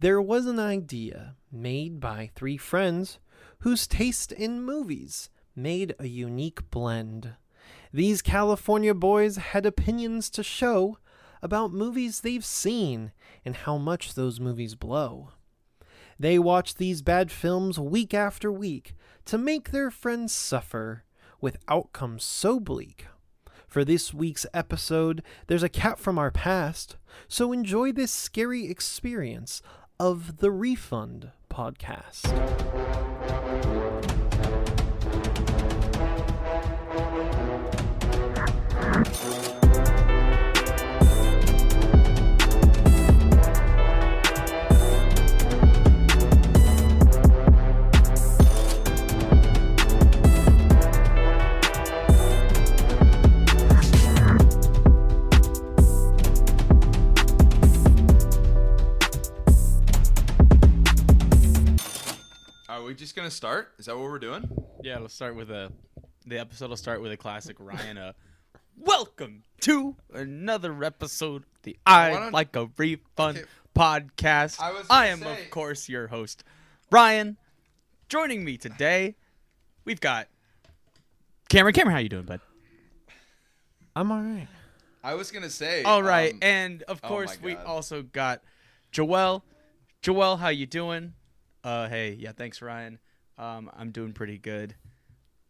There was an idea made by three friends whose taste in movies made a unique blend. These California boys had opinions to show about movies they've seen and how much those movies blow. They watch these bad films week after week to make their friends suffer with outcomes so bleak. For this week's episode, there's a cat from our past, so enjoy this scary experience of the Refund podcast. We just gonna start? Is that what we're doing? Yeah, let's start with a. The episode will start with a classic Ryan. Uh, Welcome to another episode of the I Why don't- Like a Refund Okay. podcast. I was I gonna am, say- of course, your host, Ryan. Joining me today, we've got Cameron. Cameron, how you doing, bud? I'm alright. I was gonna say. All right, um, and of oh course, my we God. also got Joel. Joel, how you doing? Uh, hey, yeah, thanks, Ryan. Um, I'm doing pretty good.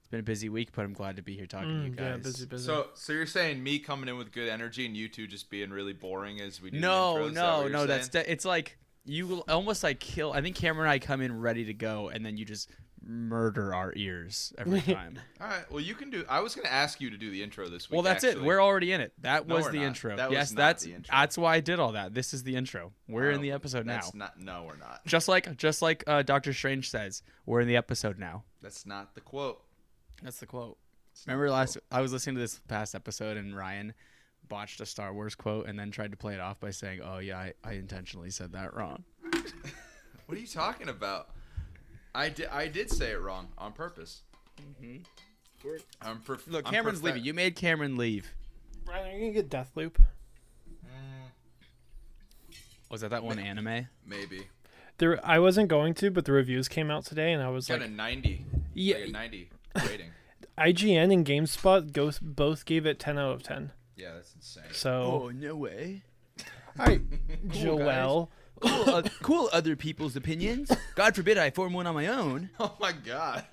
It's been a busy week, but I'm glad to be here talking to you Mm, guys. yeah, busy, busy. so, so you're saying me coming in with good energy and you two just being really boring as we do? the No, intro? Is that no, what you're no. That's de- it's like you almost like kill. I think Cameron and I come in ready to go, and then you just murder our ears every time. All right. Well, you can do. I was gonna ask you to do the intro this week. well, that's actually. it. We're already in it. That No, was the not. intro. That was yes, not that's the intro. that's why I did all that. This is the intro. We're in Oh, the episode now. Not. No, we're not. Just like just like uh, Doctor Strange says, we're in the episode now. That's not the quote. That's the quote. It's not Remember the last? quote. I was listening to this past episode, and Ryan botched a Star Wars quote, and then tried to play it off by saying, "Oh yeah, I, I intentionally said that wrong." What are you talking about? I did. I did say it wrong on purpose. Mm-hmm. I'm perf- Look, I'm Cameron's perfect- leaving. You made Cameron leave. Ryan, are you gonna get Deathloop? Mm. Was that that one anime? Maybe. There, I wasn't going to, but the reviews came out today, and I was Got like, a 90. yeah. Like a 90 rating. IGN and GameSpot go, both gave it 10 out of 10. Yeah, that's insane. So, Oh no way! all right, Cool, Joel. Cool, uh, cool. Other people's opinions. God forbid I form one on my own. Oh my god.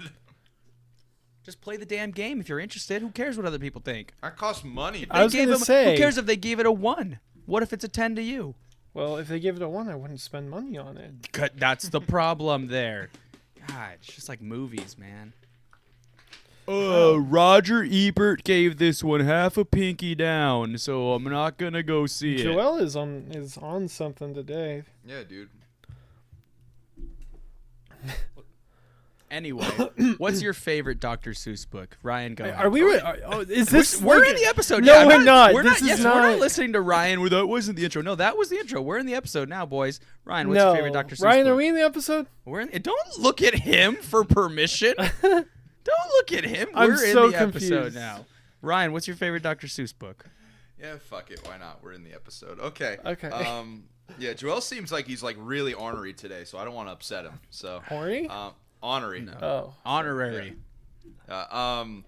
Just play the damn game if you're interested. Who cares what other people think? That costs money. I was gave gonna him- say- who cares if they gave it a one? What if it's a ten to you? Well, if they gave it a one, I wouldn't spend money on it. Cut- That's the problem there. God, it's just like movies, man. Uh, Roger Ebert gave this one half a pinky down, so I'm not gonna go see it. Joel is on is on something today. Yeah, dude. Anyway, what's your favorite Dr. Seuss book? Ryan, go. ahead. Are we? Re- are, oh, is We're, this? we're in the episode. No, yeah, we're not. We're This not. is Yes, we're not not- listening to Ryan. Well, that wasn't the intro. No, that was the intro. We're in the episode now, boys. Ryan, what's no, your favorite Dr. Seuss book? Ryan, book? are we in the episode? We're in. Don't look at him for permission. Don't look at him. I'm We're in so the episode now. Ryan, what's your favorite Dr. Seuss book? Yeah, fuck it. Why not? We're in the episode. Okay. Okay. Um, yeah, Joel seems like he's like really ornery today, so I don't want to upset him. So, Horny? um, ornery. oh, Honorary. Uh, um,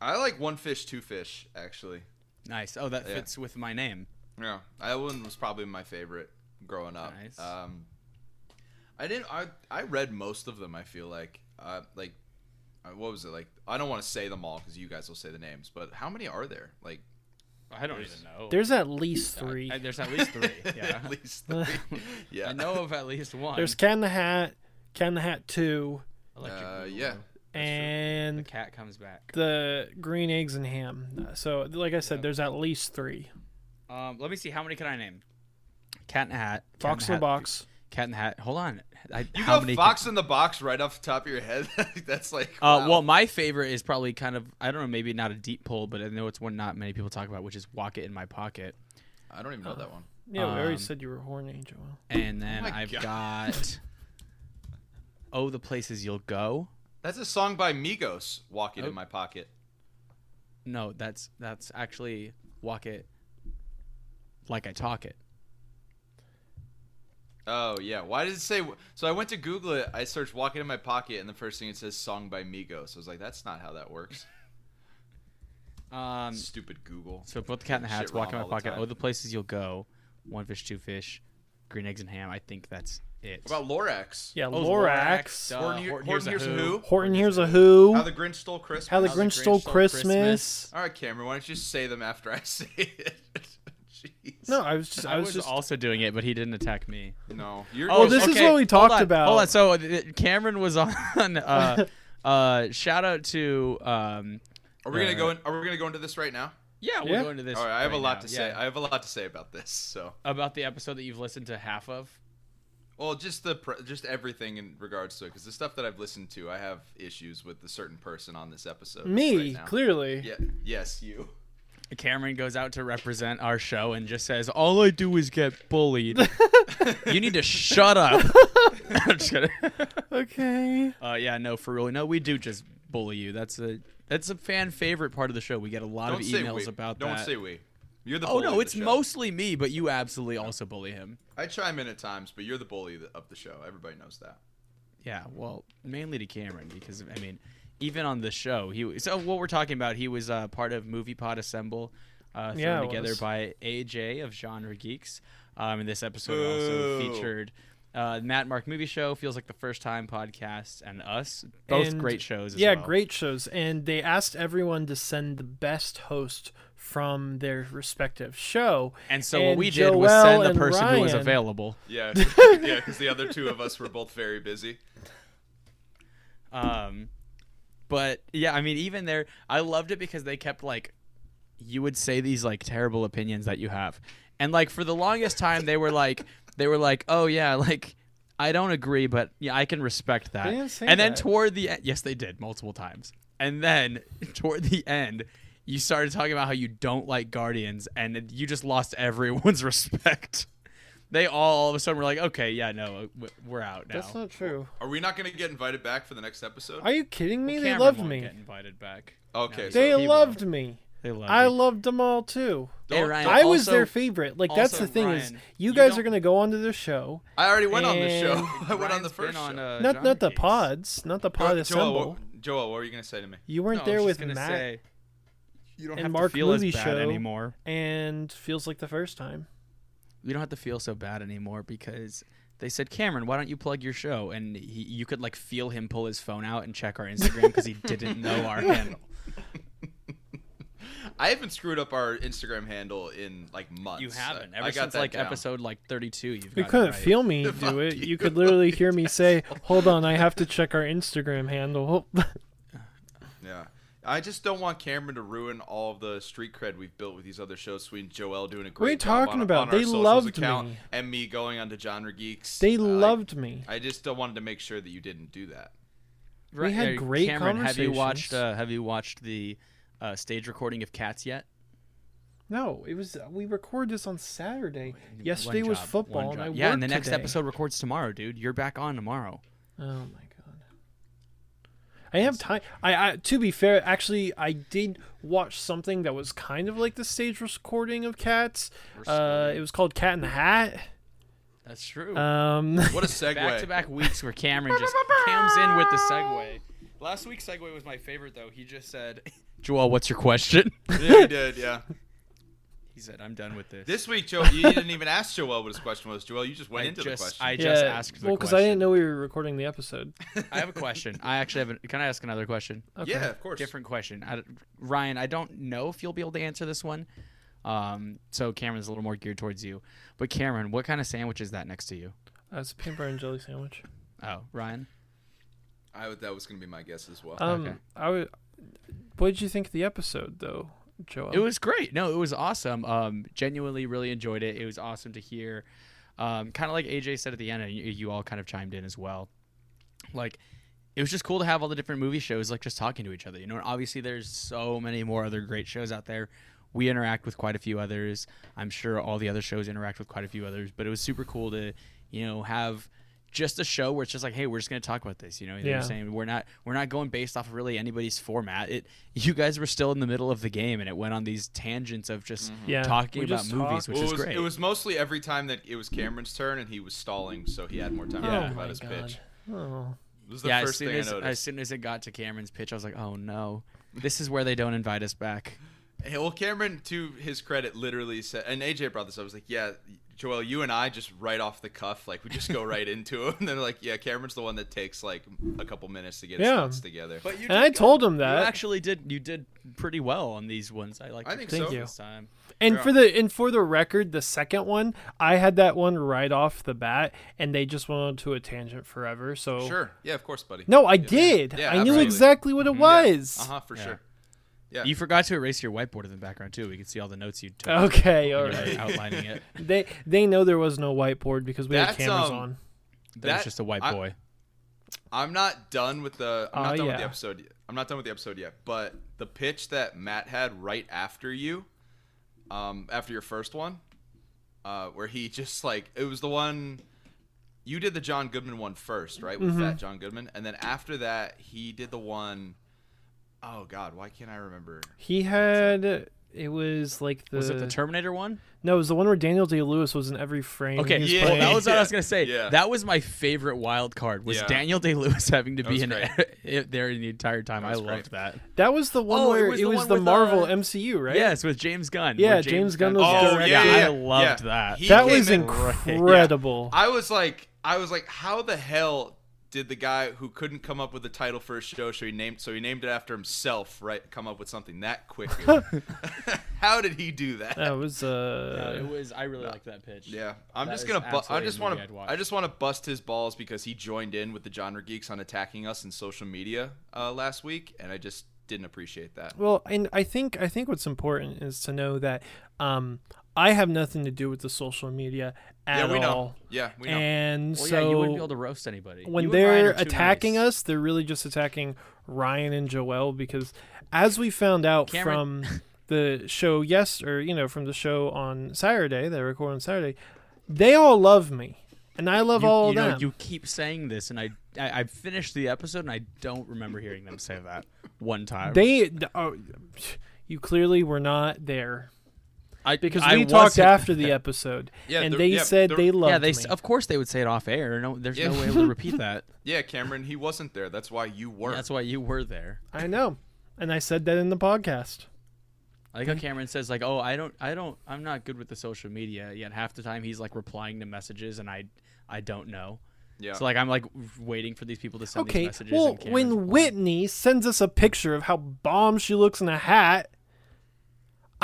I like one fish, two fish, actually. Nice. Oh, that Yeah. fits with my name. Yeah, that one was probably my favorite growing up. Nice. Um, I didn't. I I read most of them. I feel like, uh, like, what was it like? I don't want to say them all because you guys will say the names. But how many are there? Like, I don't even know. there's at least three. I- there's at least three. Yeah. at least three. yeah. I know of at least one. There's Cat in the Hat, Cat in the Hat Two, Electric Uh, yeah. And The cat comes back. the Green Eggs and Ham. So, like I said, Yep. there's at least three. Um, let me see. How many can I name? Cat in the Hat. Cat Fox in the the Hat, Box. Cat in the Hat. Hold on. I, You how go many? Fox in the box right off the top of your head. That's like. Uh, well, my favorite is probably kind of I don't know, maybe not a deep pull, but I know it's one not many people talk about, which is "Walk It in My Pocket." I don't even know that one. Yeah, we already Um, said you were horny, Joel. And then my I've God. got "Oh, the Places You'll Go." That's a song by Migos. Walk it Oh. in my pocket. No, that's that's actually "Walk It Like I Talk It." Oh yeah. Why does it say? So I went to Google it. I searched "Walking in My Pocket" and the first thing it says "Song by Migos." So I was like, that's not how that works. Um, Stupid Google. so both the cat and the Shit hats, walk in my all the pocket. Oh, the places you'll go. One fish, two fish, green eggs and ham. I think that's it. What about Lorax? Yeah, Oh, Lorax. duh. Horton, Hear- Horton Horton Hears Hears a a Who. Who. Horton Hears a Who. How the Grinch Stole Christmas. How the How the Grinch Grinch Stole Stole Christmas. Christmas. All right, Cameron. Why don't you just say them after I say it? Jeez. No, I was just. I I was, was just. also doing it, but he didn't attack me. No. You're. Oh, this is what we hold talked on, about. Hold on. So uh, Cameron was on. Uh, uh, shout out to. Um, Are we gonna uh, go? In, are we gonna go into this right now? yeah, we're Yeah. go into this. All right. I have a right lot now. to say. Yeah. I have a lot to say about this. So. about the episode that you've listened to half of. Well, just the pr- just everything in regards to it, because the stuff that I've listened to, I have issues with the certain person on this episode. me, right now. clearly. Yeah. Yes, you. Cameron goes out to represent our show and just says, "All I do is get bullied. you need to shut up." I'm just kidding. Okay. Uh, yeah, no, for real. No, we do just bully you. That's a that's a fan favorite part of the show. We get a lot Don't of say emails we. about Don't that. say we. You're the. oh no, of it's show. mostly me, but you absolutely also bully him. I chime in at times, but you're the bully of the show. Everybody knows that. Yeah, well, mainly to Cameron because I mean, even on the show, he so what we're talking about. He was uh, part of Movie Pod Assemble, uh, thrown Yeah, together was. by AJ of Genre Geeks. Um, and this episode also featured uh, Matt Mark Movie Show, feels like the first time podcast, and us. Both And- great shows. As Yeah, well. great shows. And they asked everyone to send the best host from their respective show. And so what And we did was Joel send the and person who was available. Yeah. yeah, because the other two of us were both very busy. Um, but yeah, I mean, even there, I loved it because they kept like, you would say these like terrible opinions that you have, and like for the longest time they were like, they were like, oh yeah, like I don't agree, but yeah, I can respect that. They didn't say and then that. toward the end, yes, they did multiple times, and then toward the end. You started talking about how you don't like Guardians, and you just lost everyone's respect. They all, all of a sudden were like, "Okay, yeah, no, we're out now." That's not true. Are we not going to get invited back for the next episode? Are you kidding me? they loved won't me. Get invited back. Okay, No, so They he will. loved me. They love I you. loved them all too. Hey, Don't- Ryan, don't- I was also- their favorite. Like that's the thing is, Ryan, you you guys don't- are gonna go onto the show. I already went on the show. I went on the first been on, show. uh, not Genre not the Geeks. pods, not the pod Joel, assemble. what, Joel, what were you going to say to me? You weren't I there with just Matt say, you don't and have Mark to feel as Movie bad Show. anymore. and feels like the first time. You don't have to feel so bad anymore because they said, Cameron, why don't you plug your show? And he, you could like feel him pull his phone out and check our Instagram because he didn't know our handle. I haven't screwed up our Instagram handle in like months. You haven't. I- Ever I got since that like down. episode like 32, you've You got couldn't right. feel me do it. you. You could literally hear me say, "Hold on, I have to check our Instagram handle." Yeah. I just don't want Cameron to ruin all of the street cred we've built with these other shows. Sweet and Joel doing a great What are you talking on, about? on They socials loved account, me. and me going onto Genre Geeks. they Uh, loved me. I just don't wanted to make sure that you didn't do that. We had yeah, great Cameron, Have you watched? Uh, have you watched the uh, stage recording of Cats yet? No, it was we record this on Saturday. Yesterday One was football, and I yeah, and the next today. episode records tomorrow, dude. You're back on tomorrow. Oh my god. I have time. I, I to be fair, actually, I did watch something that was kind of like the stage recording of Cats. Uh, it was called Cat in the Hat. That's true. Um, What a segue. back to back weeks where Cameron just comes in with the segue. Last week's segue was my favorite though. He just said, "Joel, what's your question?" yeah, you did, yeah. he said, "I'm done with this." This week, Joel, you didn't even ask Joel what his question was. Joel, you just went I into just, the question. I yeah, just asked the well, because. I didn't know we were recording the episode. I have a question. I actually have. A, can I ask another question? Okay. Yeah, of course. Different question. I, Ryan, I don't know if you'll be able to answer this one. Um, so Cameron's a little more geared towards you. But Cameron, what kind of sandwich is that next to you? Uh, it's a peanut butter and jelly sandwich. Oh, Ryan. I would, that was going to be my guess as well. Um, Okay. I would. What did you think of the episode, though, Joel? It was great. No, it was awesome. Um, genuinely really enjoyed it. It was awesome to hear. Um, kind of like AJ said at the end, and you, you all kind of chimed in as well. Like, it was just cool to have all the different movie shows like just talking to each other. You know, and obviously there's so many more other great shows out there. We interact with quite a few others. I'm sure all the other shows interact with quite a few others. But it was super cool to, you know, have just a show where it's just like, hey, we're just gonna talk about this. You know, they're Yeah. saying we're not we're not going based off of really anybody's format. It you guys were still in the middle of the game, and it went on these tangents of just mm-hmm. Yeah, talking we about just movies, talked. which Well, is it was, great. It was mostly every time that it was Cameron's turn and he was stalling, so he had more time to oh about his god. pitch. Oh. It was the yeah, as first soon thing as, I as soon as it got to Cameron's pitch, I was like, oh no, this is where they don't invite us back. Hey, well, Cameron, to his credit, literally said, and AJ brought this up. I was like, "Yeah, Joel, you and I just right off the cuff, like we just go right into it." And then like, "Yeah, Cameron's the one that takes like a couple minutes to get his Yeah. thoughts together." But you And I told him that You actually did. You did pretty well on these ones. I like. I your think pick so. This time. And Yeah. for the and for the record, the second one, I had that one right off the bat, and they just went on to a tangent forever. So Sure, yeah, of course, buddy. no, I did. Yeah, I knew exactly what it was. Uh huh, for Yeah. sure. Yeah. You forgot to erase your whiteboard in the background too. We could see all the notes you took. Okay, all when were outlining it. They they know there was no whiteboard because we had cameras um, on. That was just a white I- boy. I'm not done with the. I'm not done with the yeah. episode. y- I'm not done with the episode yet. But the pitch that Matt had right after you, um, after your first one, uh, where he just like it was the one. You did the John Goodman one first, right? With Mm-hmm. Fat John Goodman, and then after that, he did the one oh God, why can't I remember? He had it was like the, Was it the Terminator one? no, it was the one where Daniel Day Lewis was in every frame. Okay, yeah. well, that was what I was gonna say. yeah. That was my favorite wild card. Was Yeah. Daniel Day Lewis having to That be in it there the entire time? I loved great. that. that was the one Oh, it where was it the was one the Marvel uh, MCU, right? Yes, with James Gunn. Yeah, where James Gunn was Oh, directing. yeah, Yeah, I loved yeah. that. He that was in- incredible. I was like, I was like, how the hell did the guy who couldn't come up with a title for his show, so he named, so he named it after himself, right? Come up with something that quickly? how did he do that? That was Yeah, uh it was. I really liked that pitch. Yeah, I'm That just going to bu- I just want to I just want to bust his balls because he joined in with the genre geeks on attacking us in social media uh, last week, and I just didn't appreciate that. well, and I think I think what's important is to know that um I have nothing to do with the social media at yeah, we know. all. Yeah, we know. And Well, so yeah, you wouldn't be able to roast anybody. when You they're attacking nice. us, they're really just attacking Ryan and Joel because, as we found out Cameron- from the show, yes, or you know, from the show on Saturday, they record on Saturday, they all love me, and I love you, all you of know, them. you keep saying this, and I, I, I finished the episode, and I don't remember hearing them say that one time. they, oh, you clearly were not there I, because I we talked wasn't- after the episode, Yeah, and they yeah, said they loved Yeah, they. me. s Of course, they would say it off air. No, there's Yeah. no way to repeat that. yeah, Cameron, he wasn't there. That's why you were. That's why you were there. I know, and I said that in the podcast. I like how Cameron says like, "Oh, I don't, I don't, I'm not good with the social media." Yet half the time he's like replying to messages, and I, I don't know. yeah. So like I'm like waiting for these people to send these Okay, messages. well, when. Whitney sends us a picture of how bomb she looks in a hat,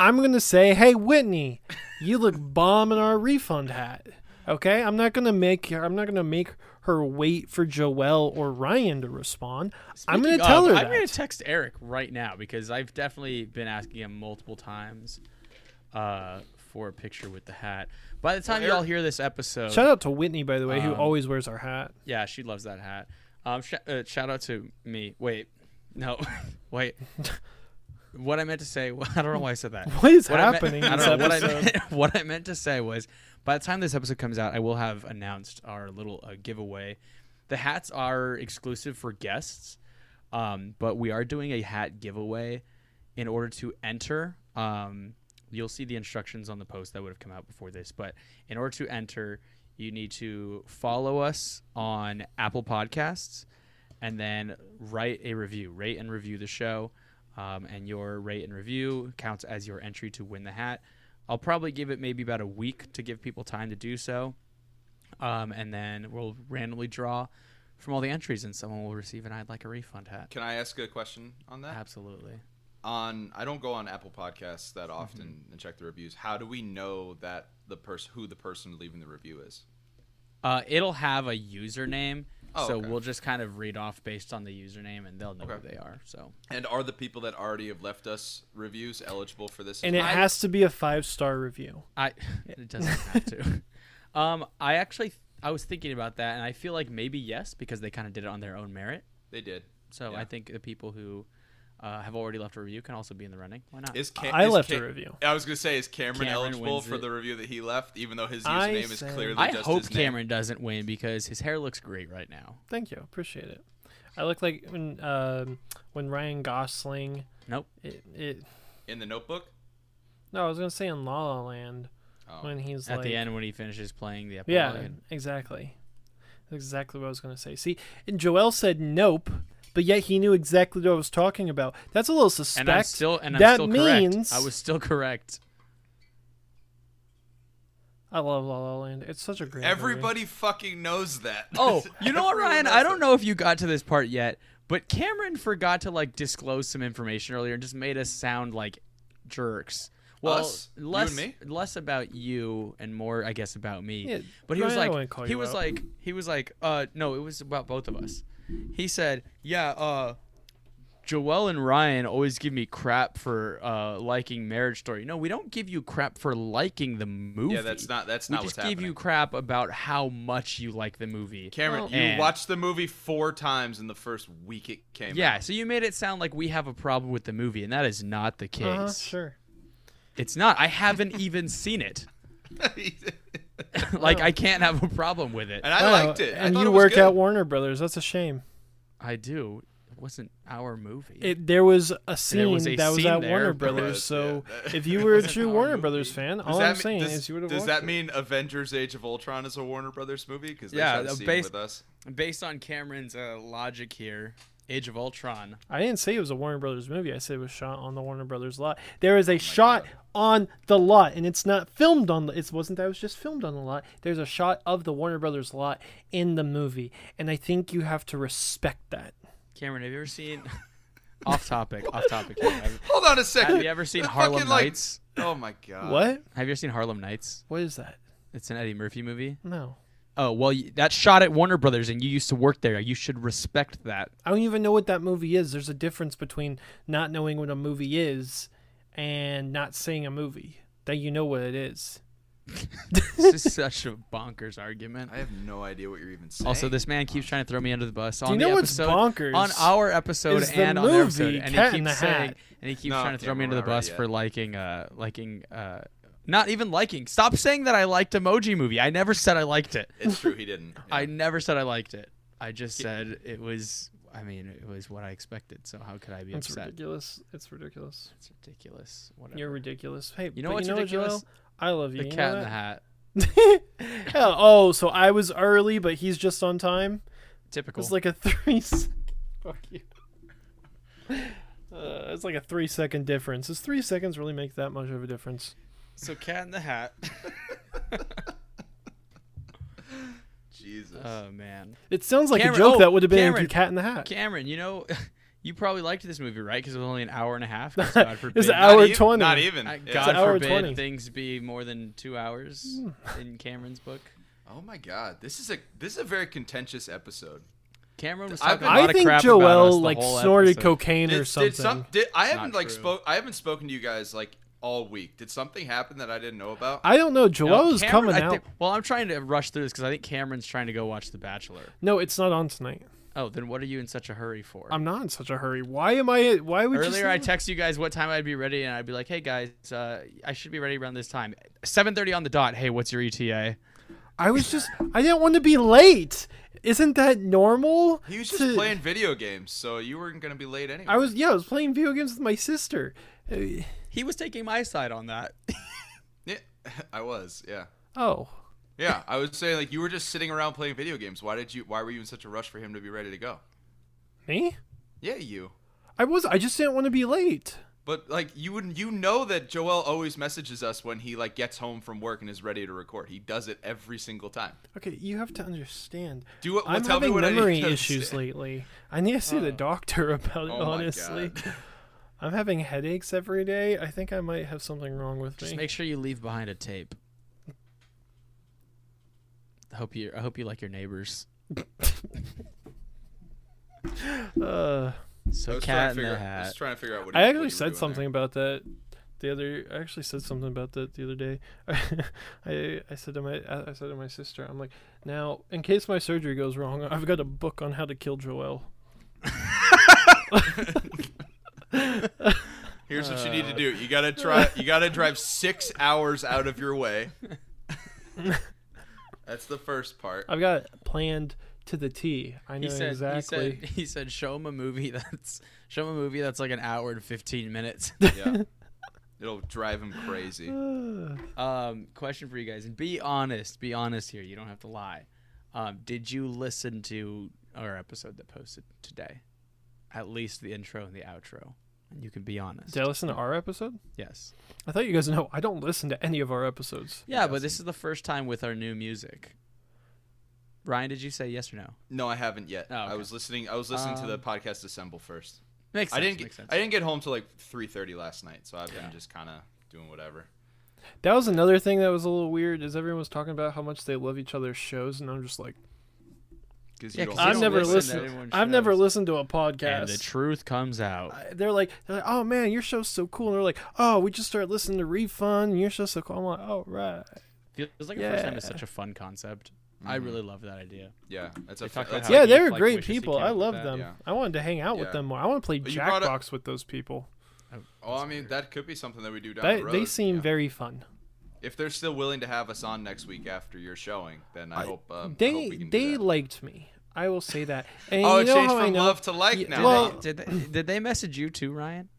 I'm gonna say, "Hey, Whitney, you look bomb in our refund hat." Okay, I'm not gonna make her. I'm not gonna make her wait for Joel or Ryan to respond. I'm gonna Speaking tell her I'm gonna text Eric right now because I've definitely been asking him multiple times uh, for a picture with the hat. By the time Eric- y'all hear this episode, Shout out to Whitney, by the way, who Um, always wears our hat. yeah, she loves that hat. Um, sh- uh, shout out to me. Wait, no, wait. What I meant to say, I don't know why I said that. What is What I meant- happening I don't know. What I, meant, what I meant to say was, by the time this episode comes out, I will have announced our little uh, giveaway. The hats are exclusive for guests, um, but we are doing a hat giveaway. In order to enter, um, you'll see the instructions on the post that would have come out before this. But in order to enter, you need to follow us on Apple Podcasts and then write a review, rate and review the show. Um, and your rate and review counts as your entry to win the hat. I'll probably give it maybe about a week to give people time to do so. Um, and then we'll randomly draw from all the entries, and someone will receive an I'd like a refund hat. Can I ask a question on that? Absolutely. On I don't go on Apple Podcasts that often and check the reviews. How do we know that the person who the person leaving the review is? Uh, it'll have a username, Oh, so okay. we'll just kind of read off based on the username, and they'll know Okay. who they are. So And are the people that already have left us reviews eligible for this? And it well? has to be a five star review. I it doesn't have to. Um, I actually I was thinking about that, and I feel like maybe yes because they kind of did it on their own merit. they did. So Yeah. I think the people who uh, have already left a review can also be in the running. Why not? Is Cam- I is left Cam- a review. I was gonna say, is Cameron, Cameron eligible for it. the review that he left, even though his I username is clearly I just hope his name? I hope Cameron doesn't win because his hair looks great right now. Thank you. Appreciate it. I look like when um when Ryan Gosling. Nope. It, it in the Notebook. no, I was gonna say in La La Land Oh. when he's At like the end when he finishes playing the epilogue. Yeah, exactly. That's exactly what I was gonna say. See, and Joel said nope, but yet he knew exactly what I was talking about. That's a little suspect. And I'm still and I'm that still means correct. I was still correct. I love La La Land. It's such a great. movie. Everybody fucking knows that. Oh, you know what, Ryan? I don't know if you got to this part yet, but Cameron forgot to like disclose some information earlier and just made us sound like jerks. Well, Us? You and less me? less about you and more, I guess, about me. Yeah, but he was Ryan, I wouldn't like, he was out. like, he was like, uh, no, it was about both of us. He said, yeah, uh, Joel and Ryan always give me crap for uh liking Marriage Story. No, we don't give you crap for liking the movie. Yeah, that's not that's We not just what's give happening. you crap about how much you like the movie. Cameron, Well- you And- watched the movie four times in the first week it came Yeah, out. so you made it sound like we have a problem with the movie, and that is not the case. Uh-huh, sure. It's not. I haven't even seen it. like I can't have a problem with it. and I Wow, liked it. I And thought you it work good. at Warner Brothers. That's a shame. I do. It wasn't our movie. It, there was a scene was a that was scene at there. Warner Brothers. was, so yeah. if you were a true Warner movie. Brothers fan, Does all that I'm mean, saying does, is you would have does watched that it. mean Avengers: Age of Ultron is a Warner Brothers movie? Because they Yeah, shot a uh, scene based- with us. Based on Cameron's uh, logic here, Age of Ultron. I didn't say it was a Warner Brothers movie. I said it was shot on the Warner Brothers lot. There is a oh shot on the lot, and it's not filmed on the. It wasn't that it was just filmed on the lot. There's a shot of the Warner Brothers lot in the movie, and I think you have to respect that. Cameron, have you ever seen? off topic. Off topic. Hold on a second. have you ever seen The Harlem fucking, like- Nights? Oh my god. what? Have you ever seen Harlem Nights? What is that? It's an Eddie Murphy movie. No, Oh well, y- that's shot at Warner Brothers, and you used to work there. You should respect that. I don't even know what that movie is. There's a difference between not knowing what a movie is and not seeing a movie that you know what it is. this is such a bonkers argument. I have no idea what you're even saying. Also, this man keeps trying to throw me under the bus Do on you the know what's episode, bonkers? on our episode is the and on their episode, and Cat he keeps saying, Hat. and he keeps No, trying to throw me under the bus ready for liking, uh, liking, uh, not even liking. Stop saying that I liked Emoji Movie. I never said I liked it. it's true. He didn't. Yeah. I never said I liked it. I just said it was. I mean, it was what I expected. So how could I be It's upset? ridiculous. It's ridiculous. It's ridiculous. Whatever. You're ridiculous. Hey, You know but what's you know ridiculous? What, Joel? I love you. the You Cat know in the Hat. Hell, oh, so I was early, but he's just on time. Typical. It's like a three. s- Fuck you. Uh, it's like a three second difference. Does three seconds really make that much of a difference? So Cat in the Hat. Jesus. oh man. It sounds like Cameron- a joke oh, that would have been Cameron. Cat in the Hat. Cameron, you know, you probably liked this movie, right? Because it was only an hour and a half. 'cause God forbid, It's an Not hour even- 20. Not even. Yeah. God an hour forbid 20. things be more than two hours hmm. in Cameron's book. Oh my god. This is a this is a very contentious episode. Cameron was I've talking been- a lot I think crap about us Joel the like snorted episode. cocaine or something. did some did I haven't like spoke I haven't spoken to you guys like all week. Did something happen that I didn't know about? I don't know. No, Joel is Cameron- coming I out. think- well, I'm trying to rush through this because I think Cameron's trying to go watch The Bachelor. No, it's not on tonight. Oh, then what are you in such a hurry for? I'm not in such a hurry. Why am I? Why would Earlier, you? I say- text you guys what time I'd be ready, and I'd be like, "Hey guys, uh, I should be ready around this time, 7:30 on the dot. Hey, what's your ETA?" I was just. I didn't want to be late. Isn't that normal? He was just to- playing video games, so you weren't gonna be late anyway. I was. Yeah, I was playing video games with my sister. Uh, He was taking my side on that. Yeah, I was. Yeah. Oh, Yeah, I was saying like you were just sitting around playing video games. Why did you? Why were you in such a rush for him to be ready to go? me? Yeah, you. I was. I just didn't want to be late. But like you would, you know that Joel always messages us when he like gets home from work and is ready to record. He does it every single time. Okay, you have to understand. Do what? I'm tell me having what I need memory issues lately. I need to see the doctor about it. Oh my honestly, God. I'm having headaches every day. I think I might have something wrong with Just me. Just make sure you leave behind a tape. I hope you. I hope you like your neighbors. uh, I So cat in figure. the I hat. was trying to figure out what. I you- what actually you were said doing something there. about that the other. I actually said something about that the other day. I I said to my I I said to my sister, I'm like, now in case my surgery goes wrong, I've got a book on how to kill Joel. Here's what you need to do. You gotta try. You gotta drive six hours out of your way. That's the first part. I've got it planned to the T. I know He said, exactly. he said he said show him a movie that's show him a movie that's like an hour and 15 minutes. Yeah, it'll drive him crazy. um question for you guys and be honest, be honest here. You don't have to lie. Um did you listen to our episode that posted today? At least the intro and the outro. And you can be honest. Did I listen to our episode? yes. I thought you guys know I don't listen to any of our episodes. Yeah, but this is the first time with our new music. Ryan, did you say yes or no? No, I haven't yet. Oh, I was listening. I was listening to the Um, podcast assemble first. Makes sense. I didn't. Get, sense. I didn't get home till like three thirty last night, so I've Yeah. been just kind of doing whatever. That was another thing that was a little weird. Is everyone was talking about how much they love each other's shows, and I'm just like, Because Yeah, you 'cause don't. you I've don't never listen listened. anyone's I've never listened to a and podcast. the truth comes out. I- they're like, they're like, oh man, your show's so cool. And they're like, oh, we just started listening to Refund. And your show's so cool. I'm like, oh right. Feels like at first time is such a fun concept. I Mhm. really love that idea. Yeah, that's They a. talked That's yeah, he, they were like, great people. I love them. Yeah. I wanted to hang out with them more. I want to play But you up- Jackbox with those people. Oh, I mean, that could be something that we do down They, the road. they seem yeah. very fun. If they're still willing to have us on next week after your showing, then I, I- hope. Um, I hope they we can do they that. liked me. I will say that. And Oh, you it changed from know? love to like Yeah, now. Did, Well- they, did they did they message you too, Ryan?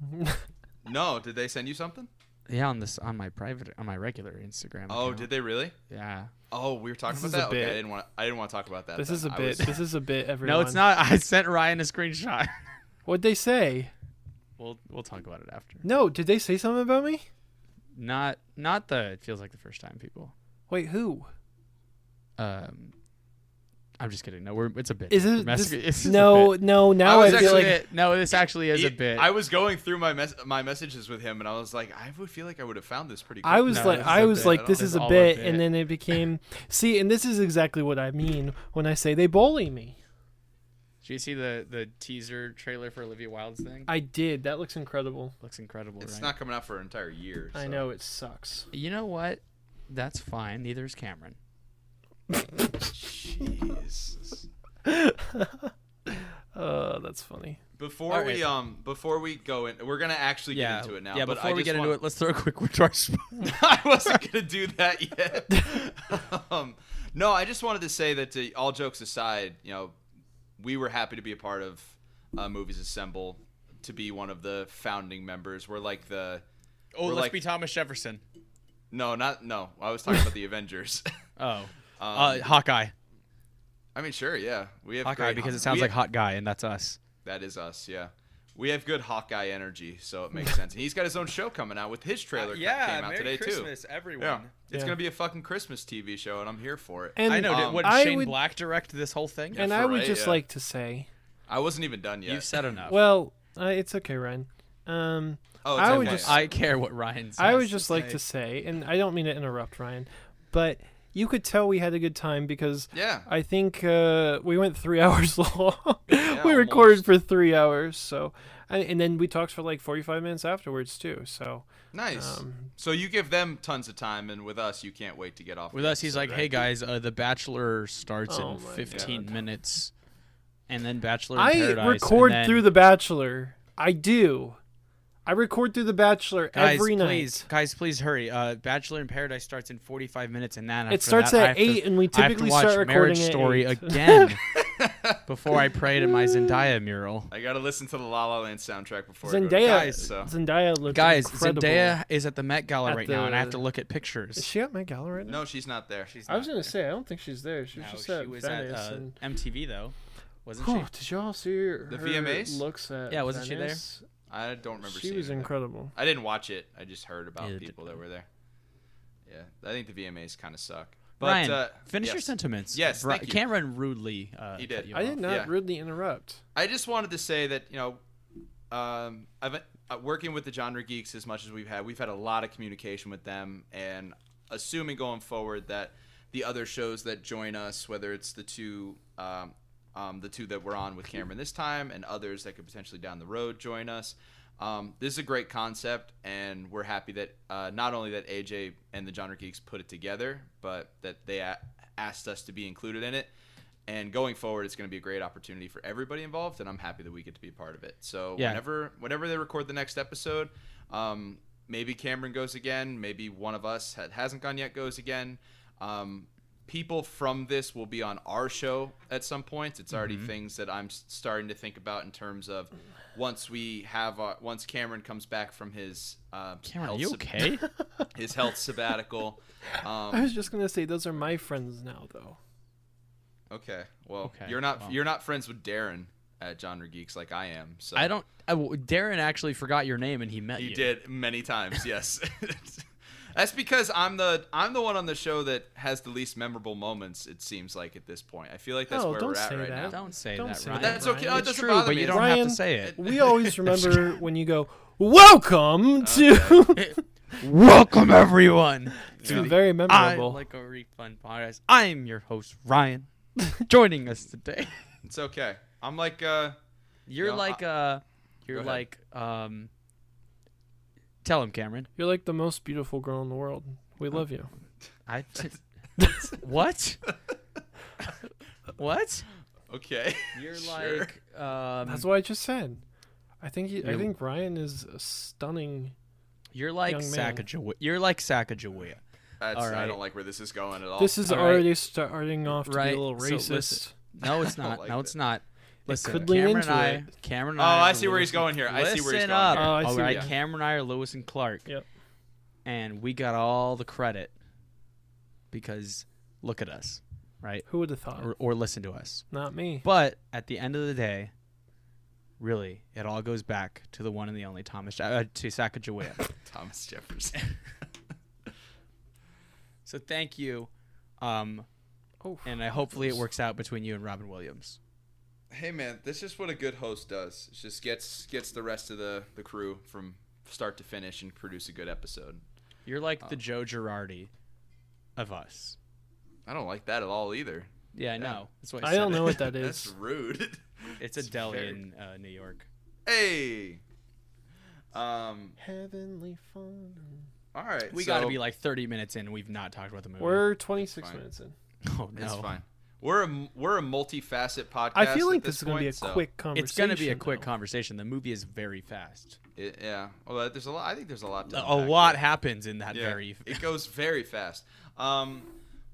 no, did they send you something? Yeah, on this on my private on my regular Instagram. Oh, account. did they really? Yeah. Oh, we were talking This about is that. Okay, I didn't want. I didn't want to talk about that. This then. is a I bit. was- This is a bit. Everyone. No, it's not. I sent Ryan a screenshot. What'd they say? we'll we'll talk about it after. No, did they say something about me? Not not the it feels like the first time people. Wait, who? Um, I'm just kidding. No, we're it's a bit. Is it? mess- This, it's a no, bit. no. Now I I, feel actually- like no, this actually is a bit. I was going through my mes- my messages with him, and I was like, I would feel like I would have found this pretty. I was No, like, this is was bit. like, this is a all a bit, bit. and then it became. See, and this is exactly what I mean when I say they bully me. Did you see the the teaser trailer for Olivia Wilde's thing? I did. That looks incredible. Looks incredible, It's right? not coming out for an entire year. I know it sucks. You know what? That's fine. Neither is Cameron. Jesus. Uh, that's funny. Before All we um before we go in, we're gonna actually yeah. get into it now. Yeah. but Before I we just get into it, let's throw a quick word to our sponsor. I wasn't gonna do that yet. um, no, I just wanted to say that to, all jokes aside, you know, we were happy to be a part of uh, Movies Assemble, to be one of the founding members. We're like the Oh, let's like- be Thomas Jefferson. no, not no. I was talking about the Avengers. Oh, Um, uh, Hawkeye. I mean, sure, yeah, we have Hawkeye great because it sounds like have- hot guy, and that's us. That is us, yeah. We have good Hawkeye energy, so it makes sense. And he's got his own show coming out with his trailer ca- came out today too. everyone. Yeah, it's Yeah. gonna be a fucking Christmas TV show, and I'm here for it. And I know. Um, what Shane would- Black direct this whole thing? and for I would right, just yeah. like to say, I wasn't even done yet. You've said enough. well, uh, it's okay, Ryan. Um, oh, I it's would okay. just- I care what Ryan says. I would just like say. to say, and I don't mean to interrupt, Ryan, but you could tell we had a good time because yeah. I think uh, we went three hours long. Yeah, we recorded almost. for three hours, so and, and then we talked for like forty-five minutes afterwards too. So Nice. um, so you give them tons of time, and with us, you can't wait to get off. With us, he's like, "Hey guys, uh, The Bachelor starts Oh in 15 God. minutes, and then Bachelor in I Paradise." record and then, through The Bachelor. I do. I record through The Bachelor guys, every night. please, guys, please hurry. Uh, Bachelor in Paradise starts in 45 minutes, and then It after starts that, I at have to- eight, and we I have to typically watch start recording at Story eight. again before I pray to my Zendaya mural. I gotta listen to the La La Land soundtrack before. I Zendaya, go to Guys, so. Zendaya looks Guys, incredible. Zendaya is at the Met Gala At right now, and I have to look at pictures. Is she at Met Gala right now? no, she's not there. She's I was gonna there. say I don't think she's there. She was No, just she at was at Venice. uh, and... MTV though, wasn't Whew, she? did y'all see her, The her VMAs? looks at Yeah, wasn't she there? Venice? I don't remember. She seeing was her there. incredible. I didn't watch it. I just heard about Yeah, people that were there. Yeah, I think the VMAs kind of suck. But Ryan, uh, finish your sentiments. Yes, Ri- thank you. Cameron rudely. Uh, He did. you I did not yeah. rudely interrupt. I just wanted to say that you know, um, I've uh, working with the genre geeks as much as we've had. We've had a lot of communication with them, and assuming going forward that the other shows that join us, whether it's the two, um, um, the two that we're on with Cameron this time, and others that could potentially down the road join us. Um, this is a great concept, and we're happy that uh, not only that AJ and the Genre Geeks put it together, but that they a- asked us to be included in it. and going forward, it's going to be a great opportunity for everybody involved, and I'm happy that we get to be a part of it. So Yeah. whenever whenever they record the next episode, um, maybe Cameron goes again, maybe one of us that hasn't gone yet goes again. Um, people from this will be on our show at some point. It's already Mm-hmm. things that I'm starting to think about in terms of once we have our, once Cameron comes back from his uh, Cameron, are health you sab- okay? his health sabbatical. I Um, was just gonna say those are my friends now, though. okay, well, Okay, you're not well. you're not friends with Darren at Genre Geeks like I am. So I don't. I w Darren actually forgot your name and he met you. He you. did many times. Yes. That's because I'm the I'm the one on the show that has the least memorable moments. It seems like at this point. I feel like that's Oh, where we're at right that. now. Don't say Don't that, say Ryan. that, That's okay. Ryan. Oh, it It's doesn't true, bother but me. you don't have to say it. We always remember when you go, "Welcome to." Welcome everyone. it's Yeah. very I memorable. like a refund podcast. I'm your host Ryan. Joining us today. It's okay. I'm like uh You're know, like uh, you're Go ahead. like um. Tell him, Cameron. You're like the most beautiful girl in the world. We love you. I. what? what? okay. You're Sure. like um. That's what I just said. I think he, I You're- think Ryan is a stunning. You're like young man. Sacagawea. You're like Sacagawea. That's, All I right. don't like where this is going at all. This is all right. already starting off to Right, be a little so racist. listen. No, it's don't not. like no, that. it's not. Listen, could lean Cameron into and I, it. Cameron and Oh, I, I are see where he's Lewis going here. I see where he's Listen going up. here. Oh, I All see right, where- Cameron and I are Lewis and Clark. Yep. And we got all the credit because look at us, right? Who would have thought? Or, or listen to us. Not me. But at the end of the day, really, it all goes back to the one and the only Thomas uh, to Sacagawea. Thomas Jefferson. so thank you, um, Oh, and I hopefully it works out between you and Robin Williams. Hey man, that's just what a good host does. It just gets gets the rest of the the crew from start to finish and produce a good episode. You're like Oh. the Joe Girardi of us. I don't like that at all either. Yeah, I Yeah. know. That's what I, I don't it. know what that That's rude. It's a It's deli very- in uh, New York. hey. Um. Heavenly fun. All right. We so- got to be like 30 minutes in. and We've not talked about the movie. We're 26 minutes in. oh no, It's fine. We're a we're a multi-facet podcast. I feel at like this is gonna be a so quick conversation. It's gonna be a quick though. conversation. The movie is very fast. It, yeah. Well, there's a lot. I think there's a lot. To A lot there. happens in that Yeah, very. it goes very fast. Um,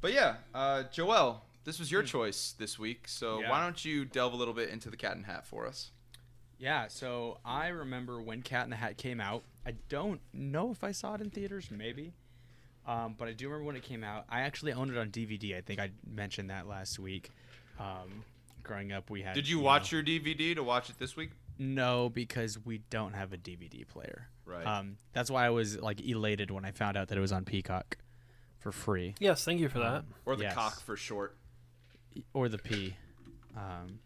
but yeah, uh, Joel, this was your choice this week. So Hmm. Yeah. why don't you delve a little bit into the Cat and Hat for us? Yeah, so I remember when Cat in the Hat came out. I don't know if I saw it in theaters, maybe. Um, but I do remember when it came out. I actually owned it on DVD. I think I mentioned that last week. Um, growing up, we had. Did you know- watch your DVD to watch it this week? No, because we don't have a DVD player. Right. Um, that's why I was like elated when I found out that it was on Peacock for free, Yes, thank you for that. or the yes. cock for short? or the P. Um,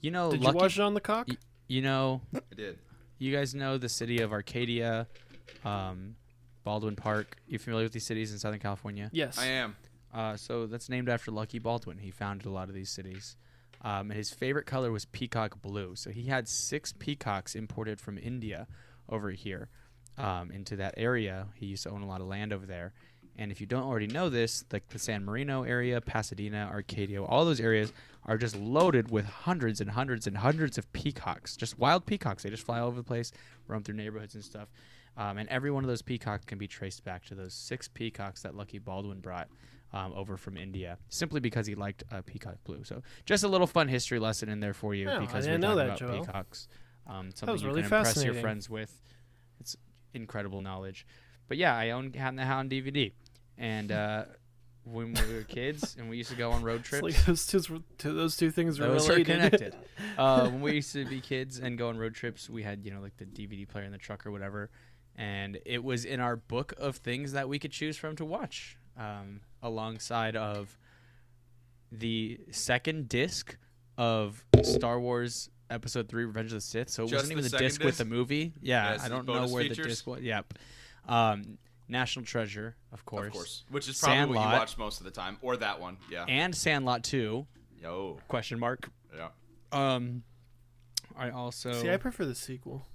you know, Did Lucky, you watch it on the cock? y- You know, I did. you guys know the city of Arcadia, um, Baldwin Park. You familiar with these cities in Southern California? yes. I am. Uh, so that's named after Lucky Baldwin. He founded a lot of these cities. Um, and his favorite color was peacock blue. So he had six peacocks imported from India over here um, into that area. He used to own a lot of land over there. And if you don't already know this, like the San Marino area, Pasadena, Arcadia, all those areas are just loaded with hundreds and hundreds and hundreds of peacocks, just wild peacocks. They just fly all over the place, roam through neighborhoods and stuff. Um, and every one of those peacocks can be traced back to those six peacocks that Lucky Baldwin brought um, over from India, simply because he liked uh, peacock blue. So just a little fun history lesson in there for you I because we're know talking that, about Joel. peacocks. Um, something was you really can impress your friends with. It's incredible knowledge. But yeah, I own Cat in the Hat on DVD, and uh, when we were kids and we used to go on road trips. like those two, those two things were Those are connected. uh, when we used to be kids and go on road trips, we had you know like the DVD player in the truck or whatever, and it was in our book of things that we could choose from to watch, um, alongside of the second disc of Star Wars Episode Three: Revenge of the Sith. So it Just wasn't even the the second disc, with the movie. Yeah, Yes, I don't know bonus where the disc was. Yep. Um, National Treasure, of course. Of course. Which is probably what Sandlot. you watch most of the time, or that one. Yeah. And Sandlot Two? Yo. Question mark. Yeah. Um, I also. See, I prefer the sequel.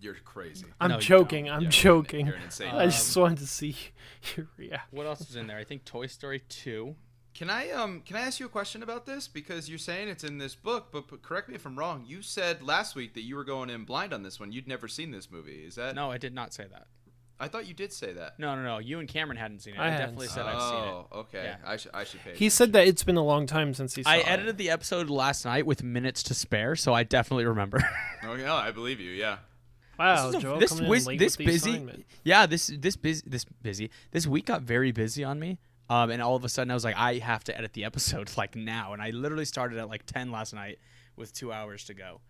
You're crazy. I'm No, you joking. don't. I'm Yeah, joking. You're an insane. I just wanted to see your reaction. What else was in there? I think Toy Story 2. Can I um can I ask you a question about this because you're saying it's in this book, but, but correct me if I'm wrong. You said last week that you were going in blind on this one. You'd never seen this movie. Is that? No, I did not say that. I thought you did say that. No, no, no. You and Cameron hadn't seen it. I I, hadn't definitely said it. I've seen it. Oh, okay. Yeah. I should I should pay. He said that it's been a long time since he saw I it. edited the episode last night with minutes to spare, so I definitely remember. Oh yeah, I believe you. Yeah. Wow, This is a- Joel this coming in late this with busy- assignment. yeah, this this busy this busy this week got very busy on me. Um, and all of a sudden I was like, I have to edit the episode like now, and I literally started at like ten last night with two hours to go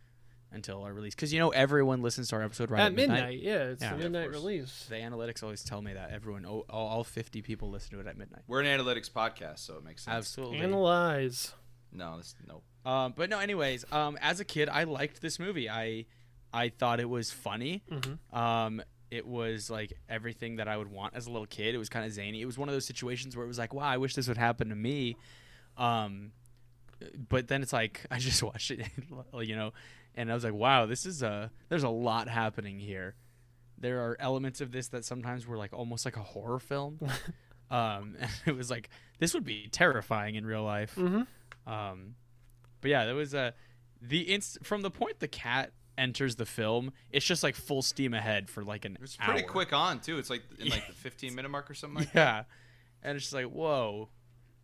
until our release. Because you know everyone listens to our episode right at at, midnight. Yeah, it's Yeah. the midnight release. The analytics always tell me that everyone, all, all fifty people listen to it at midnight. We're an analytics podcast, so it makes sense. Absolutely. Analyze. No, this no. Um, but no, anyways, um, as a kid, I liked this movie. I I thought it was funny. Mhm. Um, it was like everything that I would want as a little kid. It was kind of zany. It was one of those situations where it was like, wow, I wish this would happen to me. Um, but then it's like I just watched it, you know, and I was like, wow, this is a there's a lot happening here. There are elements of this that sometimes were like almost like a horror film. um, and it was like this would be terrifying in real life. Mhm. Um, but yeah, there was a the inst- from the point the cat enters the film, it's just like full steam ahead for like an It's pretty hour. quick on too. It's like in like the 15 minute mark or something like. Yeah, and it's just like whoa,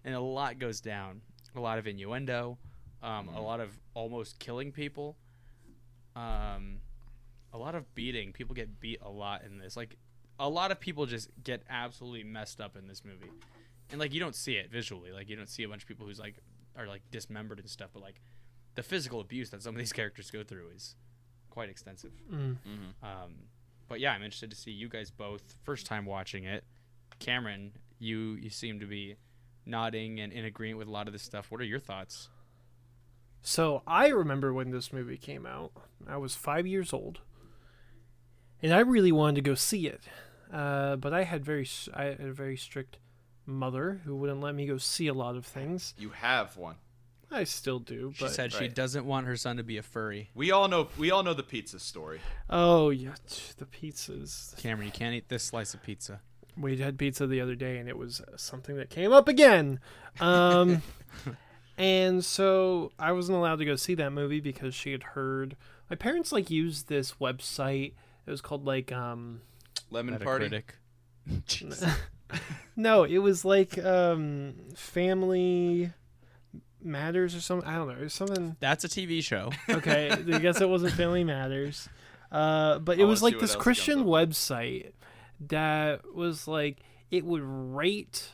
and a lot goes down. A lot of innuendo, um, a Mhm. lot of almost killing people, um, a lot of beating. People get beat a lot in this. Like a lot of people just get absolutely messed up in this movie, and like you don't see it visually. Like you don't see a bunch of people who's like are like dismembered and stuff, but like the physical abuse that some of these characters go through is quite extensive. Mm. Mm-hmm. Um, but yeah, I'm interested to see you guys both first time watching it. Cameron, you you seem to be nodding and in agreement with a lot of this stuff. What are your thoughts? So I remember when this movie came out. I was five years old, and I really wanted to go see it, uh, but I had very s- I had a very strict mother who wouldn't let me go see a lot of things. You have one. I still do, She but said she right. doesn't want her son to be a furry. We all know. We all know the pizza story. oh yeah, t- the pizzas. Cameron, you can't eat this slice of pizza. We had pizza the other day, and it was uh, something that came up again. Um, and so I wasn't allowed to go see that movie because she had heard. My parents like used this website. It was called like um. Lemon party. Metacritic. Jeez. No, it was like um Family Matters or something. I don't know. It was something. That's a TV show. Okay, I guess it wasn't Family Matters. Uh, but it I was like this Christian website that was like it would rate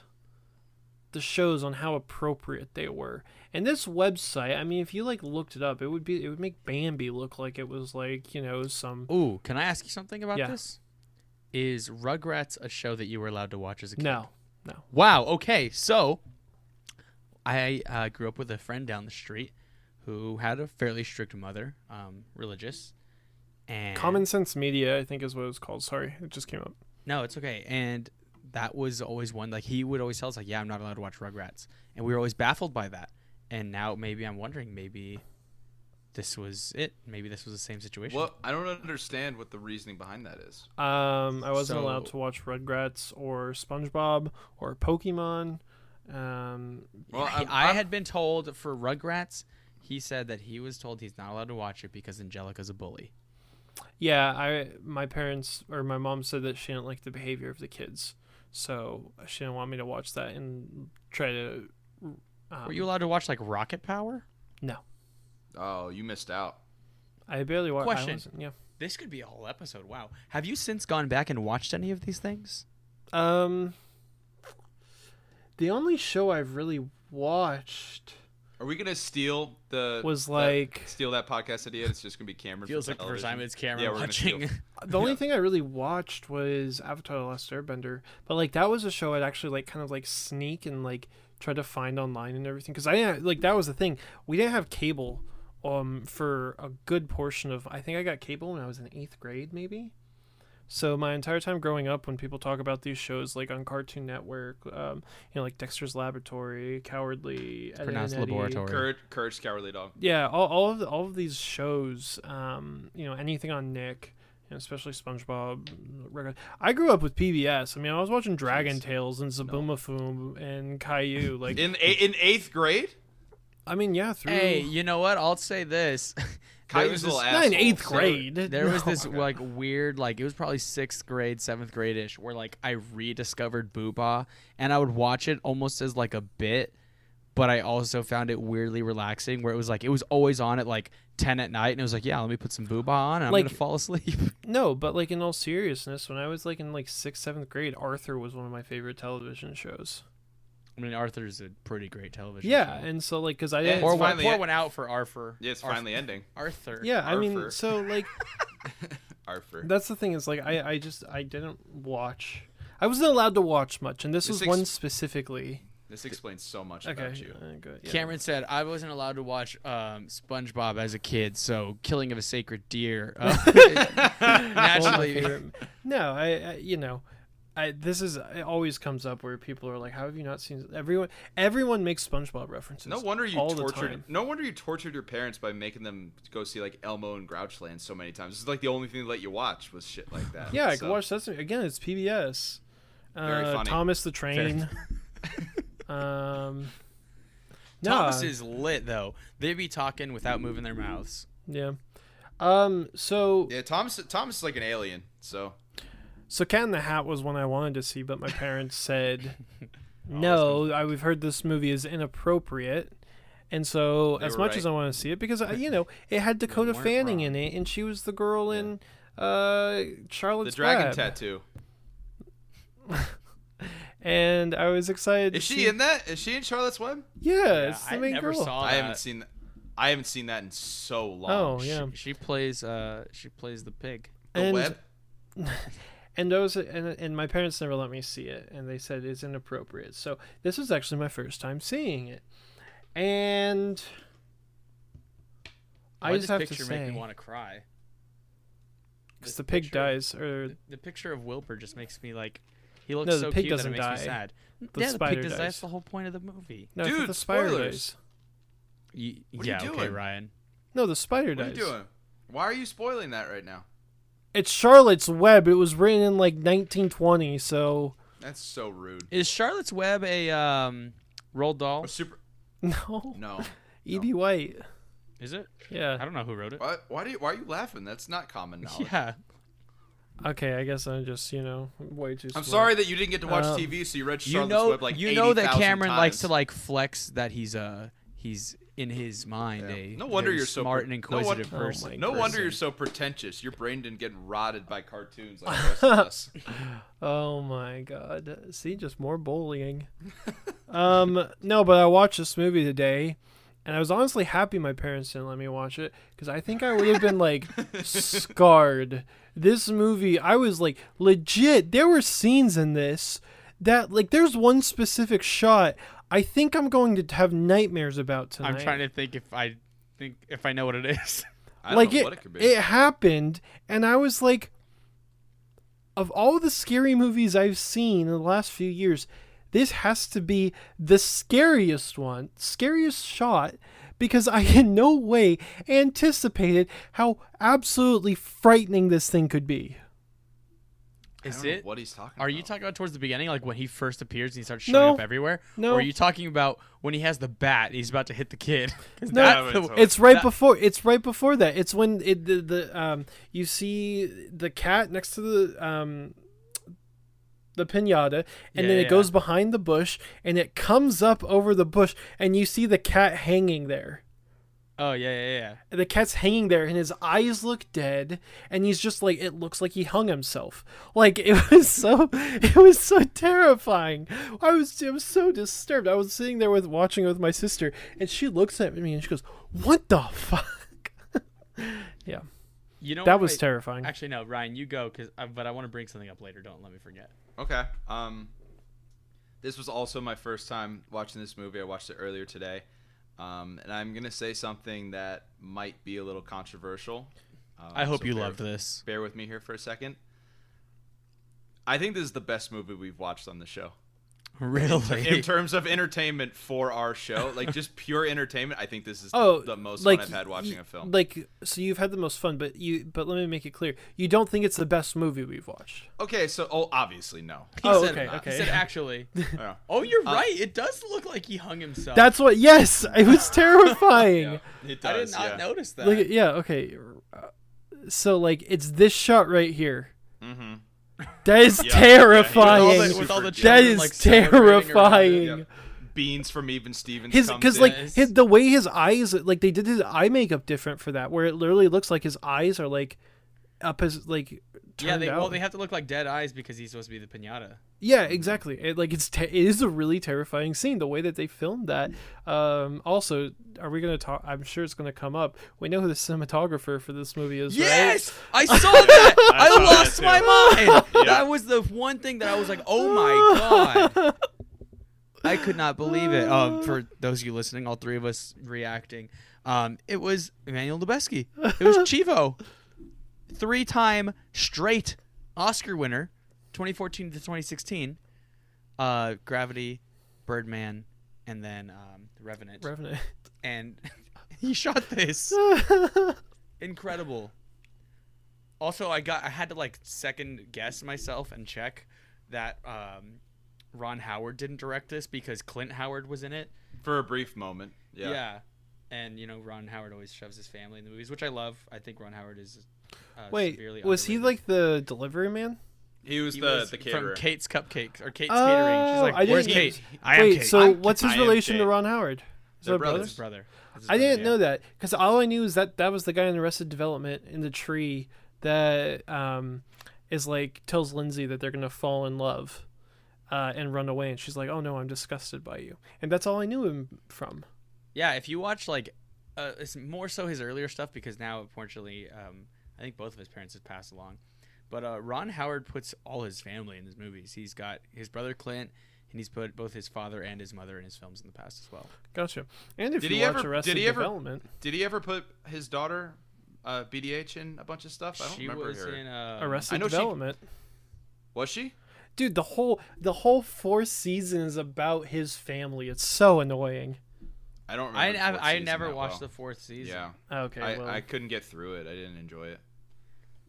the shows on how appropriate they were. And this website, I mean, if you like looked it up, it would be it would make Bambi look like it was like you know some Ooh, can I ask you something about Yeah. this? Is Rugrats a show that you were allowed to watch as a kid? No, no. Wow. Okay. So, I uh, grew up with a friend down the street who had a fairly strict mother, um, religious, and Common Sense Media, I think is what it was called. Sorry, it just came up. No, it's okay. And that was always one like he would always tell us like, "Yeah, I'm not allowed to watch Rugrats," and we were always baffled by that. And now maybe I'm wondering maybe this was it. Maybe this was the same situation. Well, I don't understand what the reasoning behind that is. Um, I wasn't allowed to watch Rugrats or SpongeBob or Pokemon. Um, Well, He- I'm- I I'm- had been told for Rugrats, he said that he was told he's not allowed to watch it because Angelica's a bully. yeah, I my parents or my mom said that she didn't like the behavior of the kids, so she didn't want me to watch that and try to. Um, Were you allowed to watch like Rocket Power? No, Oh, you missed out. I barely watched. Question. Yeah. This could be a whole episode. Wow. Have you since gone back and watched any of these things? Um, the only show I've really watched Are we gonna steal the was that- like steal that podcast idea? It's just gonna be Cameron. Feels for like the first time it's Cameron Yeah, we're gonna steal- watching. the only thing I really watched was Avatar: The Last Airbender, but like that was a show I'd actually like kind of like sneak and like try to find online and everything because I didn't like that was the thing we didn't have cable um for a good portion of I think I got cable when I was in eighth grade maybe. So my entire time growing up, when people talk about these shows like on Cartoon Network, um, you know, like Dexter's Laboratory, Cowardly, Ed, Ed, pronounced Eddie, laboratory. Courage, courage, cowardly dog. yeah, all, all of the, all of these shows, um, you know, anything on Nick, and especially SpongeBob. I grew up with PBS. I mean, I was watching Dragon Jeez. Tales and Zoboomafoo and Caillou. Like, In a- in eighth grade, I mean, yeah, through Hey, you know what? I'll say this. there Caillou's was a little not in asshole, eighth so- grade. there was No. this like weird, like it was probably sixth grade, seventh grade ish, where like I rediscovered Boohbah, and I would watch it almost as like a bit, but I also found it weirdly relaxing. Where it was like it was always on at like ten at night, and it was like, yeah, let me put some Boohbah on, and I'm Like- gonna fall asleep. No, but like in all seriousness, when I was like in like sixth, seventh grade, Arthur was one of my favorite television shows. I mean, Arthur's a pretty great television. Yeah, show. and so like, cause I Yeah, didn't. pour one, finally pour one out for Arthur. Yeah, it's Arthur. finally ending. Arthur. yeah, I mean, so like, Arthur. that's the thing is like, I I just I didn't watch. I wasn't allowed to watch much, and this, This was one specifically. This explains so much Okay, about you. uh, good, yeah. Cameron said I wasn't allowed to watch um, SpongeBob as a kid, so Killing of a Sacred Deer. Uh, One of my naturally, no, I, I you know, I this is it always comes up where people are like, "How have you not seen?" Everyone everyone makes SpongeBob references. No wonder you all tortured. No wonder you tortured your parents by making them go see like Elmo and Grouchland so many times. This is like the only thing that let you watch was shit like that. Yeah, I so. can watch Sesame again. It's PBS. Very Uh, funny. Thomas the Train. um, no, Thomas is lit though. They'd be talking without moving their mouths. yeah. Um, so Yeah, Thomas. Thomas is like an alien. So so Cat in the Hat was one I wanted to see, but my parents said no. I, we've heard this movie is inappropriate. And so, They as were much as. I want to see it, because I, you know it had Dakota Fanning wrong. in it, and she was the girl in uh, the dragon Web. tattoo. and I was excited. Is to she see- in that? Is she in Charlotte's Web? Yeah, it's the I main never girl. saw I haven't seen. That. I haven't seen that in so long. Oh yeah, She, she plays. Uh, she plays the pig. The and web. And those and, and my parents never let me see it, and they said it's inappropriate. So this was actually my first time seeing it, and I Why just this have picture to make me want to cry. because This the pig picture- dies, or The, the picture of Wilbur just makes me like. He looks No, the so pig cute doesn't that it makes die. me sad. The yeah, spider the pig does. dies. That's the whole point of the movie. no, Dude, the spider spoilers. dies. Y- What are you yeah. Okay, doing? Ryan. No, the spider What are you doing? Why are you spoiling that right now? It's Charlotte's Web. It was written in like 1920, so That's so rude. Is Charlotte's Web a um, Roald Dahl? A super. no. No. E.B. White. Is it? Yeah. I don't know who wrote it. Why, why do you? Why are you laughing? That's not common knowledge. Yeah. Okay, I guess I'm just you know way too. I'm smart. sorry that you didn't get to watch Um, TV, so you read You Charlotte's know, Web like you know that 80,000 Cameron likes to like flex that he's uh he's in his mind Yeah. a No wonder you're so smart pre- and no won- inquisitive Oh person. my No wonder person. you're so pretentious. Your brain didn't get rotted by cartoons like the rest of us. Oh my god. See, just more bullying. um, no, but I watched this movie today, and I was honestly happy my parents didn't let me watch it because I think I would have been like scarred. This movie, I was like legit. There were scenes in this that like there's one specific shot. I think I'm going to have nightmares about tonight. I'm trying to think if I think if I know what it is. I don't like know it, what it could be. it happened, and I was like, of all the scary movies I've seen in the last few years, this has to be the scariest one, scariest shot, because I in no way anticipated how absolutely frightening this thing could be. I Is don't know it? what he's talking Are about? you talking about towards the beginning, like when he first appears and he starts showing No. up everywhere? No. Or are you talking about when he has the bat he's about to hit the kid. No, it's- the- It's right that- before. It's right before that. It's when it, the the um you see the cat next to the um the pinata, and Yeah, then it yeah. goes behind the bush, and it comes up over the bush, and you see the cat hanging there. Oh yeah, yeah, yeah. And the cat's hanging there, and his eyes look dead, and he's just like it looks like he hung himself. Like it was so, it was so terrifying. I was, I was so disturbed. I was sitting there with watching it with my sister, and she looks at me and she goes, "What the fuck?" yeah, You know that was I- terrifying. Actually, no, Ryan, you go, cause I, but I want to bring something up later. Don't let me forget. Okay. Um, this was also my first time watching this movie. I watched it earlier today, um, and I'm gonna say something that might be a little controversial. Um, I hope so you loved this. Bear with me here for a second. I think this is the best movie we've watched on the show. Really? in terms of entertainment for our show, like just pure entertainment, I think this is Oh, the most like fun I've had watching a film. Like, so you've had the most fun, but you, but let me make it clear, you don't think it's the best movie we've watched. okay, so oh, obviously no. He Oh, said, okay, He okay. said actually. Yeah. Oh, you're Uh, right. It does look like he hung himself. That's what. Yes, it was terrifying. It does, I did not yeah. notice that. Look at yeah. Okay. So like, it's this shot right here. Mm-hmm. That is Yeah, terrifying. yeah, all the, with all the That is like, celebrating around it. terrifying. Beans from Even Stevens. His because like his, the way his eyes like they did his eye makeup different for that where it literally looks like his eyes are like up as like Yeah, they, out. well, they have to look like dead eyes because he's supposed to be the pinata. Yeah, exactly. It, like it's te- it is a really terrifying scene. The way that they filmed that. Um, also, are we gonna talk? I'm sure it's gonna come up. We know who the cinematographer for this movie is. Yes, I saw that. I, saw lost too. my mind. Yeah. That was the one thing that I was like, "Oh my god!" I could not believe it. Um, for those of you listening, all three of us reacting, um, it was Emmanuel Lubezki. It was Chivo, three-time straight Oscar winner, 2014 to 2016. Uh, Gravity, Birdman, and then um, The Revenant. Revenant. and he shot this incredible also i got i had to like second guess myself and check that um ron howard didn't direct this because clint howard was in it for a brief moment. Yeah. and you know ron howard always shoves his family in the movies which i love i think ron howard is uh, Wait, severely was he like the delivery man? He was He the was the caterer. from Kate's Cupcakes or Kate's Oh, Catering. She's like, didn't "Where's know- Kate? I am Wait, Kate." so I'm- what's his I relation to Ron Howard? Is They're that brothers. His brother. His I didn't yeah. know that because all I knew is that that was the guy in Arrested Development in the tree that um, is like tells Lindsay that they're gonna fall in love uh, and run away, and she's like, "Oh no, I'm disgusted by you," and that's all I knew him from. Yeah, if you watch like, uh, it's more so his earlier stuff because now unfortunately, um, I think both of his parents have passed along. But uh, Ron Howard puts all his family in his movies. He's got his brother Clint, and he's put both his father and his mother in his films in the past as well. Gotcha. And if Did you he watch ever- Arrested did he ever- Development, Did he ever put his daughter, uh, BDH, in a bunch of stuff? I don't she remember was her. in uh, Arrested know she- Development, Was she? dude, the whole the whole fourth season is about his family. It's so annoying. I don't I remember. the I, I never watched well. the fourth season. Yeah. Okay, I, well, I couldn't get through it. I didn't enjoy it.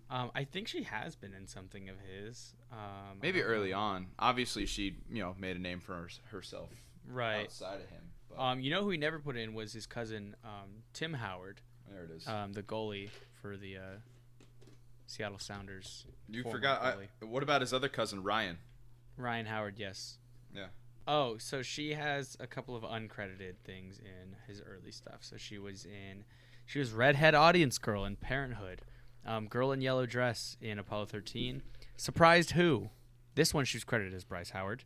Um, I think she has been in something of his. Um, Maybe early know. on. Obviously, she you know made a name for hers- herself Right. outside of him. But Um, you know who he never put in was his cousin um, Tim Howard, there it is. um, the goalie for the uh, Seattle Sounders. you forgot. I, what about his other cousin Ryan? Ryan Howard, yes. Yeah. Oh, so she has a couple of uncredited things in his early stuff. So she was in, she was redhead audience girl in Parenthood, um, girl in yellow dress in Apollo 13. Surprised who? This one she was credited as Bryce Howard,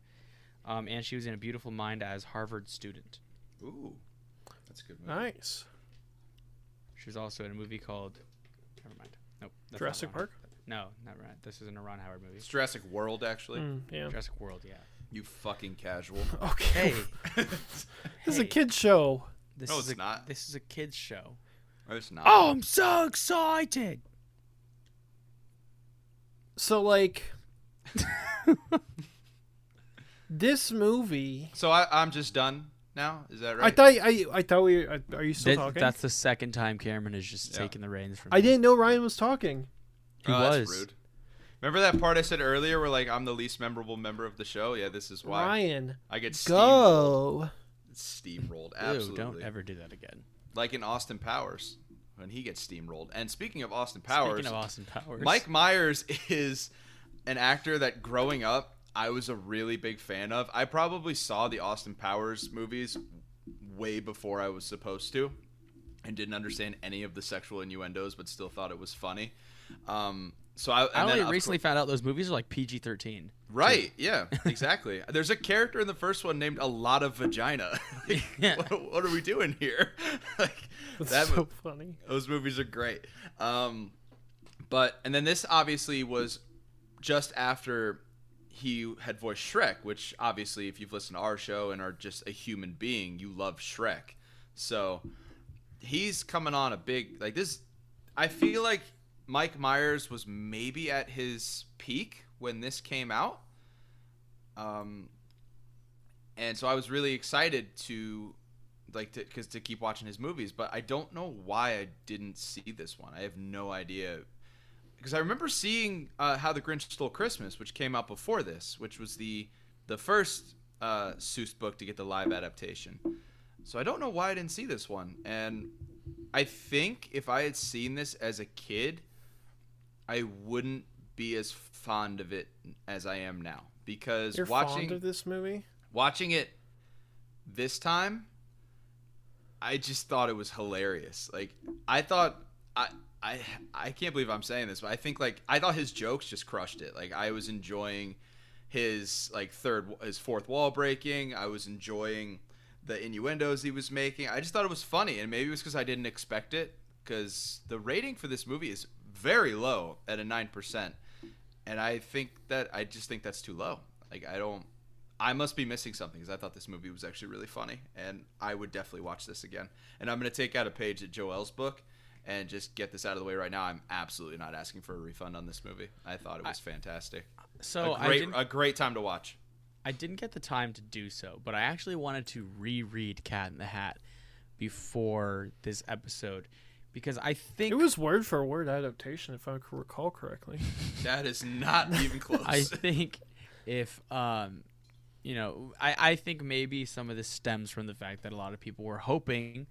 um, and she was in A Beautiful Mind as Harvard student. Ooh, that's a good. Movie. nice. She was also in a movie called, never mind. Nope. that's not Jurassic Ron- Park. No, not right. This isn't a Ron Howard movie. It's Jurassic World, actually. Mm, yeah. Jurassic World, yeah. You fucking casual. Okay. Hey, This is a hey. kid show. this No, is it's a, not. This is a kids show. Oh, it's not. Oh, I'm so excited. So like this movie. So I, I'm just done now. Is that right? I thought I I thought we are are you still That- talking? That's the second time Cameron is just Yeah. taken the reins from I me. didn't know Ryan was talking. He Oh, that's was. rude. Remember that part I said earlier where like I'm the least memorable member of the show? Yeah, this is why Ryan, I get steamrolled. go. Steamrolled, Ew, absolutely. don't ever do that again. Like in Austin Powers when he gets steamrolled. And speaking of Austin Powers, Speaking of Austin Powers, Mike Myers is an actor that growing up I was a really big fan of. I probably saw the Austin Powers movies way before I was supposed to and didn't understand any of the sexual innuendos but still thought it was funny. Um so I, I and then, only of recently cour- found out those movies are like PG-13. Right, yeah, exactly. There's a character in the first one named a lot of vagina. Like, Yeah. what, what are we doing here? like That's that so funny. those movies are great. Um, but and then this obviously was just after he had voiced Shrek, which obviously, if you've listened to our show and are just a human being, you love Shrek. So he's coming on a big like this. I feel like Mike Myers was maybe at his peak when this came out. Um, and so I was really excited to like to because to keep watching his movies, but I don't know why I didn't see this one. I have no idea because I remember seeing uh, How the Grinch Stole Christmas, which came out before this, which was the the first uh, Seuss book to get the live adaptation. So I don't know why I didn't see this one, and I think if I had seen this as a kid, I wouldn't be as fond of it as I am now because You're watching fond of this movie? watching it this time i just thought it was hilarious. Like i thought i i i can't believe i'm saying this but i think like i thought his jokes just crushed it. Like i was enjoying his like third his fourth wall breaking. I was enjoying the innuendos he was making. I just thought it was funny and maybe it was because i didn't expect it because the rating for this movie is very low at a 9% and i think that i just think that's too low like i don't I must be missing something because I thought this movie was actually really funny, and I would definitely watch this again. And I'm going to take out a page at Joel's book and just get this out of the way right now. I'm absolutely not asking for a refund on this movie. I thought it was fantastic. So a I great, a great time to watch. I didn't get the time to do so, but I actually wanted to reread Cat in the Hat before this episode because I think It was word for word adaptation, if I c- recall correctly. That is not even close. I think if um you know, I, I think maybe some of this stems from the fact that a lot of people were hoping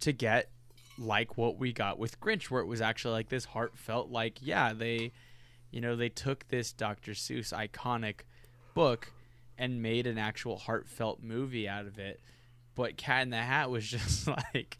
to get like what we got with Grinch, where it was actually like this heartfelt, like, yeah, they, you know, they took this Dr. Seuss iconic book and made an actual heartfelt movie out of it. But Cat in the Hat was just like,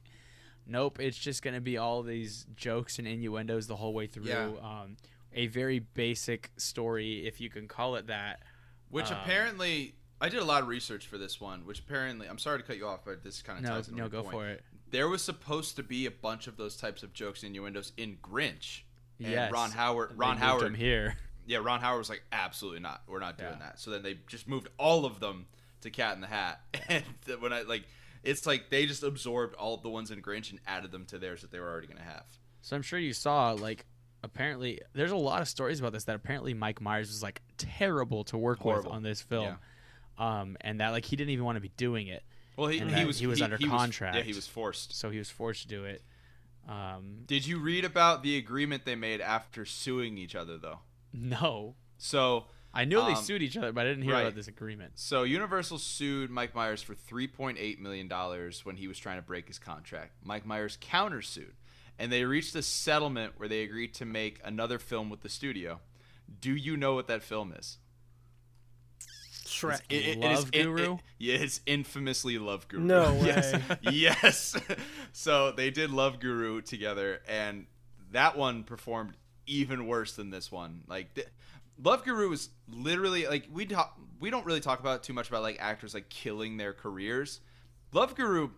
nope, it's just going to be all these jokes and innuendos the whole way through. Yeah. Um, a very basic story, if you can call it that. which um, apparently, I did a lot of research for this one. Which apparently, I'm sorry to cut you off, but this kind of No, ties into no, go point. for it. There was supposed to be a bunch of those types of jokes and innuendos in Grinch. And Yes. Ron Howard. Ron Howard here. yeah, Ron Howard was like, absolutely not. We're not doing Yeah. that. So then they just moved all of them to Cat in the Hat. And when I like, it's like they just absorbed all the ones in Grinch and added them to theirs that they were already gonna have. So I'm sure you saw like apparently there's a lot of stories about this that apparently Mike Myers was like terrible to work Horrible. with on this film. Um, and that like he didn't even want to be doing it. Well, he, he was he was under contract. yeah, he was forced. So he was forced to do it. Um, Did you read about the agreement they made after suing each other though? no. So I knew they Um, sued each other, but I didn't hear right. about this agreement. So Universal sued Mike Myers for 3.8 million dollars when he was trying to break his contract. Mike Myers countersued, and they reached a settlement where they agreed to make another film with the studio. Do you know what that film is? Shrek. It- it- it Love is- it- Guru? it- yeah, it's infamously Love Guru. No yes, way. yes. so they did Love Guru together, and that one performed even worse than this one. Like, th- Love Guru is literally like we talk, we don't really talk about too much about like actors like killing their careers. Love Guru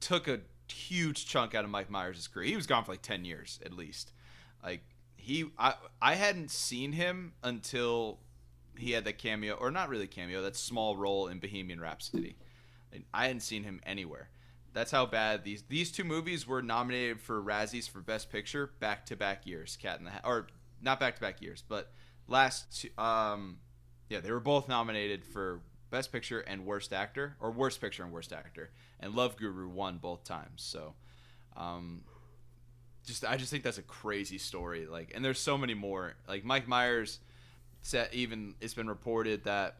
took a huge chunk out of Mike Myers' career. He was gone for like ten years at least. Like he, I, I hadn't seen him until he had that cameo, or not really cameo, that small role in Bohemian Rhapsody. I hadn't seen him anywhere. That's how bad these these two movies were nominated for Razzies for Best Picture back to back years. Cat in the Hat, or not back to back years, but last two, um, yeah, they were both nominated for Best Picture and Worst Actor, or Worst Picture and Worst Actor, and Love Guru won both times. So, um, just I just think that's a crazy story. Like, and there's so many more. Like Mike Myers said, even it's been reported that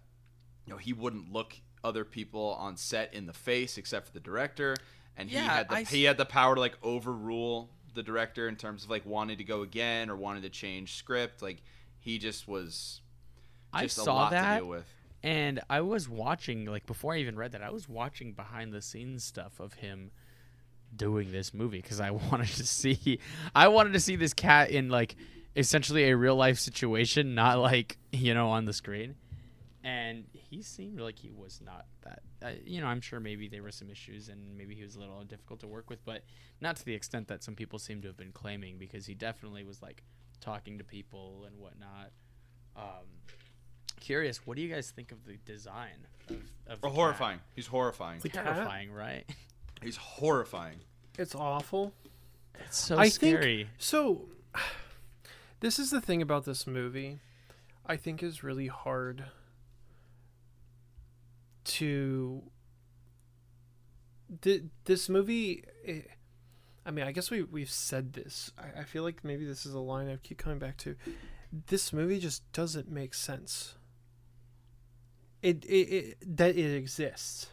you know he wouldn't look other people on set in the face except for the director, and he had the I he had the power to like overrule the director in terms of like wanting to go again or wanting to change script. Like he just was I just a saw lot that. to deal with. And I was watching, like, before I even read that, I was watching behind the scenes stuff of him doing this movie because I wanted to see, I wanted to see this cat in, like, essentially a real life situation, not like, you know, on the screen. And he seemed like he was not that, uh, you know, I'm sure maybe there were some issues and maybe he was a little difficult to work with, but not to the extent that some people seem to have been claiming because he definitely was, like, talking to people and whatnot. Um, curious, what do you guys think of the design of, of the Or cat? horrifying. He's horrifying. The cat? Terrifying, right? He's horrifying. It's awful. It's so I scary. think so. This is the thing about this movie. I think is really hard to th- this movie. eh, I mean, I guess we we've said this. I, I feel like maybe this is a line I keep coming back to. This movie just doesn't make sense. It it, it that it exists,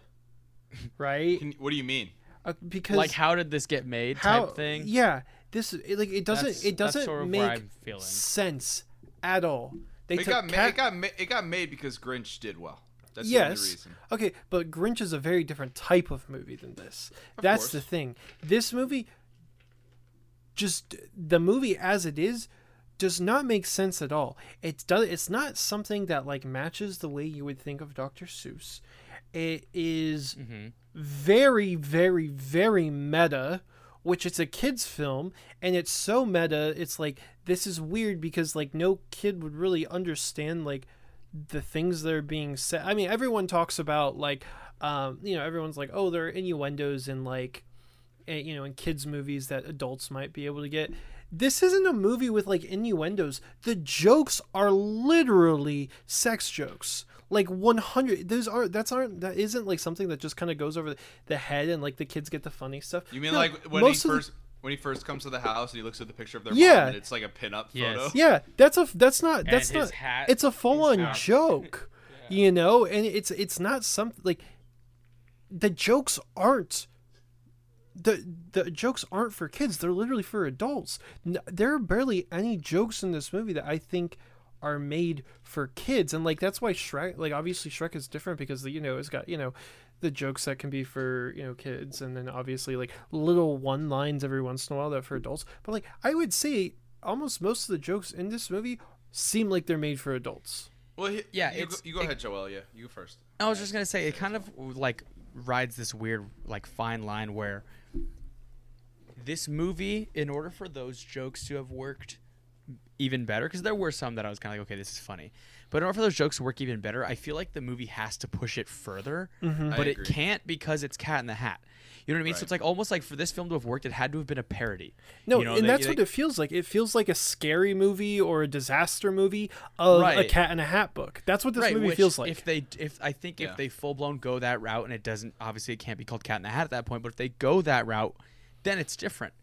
right? Can, what do you mean? Uh, because like how did this get made how type thing. Yeah, this it, like it doesn't That's- it doesn't sort of make where I'm feeling. sense at all. They It took got, ma- Cat- it got ma- it got made because Grinch did well. That's the yes. only reason. Okay, but Grinch is a very different type of movie than this. That's course. the thing. This movie just the movie as it is does not make sense at all. It does it's not something that like matches the way you would think of Dr. Seuss. It is Mm-hmm. very very very meta which it's a kids film and it's so meta it's like this is weird because like no kid would really understand like the things that are being said i mean everyone talks about like um you know everyone's like oh there are innuendos in like Eh, you know in kids movies that adults might be able to get this isn't a movie with like innuendos the jokes are literally sex jokes like 100 those aren't that's aren't that isn't like something that just kind of goes over the head and like the kids get the funny stuff You mean No, like when he most of the- first when he first comes to the house and he looks at the picture of their Yeah. mom and it's like a pinup Yes. photo? Yeah, that's a that's not that's his not hat it's a full on out. joke. You know, and it's it's not something like the jokes aren't the the jokes aren't for kids. They're literally for adults. There are barely any jokes in this movie that I think are made for kids and like that's why Shrek like obviously Shrek is different because the, you know it's got you know the jokes that can be for you know kids and then obviously like little one lines every once in a while that are for adults but like I would say almost most of the jokes in this movie seem like they're made for adults Well, he, Yeah, You, go, you go it- ahead, Joel. Yeah, you go first. I was just gonna say it kind of like rides this weird like fine line where this movie, in order for those jokes to have worked even better, because there were some that I was kind of like, okay, this is funny, but in order for those jokes to work even better, I feel like the movie has to push it further, Mm-hmm. But it can't because it's Cat in the Hat. You know what I mean? So it's like almost like for this film to have worked, it had to have been a parody. no You know, and they- that's they- what it feels like it feels like a scary movie or a disaster movie of a cat in a hat book that's what this right, movie feels like If they, if I think Yeah. if they full blown go that route, and it doesn't, obviously it can't be called Cat in the Hat at that point. But if they go that route, then it's different.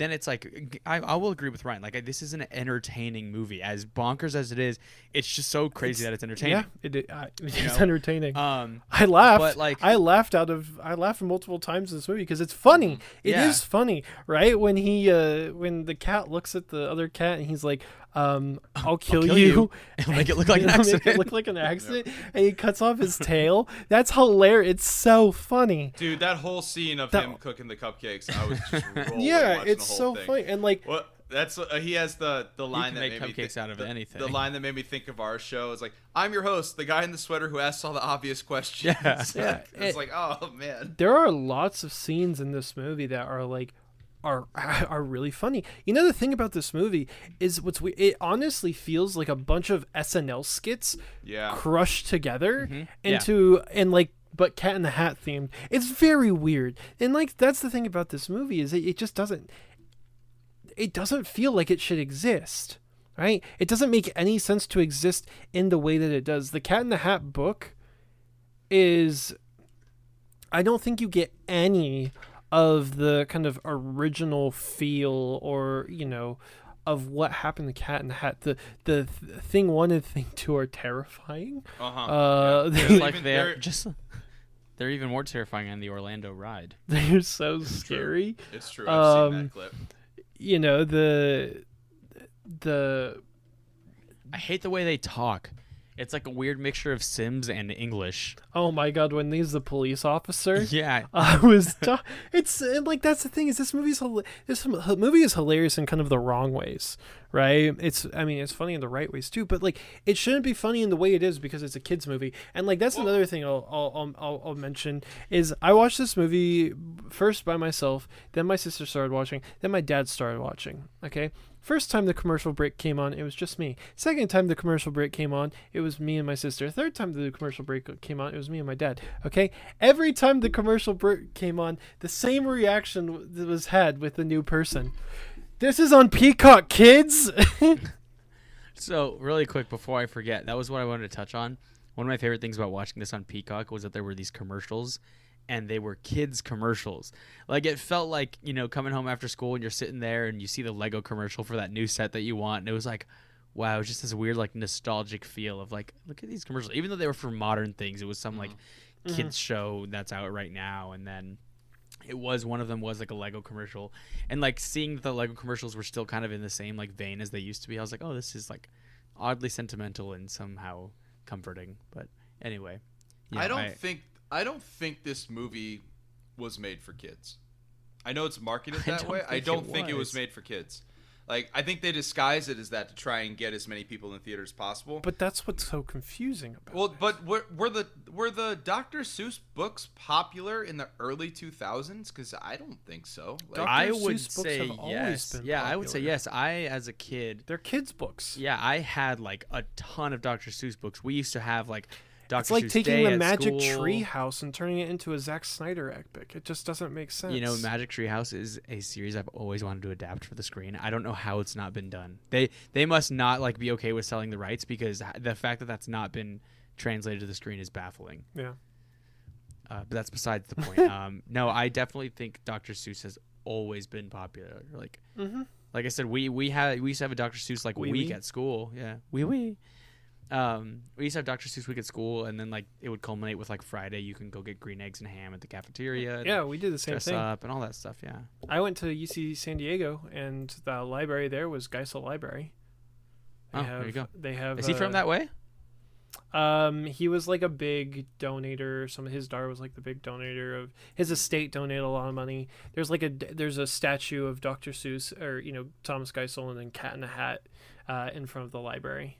Then it's like I, I will agree with Ryan. Like this is an entertaining movie, as bonkers as it is. It's just so crazy that it's entertaining. yeah it, it, uh, it's know? entertaining Um, I laughed. But, like- I laughed out of I laughed multiple times in this movie because it's funny. It is Mm-hmm. Yeah. funny, right? When he uh when the cat looks at the other cat and he's like, um, "I'll kill, kill you," you and make it look like an Make it accident. look like an accident, and he cuts off his tail. That's hilarious. It's so funny. Dude, that whole scene of That- him cooking the cupcakes, I was just rolling yeah, watching it's the so thing. funny, and like What? That's uh, he has the the line can that make made me cupcakes out of the, anything. The line that made me think of our show is like, "I'm your host, the guy in the sweater who asks all the obvious questions." Yeah. Yeah, it's it- like, oh man. there are lots of scenes in this movie that are like are are really funny. You know the thing about this movie is what's we it honestly feels like a bunch of SNL skits Yeah. crushed together mm-hmm. Yeah. into and like but cat in the hat themed. It's very weird. And like that's the thing about this movie is it, it just doesn't it doesn't feel like it should exist. Right? It doesn't make any sense to exist in the way that it does. The Cat in the Hat book is I don't think you get any of the kind of original feel or, you know, of what happened to Cat in the Hat. The the th- thing one and thing two are terrifying. Uh-huh. Uh, Yeah. they- It's Even like they're they're- just they're even more terrifying on the Orlando ride. They're so scary. It's true. I've seen um, that clip. You know, the the I hate the way they talk. It's like a weird mixture of Sims and English. oh my god, when he's the police officer. Yeah. I was ta- it's like that's the thing is this movie's this movie is hilarious in kind of the wrong ways, right? It's I mean it's funny in the right ways too, but like it shouldn't be funny in the way it is because it's a kids movie. And like that's another thing I'll I'll, I'll I'll I'll mention is I watched this movie first by myself, then my sister started watching, then my dad started watching. Okay. First time the commercial break came on, it was just me. Second time the commercial break came on, it was me and my sister. Third time the commercial break came on, it was me and my dad. Okay? Every time the commercial break came on, the same reaction was had with the new person. This is on Peacock, kids. So really quick before I forget, that was what I wanted to touch on one of my favorite things about watching this on Peacock was that there were these commercials and they were kids commercials. Like it felt like, you know, coming home after school and you're sitting there and you see the Lego commercial for that new set that you want and it was like wow, it was just this weird like nostalgic feel of like look at these commercials. Even though they were for modern things, it was some like mm-hmm. kids mm-hmm. show that's out right now and then it was one of them was like a Lego commercial, and like seeing the Lego commercials were still kind of in the same like vein as they used to be. I was like, oh, this is like oddly sentimental and somehow comforting. But anyway, yeah, I don't think I don't think this movie was made for kids. I know it's marketed I that don't way. I don't it think it was was. made for kids. Like I think they disguise it as that to try and get as many people in theaters as possible. But that's what's so confusing about it. well, it. but were, were the were the Dr. Seuss books popular in the early 2000s? Because I don't think so. Like, Dr. I Seuss would books say have always yes. been Yeah, I would say yes. I as a kid, They're kids' books. yeah, I had like a ton of Dr. Seuss books. We used to have like Dr. It's like Seuss taking the Magic. Tree House and turning it into a Zack Snyder epic. It just doesn't make sense. You know, Magic Tree House is a series I've always wanted to adapt for the screen. I don't know how it's not been done. They they must not like be okay with selling the rights because the fact that that's not been translated to the screen is baffling. Yeah. Uh, but that's besides the point. um, no, I definitely think Dr. Seuss has always been popular. Like, Mm-hmm. like I said, we we had we used to have a Dr. Seuss like Wee week wee? at school. Yeah, we wee. Um, we used to have Dr. Seuss week at school, and then like it would culminate with like Friday. You can go get green eggs and ham at the cafeteria. Yeah, we did the same dress thing. up and all that stuff. Yeah. I went to UC San Diego, and the library there was Geisel Library. They Oh, have, there you go. They have. Is he uh, from that way? Um, he was like a big donator. Some of his daughter was like the big donator of his estate. Donated a lot of money. There's like a there's a statue of Dr. Seuss or you know Thomas Geisel and then Cat in the Hat, uh, in front of the library.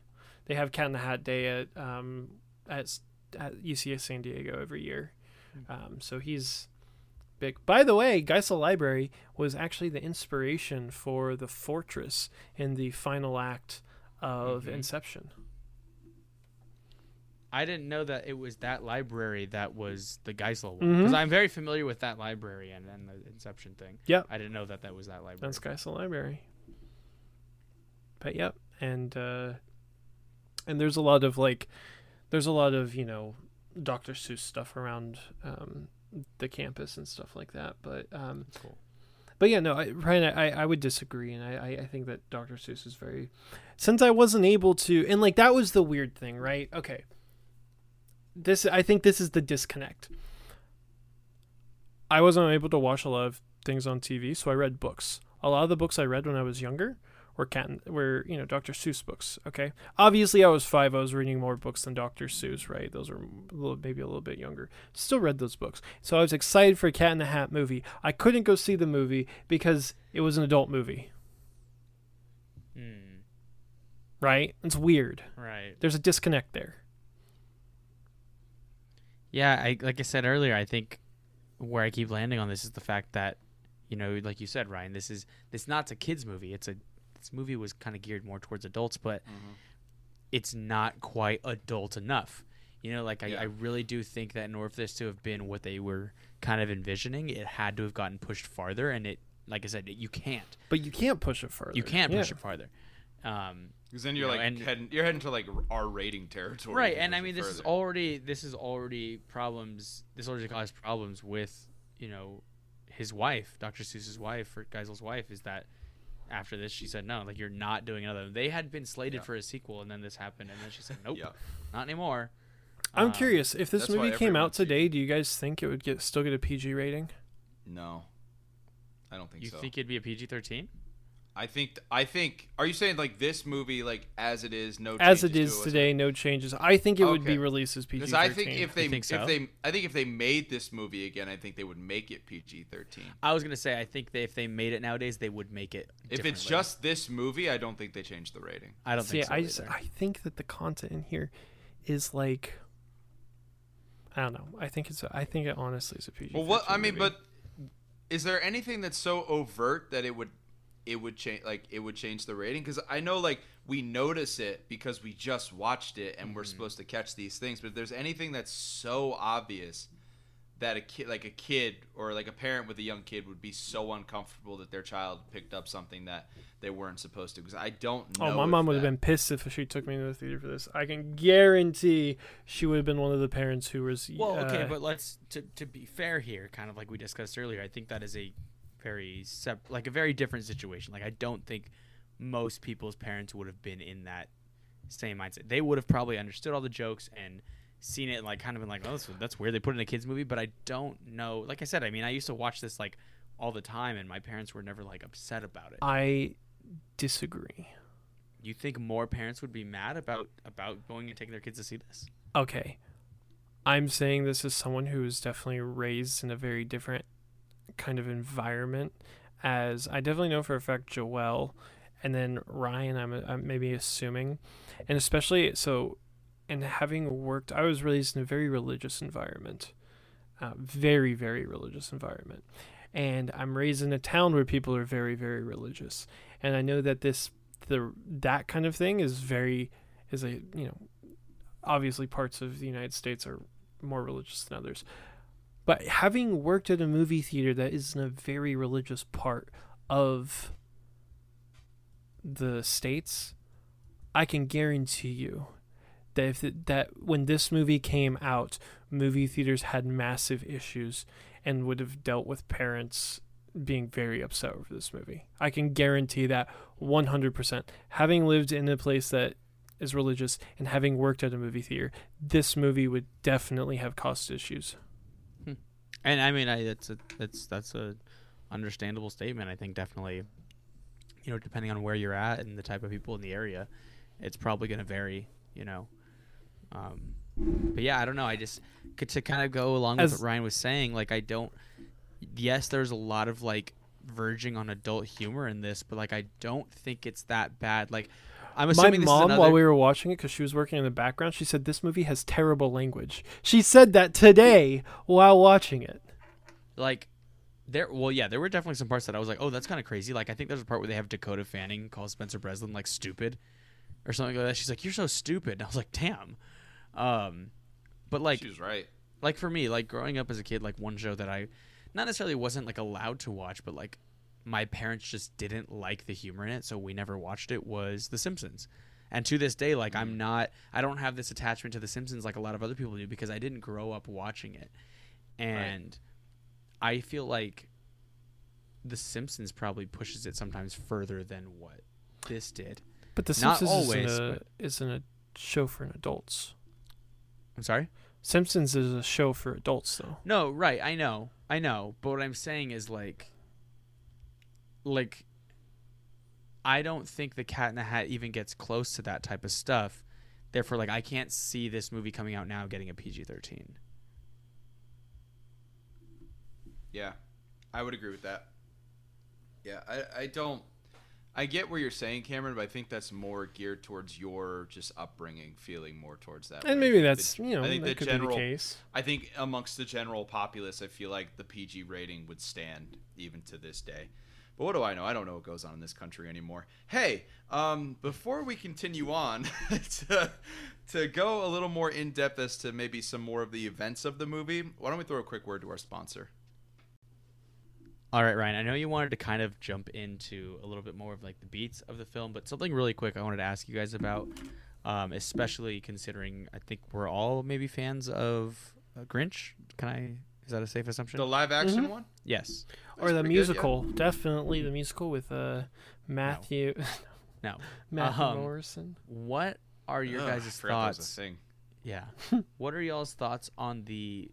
They have Cat in the Hat Day at um at, at UCS San Diego every year. Um, so he's big. By the way, Geisel Library was actually the inspiration for the fortress in the final act of Mhm. Inception. I didn't know that it was that library that was the Geisel one because Mhm. I'm very familiar with that library and, and the Inception thing. Yep. I didn't know that that was that library. That's Geisel Library. But yep, and uh, and there's a lot of like, there's a lot of you know, Dr. Seuss stuff around um, the campus and stuff like that. But um, cool. but yeah, no, I, Ryan, I, I would disagree, and I, I, I think that Dr. Seuss is very, since I wasn't able to, and like that was the weird thing, right? Okay, this I think this is the disconnect. I wasn't able to watch a lot of things on TV, so I read books. A lot of the books I read when I was younger were cat, were you know Dr. Seuss books. Okay, obviously I was five. I was reading more books than Dr. Seuss, right? Those were a little, maybe a little bit younger. Still read those books, so I was excited for a Cat in the Hat movie. I couldn't go see the movie because it was an adult movie, Hmm. right? It's weird. Right. There's a disconnect there. Yeah, I like I said earlier, I think where I keep landing on this is the fact that, you know, like you said, Ryan, this is this not a kids movie. It's a this movie was kind of geared more towards adults, but Mhm. it's not quite adult enough. You know, like I, Yeah. I really do think that in order for this to have been what they were kind of envisioning, it had to have gotten pushed farther, and it, like I said, it, you can't. But you can't push it further. You can't push Yeah. it farther. Um, Because then You you're know, like and- heading, you're heading to like R rating territory. right and i mean this is already this is already problems this already caused problems with you know his wife dr seuss's wife or geisel's wife is that after this she said no like you're not doing another they had been slated Yeah. for a sequel and then this happened and then she said nope Yeah. not anymore I'm Um, curious if this movie came out today. Do you guys think it would get still get a PG rating? No, I don't think so. you think it'd be a pg-13 I think I think. Are you saying like this movie, like as it is, no As changes it to is what's- today, no changes. I think it would be Okay. released as PG. Because I think if they think so? if they I think if they made this movie again, I think they would make it PG thirteen. i was gonna say i think they, if they made it nowadays they would make it If it's just this movie, I don't think they change the rating. i don't See, think so I just. I think that the content in here is like I don't know. I think it's a, I think it honestly is a PG. Well, what I mean, but is there anything that's so overt that it would it would change like it would change the rating? Because I know like we notice it because we just watched it and we're supposed to catch these things. But if there's anything that's so obvious that a kid like a kid or like a parent with a young kid would be so uncomfortable that their child picked up something that they weren't supposed to because i don't know Oh, my mom would have been pissed if she took me to the theater for this. I can guarantee she would have been one of the parents who was. Well, okay, uh, but let's to to be fair here, kind of like we discussed earlier. I think that is a very sep- like a very different situation. Like I don't think most people's parents would have been in that same mindset. They would have probably understood all the jokes and seen it and like kind of been like, "Oh, that's, that's weird. They put in a kids movie." But I don't know. Like I said, I mean, I used to watch this like all the time, and my parents were never like upset about it. I disagree. you think more parents would be mad about about going and taking their kids to see this? Okay. I'm saying this as someone who was definitely raised in a very different kind of environment. As I definitely know for a fact, Joel, and then Ryan, I'm, I'm maybe assuming, and especially so, and having worked, I was raised in a very religious environment, uh, very very religious environment, and I'm raised in a town where people are very very religious, and I know that this the that kind of thing is very is a you know obviously parts of the United States are more religious than others. But having worked at a movie theater that is in a very religious part of the states, I can guarantee you that if that when this movie came out, movie theaters had massive issues and would have dealt with parents being very upset over this movie. I can guarantee that 100%. Having lived in a place that is religious and having worked at a movie theater, this movie would definitely have caused issues. And I mean, I that's a that's that's a understandable statement. I think definitely, you know, depending on where you're at and the type of people in the area, it's probably going to vary. You know, um, but yeah, I don't know. I just could to kind of go along with what Ryan was saying. Like, I don't. Yes, there's a lot of like verging on adult humor in this, but like I don't think it's that bad. Like, I'm My assuming this is mom, another, while we were watching it, because she was working in the background, she said this movie has terrible language. She said that today while watching it. like there well yeah there were definitely some parts that i was like oh that's kind of crazy. Like i think there's a part where they have dakota fanning call spencer breslin like stupid or something like that. She's like you're so stupid. And i was like damn. Um but like she was right. like for me like growing up as a kid like one show that i not necessarily wasn't like allowed to watch but like my parents just didn't like the humor in it so we never watched it was the simpsons and to this day like i'm mm. not i don't have this attachment to the simpsons like a lot of other people do because i didn't grow up watching it and i feel like the simpsons probably pushes it sometimes further than what this did But The Not Simpsons always, isn't, a, but- isn't a show for adults. i'm sorry Simpsons is a show for adults, though. No, right. I know. I know. But what I'm saying is like like I don't think the cat in the hat even gets close to that type of stuff. Therefore, like I can't see this movie coming out now getting a PG thirteen. Yeah, I would agree with that. Yeah, I, I don't. I get where you're saying, Cameron, but I think that's more geared towards your just upbringing, feeling more towards that. And way. maybe The- that's, you know, I think that the could general. be the case. I think amongst the general populace, I feel like the PG rating would stand even to this day. But what do I know? I don't know what goes on in this country anymore. Hey, um, before we continue on to, to go a little more in depth as to maybe some more of the events of the movie, why don't we throw a quick word to our sponsor? All right, Ryan. I know you wanted to kind of jump into a little bit more of like the beats of the film, but something really quick I wanted to ask you guys about, um, especially considering I think we're all maybe fans of uh, Grinch. Can I? Is that a safe assumption? The live action Mhm. one? yes. Or the pretty good, yeah. musical. Definitely the musical with uh, Matthew No. Matthew Um, Morrison. What are your Ugh, guys' forgot that was a thoughts? thing. Yeah. what are y'all's thoughts on the,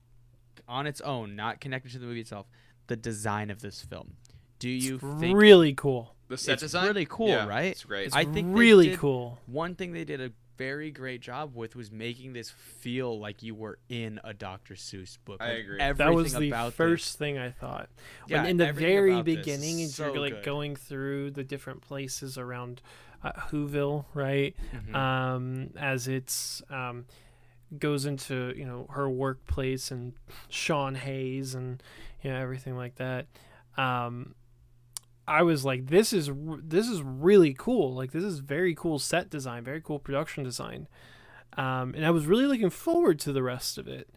on its own, not connected to the movie itself, the design of this film? Do you It's think really cool. The set it's design? really cool, Yeah, right? It's great. It's I think really cool. one thing they did a very great job with was making this feel like you were in a Dr. Seuss book. I Like, agree. That was the about first this- thing I thought. Yeah, in the very beginning, is as you're like good. going through the different places around uh, Whoville, right? Mhm. Um, as it's um, goes into you know her workplace and Sean Hayes and you know everything like that. Um, I was like, this is this is really cool. Like this is very cool set design, very cool production design. Um, and I was really looking forward to the rest of it.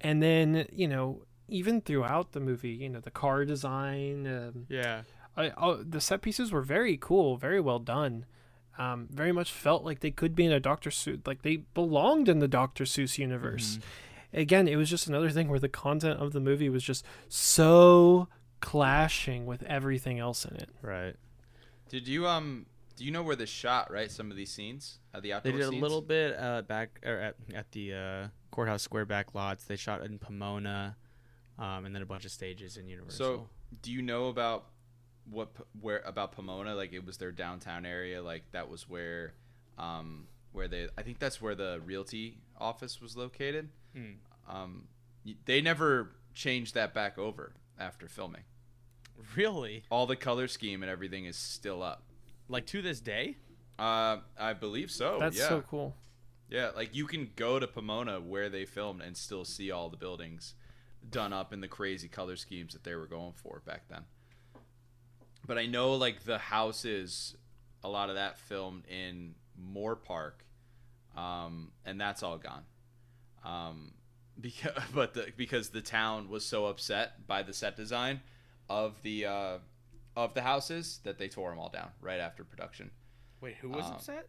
And then you know, even throughout the movie, you know, the car design, um, Yeah. I, oh, the set pieces were very cool, very well done. Um, very much felt like they could be in a Dr. Seuss, like they belonged in the Dr. Seuss universe. Again, it was just another thing where the content of the movie was just so clashing with everything else in it. Right. Did you um? Do you know where they shot? Right, some of these scenes, uh, the They outdoor did a little bit uh, back or at, at the uh, courthouse square back lots. They shot in Pomona, um, and then a bunch of stages in Universal. So, do you know about what where about Pomona? Like, it was their downtown area. Like, that was where, um, where they. I think that's where the realty office was located. Hmm. Um, they never changed that back over after filming. Really, All the color scheme and everything is still up. like to this day. Uh, I believe so. That's yeah. so cool. Yeah, like you can go to Pomona where they filmed and still see all the buildings done up in the crazy color schemes that they were going for back then. But I know like the houses, a lot of that filmed in Moorpark, um, and that's all gone. Um, because but the, because the town was so upset by the set design of the uh, of the houses that they tore them all down right after production. Wait, who was Um, upset?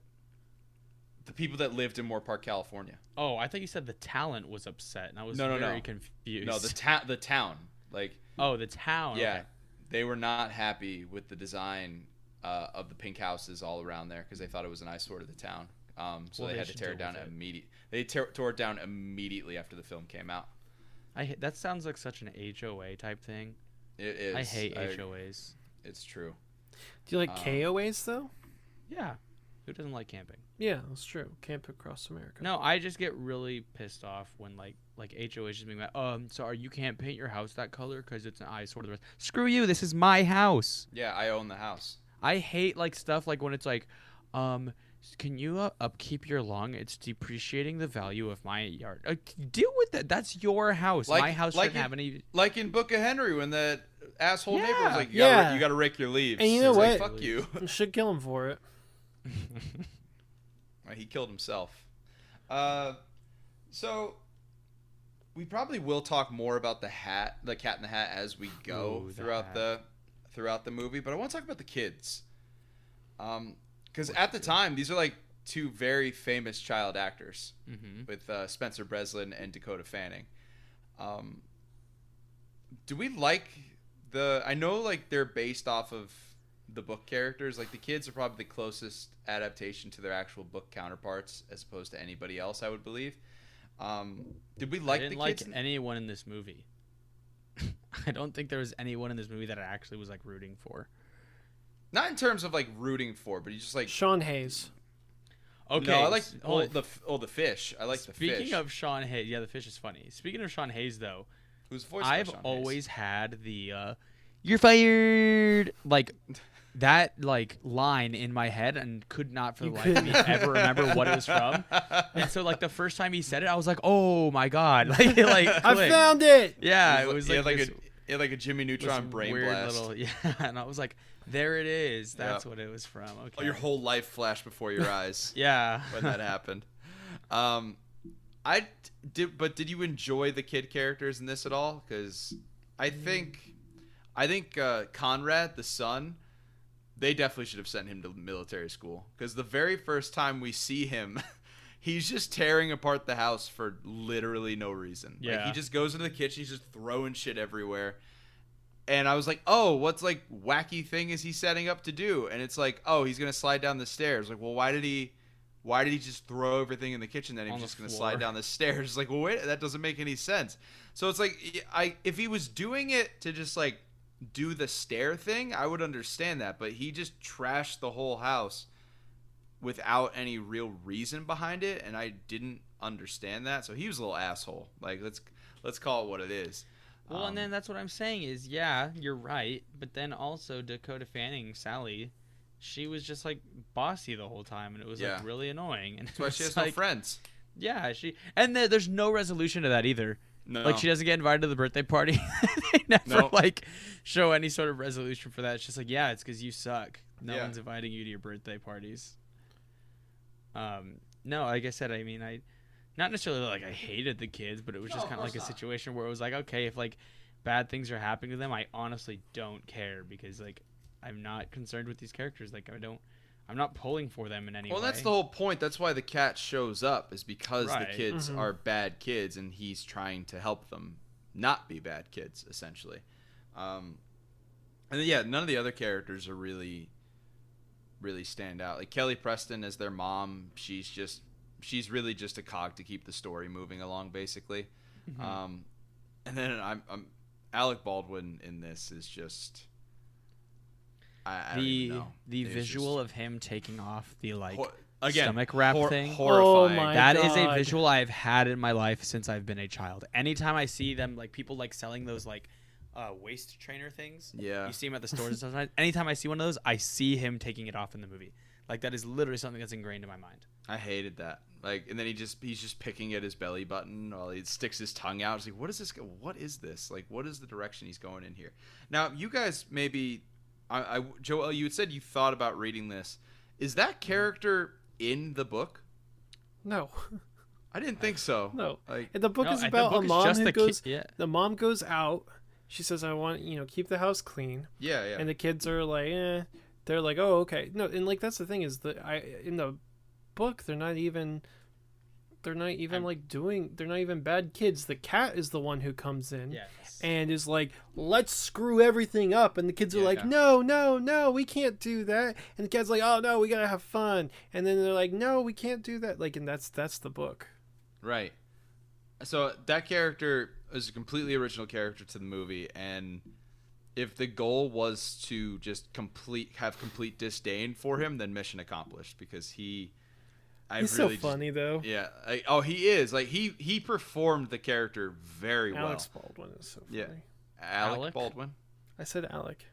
The people that lived in Moorpark, California. Oh, I thought you said the talent was upset, and I was No, no, very no. confused. No, the ta- the town. Like oh, the town. yeah, okay. they were not happy with the design uh, of the pink houses all around there because they thought it was an eyesore to the town. Um, so Well, they, they had to tear it down with it. immediate. They tore it down immediately after the film came out. I that sounds like such an HOA type thing. It is. I hate I- HOAs. It's true. Do you like Um, KOAs though? Yeah, who doesn't like camping? Yeah, that's true. Camp across America. No, I just get really pissed off when like like HOAs just being like, um, sorry, you can't paint your house that color because it's an eyesore to the rest. Screw you! This is my house. Yeah, I own the house. I hate like stuff like when it's like, um, s- can you uh, upkeep your lawn? It's depreciating the value of my yard. Uh, deal with that. That's your house. Like- my house like shouldn't it- have any. Like in Book of Henry when that asshole neighbor was like, "You gotta, Yeah. you gotta rake your leaves." And you know It's like, what? Fuck you. You should kill him for it. He killed himself. Uh, so we probably will talk more about the hat, the Cat in the Hat, as we go Ooh, throughout hat. the throughout the movie. But I want to talk about the kids, um, because at the time these are like two very famous child actors hmm with uh, Spencer Breslin and Dakota Fanning. Um, do we like the? I know like they're based off of the book characters. Like the kids are probably the closest adaptation to their actual book counterparts, as opposed to anybody else. I would believe. Um, did we like I didn't like kids? anyone in this movie. I don't think there was anyone in this movie that I actually was like rooting for. Not in terms of like rooting for, but you just like. Sean Hayes. Okay, No, I like s- oh the f- oh the fish. I like the Speaking fish. of Sean Hayes, yeah, the fish is funny. Speaking of Sean Hayes, though, Who's voiced by I've Sean Hayes. always had the uh, "you're fired" like that like line in my head and could not for the life of me ever remember what it was from. And so like the first time he said it, I was like, "Oh my god!" Like, it, like I found it. Yeah, He it was he like, like this- a he had like a Jimmy Neutron brain weird blast. little yeah, and I was like, "There it is. That's Yep. what it was from." Okay. Oh, your whole life flashed before your eyes. yeah. when that happened. Um, I did, but did you enjoy the kid characters in this at all? Because I think, I think uh, Conrad, the son, they definitely should have sent him to military school. Because the very first time we see him, he's just tearing apart the house for literally no reason. like, Yeah. he just goes into the kitchen, he's just throwing shit everywhere. And I was like, oh, what's like wacky thing is he setting up to do? And it's like, oh, he's gonna slide down the stairs. Like, well, why did he? Why did he just throw everything in the kitchen? Then he was just gonna floor. slide down the stairs. Like, well, wait, that doesn't make any sense. So it's like, I if he was doing it to just like do the stair thing, I would understand that. But he just trashed the whole house without any real reason behind it, and I didn't understand that. So he was a little asshole. Like, let's let's call it what it is. Well, Um, and then that's what I'm saying is, yeah, you're right, but then also Dakota Fanning, Sally, she was just like bossy the whole time, and it was Yeah. like really annoying. And that's why she has no friends. Yeah, she and there- there's no resolution to that either. No, Like she doesn't get invited to the birthday party. they never No. like show any sort of resolution for that. It's just like, yeah, it's because you suck. No Yeah. one's inviting you to your birthday parties. Um, no, like I said, I mean, I not necessarily like I hated the kids, but it was No, just kind of like a not. situation where it was like, okay, if like bad things are happening to them, I honestly don't care because like I'm not concerned with these characters. Like I don't, I'm not pulling for them in any Well, way. Well, that's the whole point. That's why the cat shows up is because Right. the kids Mhm. are bad kids, and he's trying to help them not be bad kids, essentially. Um, and then, yeah, none of the other characters are really, really stand out. Like Kelly Preston as their mom, she's just, she's really just a cog to keep the story moving along, basically. Mhm. Um, and then I'm, I'm Alec Baldwin in this is just. I, I don't the even know. the It's visual just of him taking off the like hor- again stomach wrap hor- thing. horrifying. Oh my That is a visual I've had in my life since I've been a child. Anytime I see them, like people like selling those like uh, waist trainer things, Yeah. you see them at the stores sometimes. Anytime I see one of those, I see him taking it off in the movie. Like that is literally something that's ingrained in my mind. I hated that. Like, and then he just he's just picking at his belly button while he sticks his tongue out. It's like, what is this? What is this? Like, what is the direction he's going in here? Now, you guys maybe, I, I Joel, you had said you thought about reading this. Is that character in the book? No, I didn't think so. no. Like, And the book No, is I- the about book a mom who the ki- goes. yeah. The mom goes out. She says, "I want you know keep the house clean," yeah, yeah. and the kids are like, "Eh." They're like, "Oh, okay." No, and like that's the thing is that I in the book they're not even. They're not even I'm- like doing. They're not even bad kids. The cat is the one who comes in. Yes. and is like, let's screw everything up. And the kids are like, yeah. no, no, no, we can't do that. And the cat's like, oh no, we gotta have fun. And then they're like, no, we can't do that. Like, and that's that's the book. Right. So that character is a completely original character to the movie, and if the goal was to just complete have complete disdain for him, then mission accomplished because he. I He's really so funny though. Yeah. I, oh, he is like he he performed the character very Alex well. Alex Baldwin is so funny. Yeah. Alec, Alec? Baldwin. I said Alec.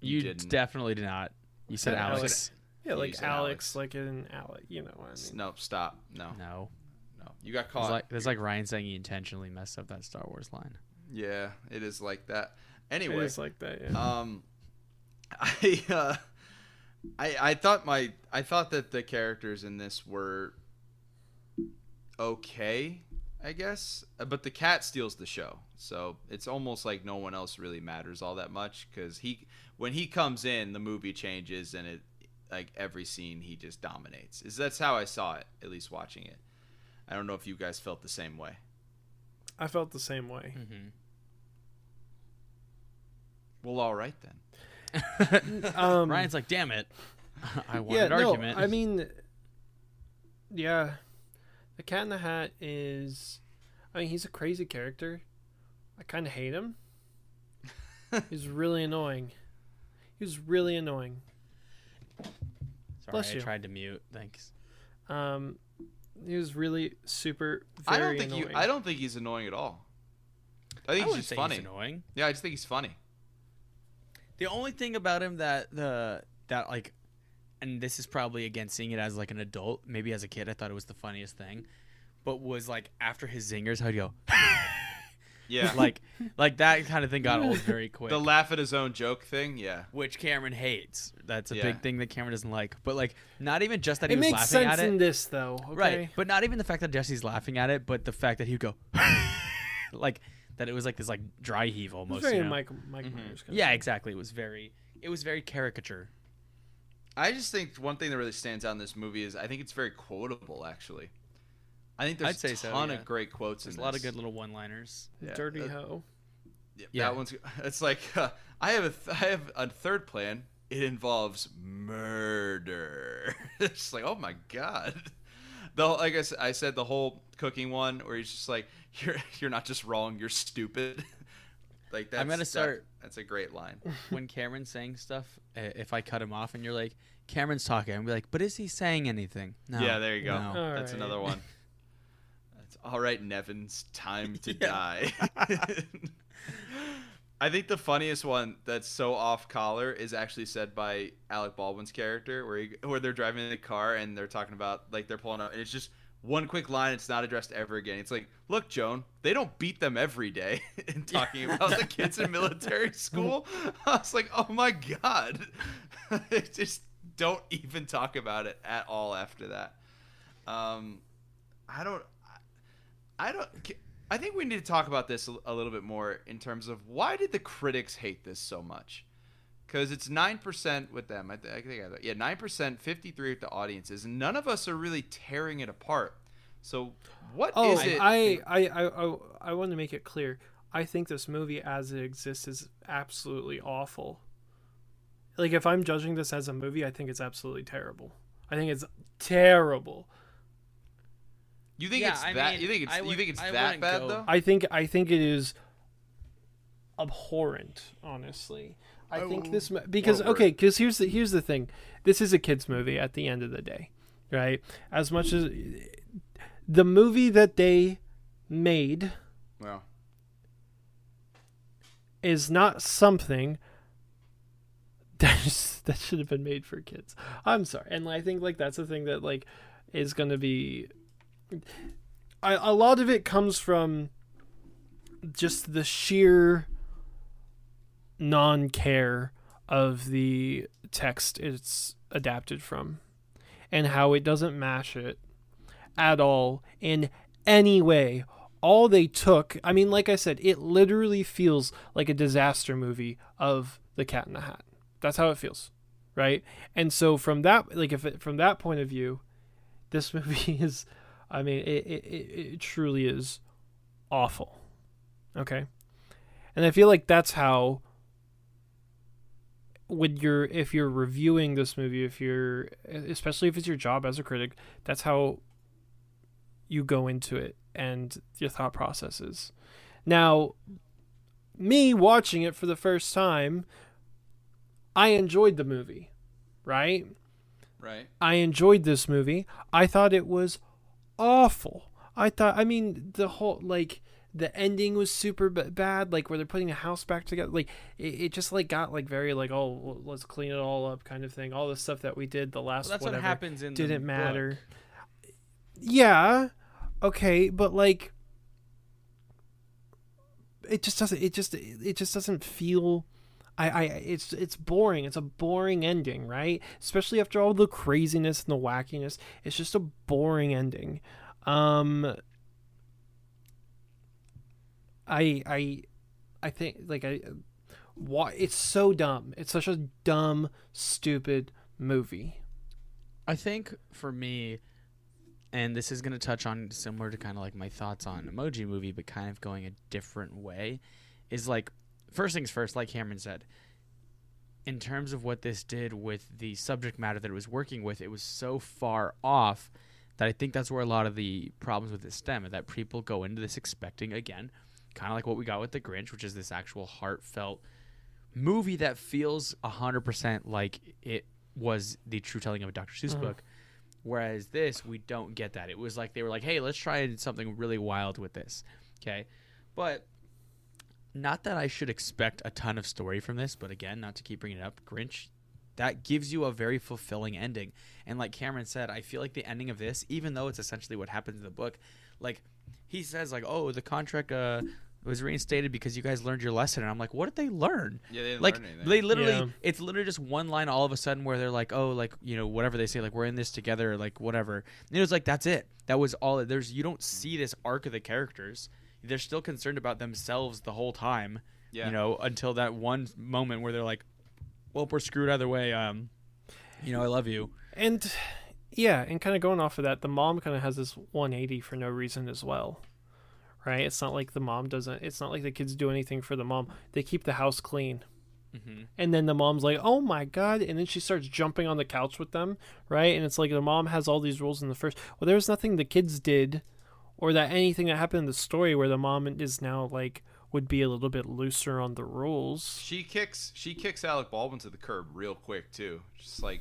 you didn't. definitely did not. You said said Alex. Alex. Yeah, like said Alex, Alex. like an Alec. You know what I mean? No, stop. No, No. no. You got It's caught. like, that's like Ryan saying he intentionally messed up that Star Wars line. yeah, it is like that. It Anyway, is like that. Yeah. Um, I uh, I I thought my I thought that the characters in this were okay, I guess, Uh, but the cat steals the show. So it's almost like no one else really matters all that much because he when he comes in, the movie changes and it like every scene he just dominates. Is that's how I saw it, at least watching it. I don't know if you guys felt the same way. I felt the same way. Mm-hmm. Well, all right then. Um, Ryan's like, damn it. I want yeah, an no, argument. I mean, yeah, the Cat in the Hat is. I mean, he's a crazy character. I kind of hate him. he's really annoying. He was really annoying. Sorry, bless I you. tried to mute. Thanks. Um, he was really super. I don't think annoying. you. I don't think he's annoying at all. I I think he's just say funny. he's annoying. Yeah, I just think he's funny. The only thing about him that the that like, and this is probably again seeing it as like an adult. Maybe as a kid, I thought it was the funniest thing, but was like after his zingers, how'd you go? Yeah, like, like that kind of thing got old very quick. the laugh at his own joke thing. Yeah, which Cameron hates. That's a Yeah. big thing that Cameron doesn't like. But like, not even just that he It was laughing sense at it. in this though. Okay? Right. But not even the fact that Jesse's laughing at it, but the fact that he'd go like that it was like this like dry heave It was almost. very you know? Mike, Mike Mhm. Myers. kind Yeah, of exactly. It was very it was very caricature. I just think one thing that really stands out in this movie is I think it's very quotable. Actually, I think there's I'd say a so, ton yeah. of great quotes. There's in a lot of good little one-liners. Yeah, Dirty uh, hoe. Yeah, Yeah. That one's. It's like uh, I have a th- I have a third plan. It involves murder. it's like oh my god. The whole- like I, s- I said, the whole cooking one where he's just like you're you're not just wrong, you're stupid. like that's I'm gonna that- start- that's a great line. when Cameron's saying stuff, uh, if I cut him off and you're like, Cameron's talking, I'm be like, but is he saying anything? No. Yeah, there you go. no. That's right. another one. That's all right, Nevins. Time to die. I think the funniest one that's so off collar is actually said by Alec Baldwin's character, where he, where they're driving in the car and they're talking about like they're pulling up, and it's just one quick line. It's not addressed ever again. It's like, look, Joan, they don't beat them every day. and talking about the kids in military school, I was like, oh my god, they just don't even talk about it at all after that. Um, I don't. I don't. I think we need to talk about this a, little bit more in terms of why did the critics hate this so much? Because it's nine percent with them. I, th- I think I, yeah, nine percent, fifty-three with the audiences, and none of us are really tearing it apart. So what oh, is Oh, it? I, I, I, I, I want to make it clear. I think this movie, as it exists, is absolutely awful. Like, if I'm judging this as a movie, I think it's absolutely terrible. I think it's terrible. You think Yeah, it's I that? mean, you think it's I you think it's I that bad go- though? I think, I think it is abhorrent. Honestly, I Oh, think this because what a word. okay, because here's the here's the thing. This is a kids movie at the end of the day, right? As much as the movie that they made well, is not something that is, that should have been made for kids. I'm sorry, and I think like that's the thing that like is going to be. I, a lot of it comes from just the sheer non-care of the text it's adapted from and how it doesn't mash it at all in any way. All they took i mean like i said it literally feels like a disaster movie of the cat in the hat. That's how it feels right? And so from that like if it, from that point of view this movie is i mean it, it, it, truly is awful okay and i feel like that's how when you're if you're reviewing this movie if you're especially if it's your job as a critic that's how you go into it and your thought processes now me watching it for the first time i enjoyed the movie right right. I enjoyed this movie. I thought it was awful. I thought, I mean, the whole like the ending was super b- bad. Like where they're putting the house back together. Like it, it just like got like very like oh let's clean it all up kind of thing. All the stuff that we did the last Well, that's whatever what happens in the didn't book. matter. Yeah, okay, but like it just doesn't. It just it just doesn't feel. I, I it's it's boring. It's a boring ending, right? Especially after all the craziness and the wackiness. It's just a boring ending. Um I I I think like I why it's so dumb. It's such a dumb, stupid movie. I think for me, and this is going to touch on similar to kind of like my thoughts on Emoji Movie, but kind of going a different way, is like first things first, like Cameron said. In terms of what this did with the subject matter that it was working with, it was so far off that I think that's where a lot of the problems with this stem, is that people go into this expecting again, kind of like what we got with the Grinch, which is this actual heartfelt movie that feels hundred percent like it was the true telling of a Dr. Seuss Mhm. book. Whereas this, we don't get that. It was like they were like, "Hey, let's try something really wild with this." Okay, but not that I should expect a ton of story from this. But again, not to keep bringing it up, Grinch, that gives you a very fulfilling ending. And like Cameron said, I feel like the ending of this, even though it's essentially what happens in the book, like he says, like, "Oh, the contract uh, was reinstated because you guys learned your lesson," and I'm like, "What did they learn?" Yeah, they didn't like learn anything. they literally Yeah. it's literally just one line all of a sudden where they're like oh like you know whatever they say like we're in this together like whatever and it was like that's it that was all there's you don't see this arc of the characters they're still concerned about themselves the whole time yeah. you know until that one moment where they're like well we're screwed either way um you know i love you And yeah, and kind of going off of that, the mom kind of has this 180 for no reason as well. Right? It's not like the mom doesn't it's not like the kids do anything for the mom. They keep the house clean. mm-hmm. And then the mom's like, "Oh my god!" And then she starts jumping on the couch with them, right? And it's like the mom has all these rules in the first. Well, there was nothing the kids did, or that anything that happened in the story where the mom is now like would be a little bit looser on the rules. She kicks she kicks Alec Baldwin to the curb real quick too. Just like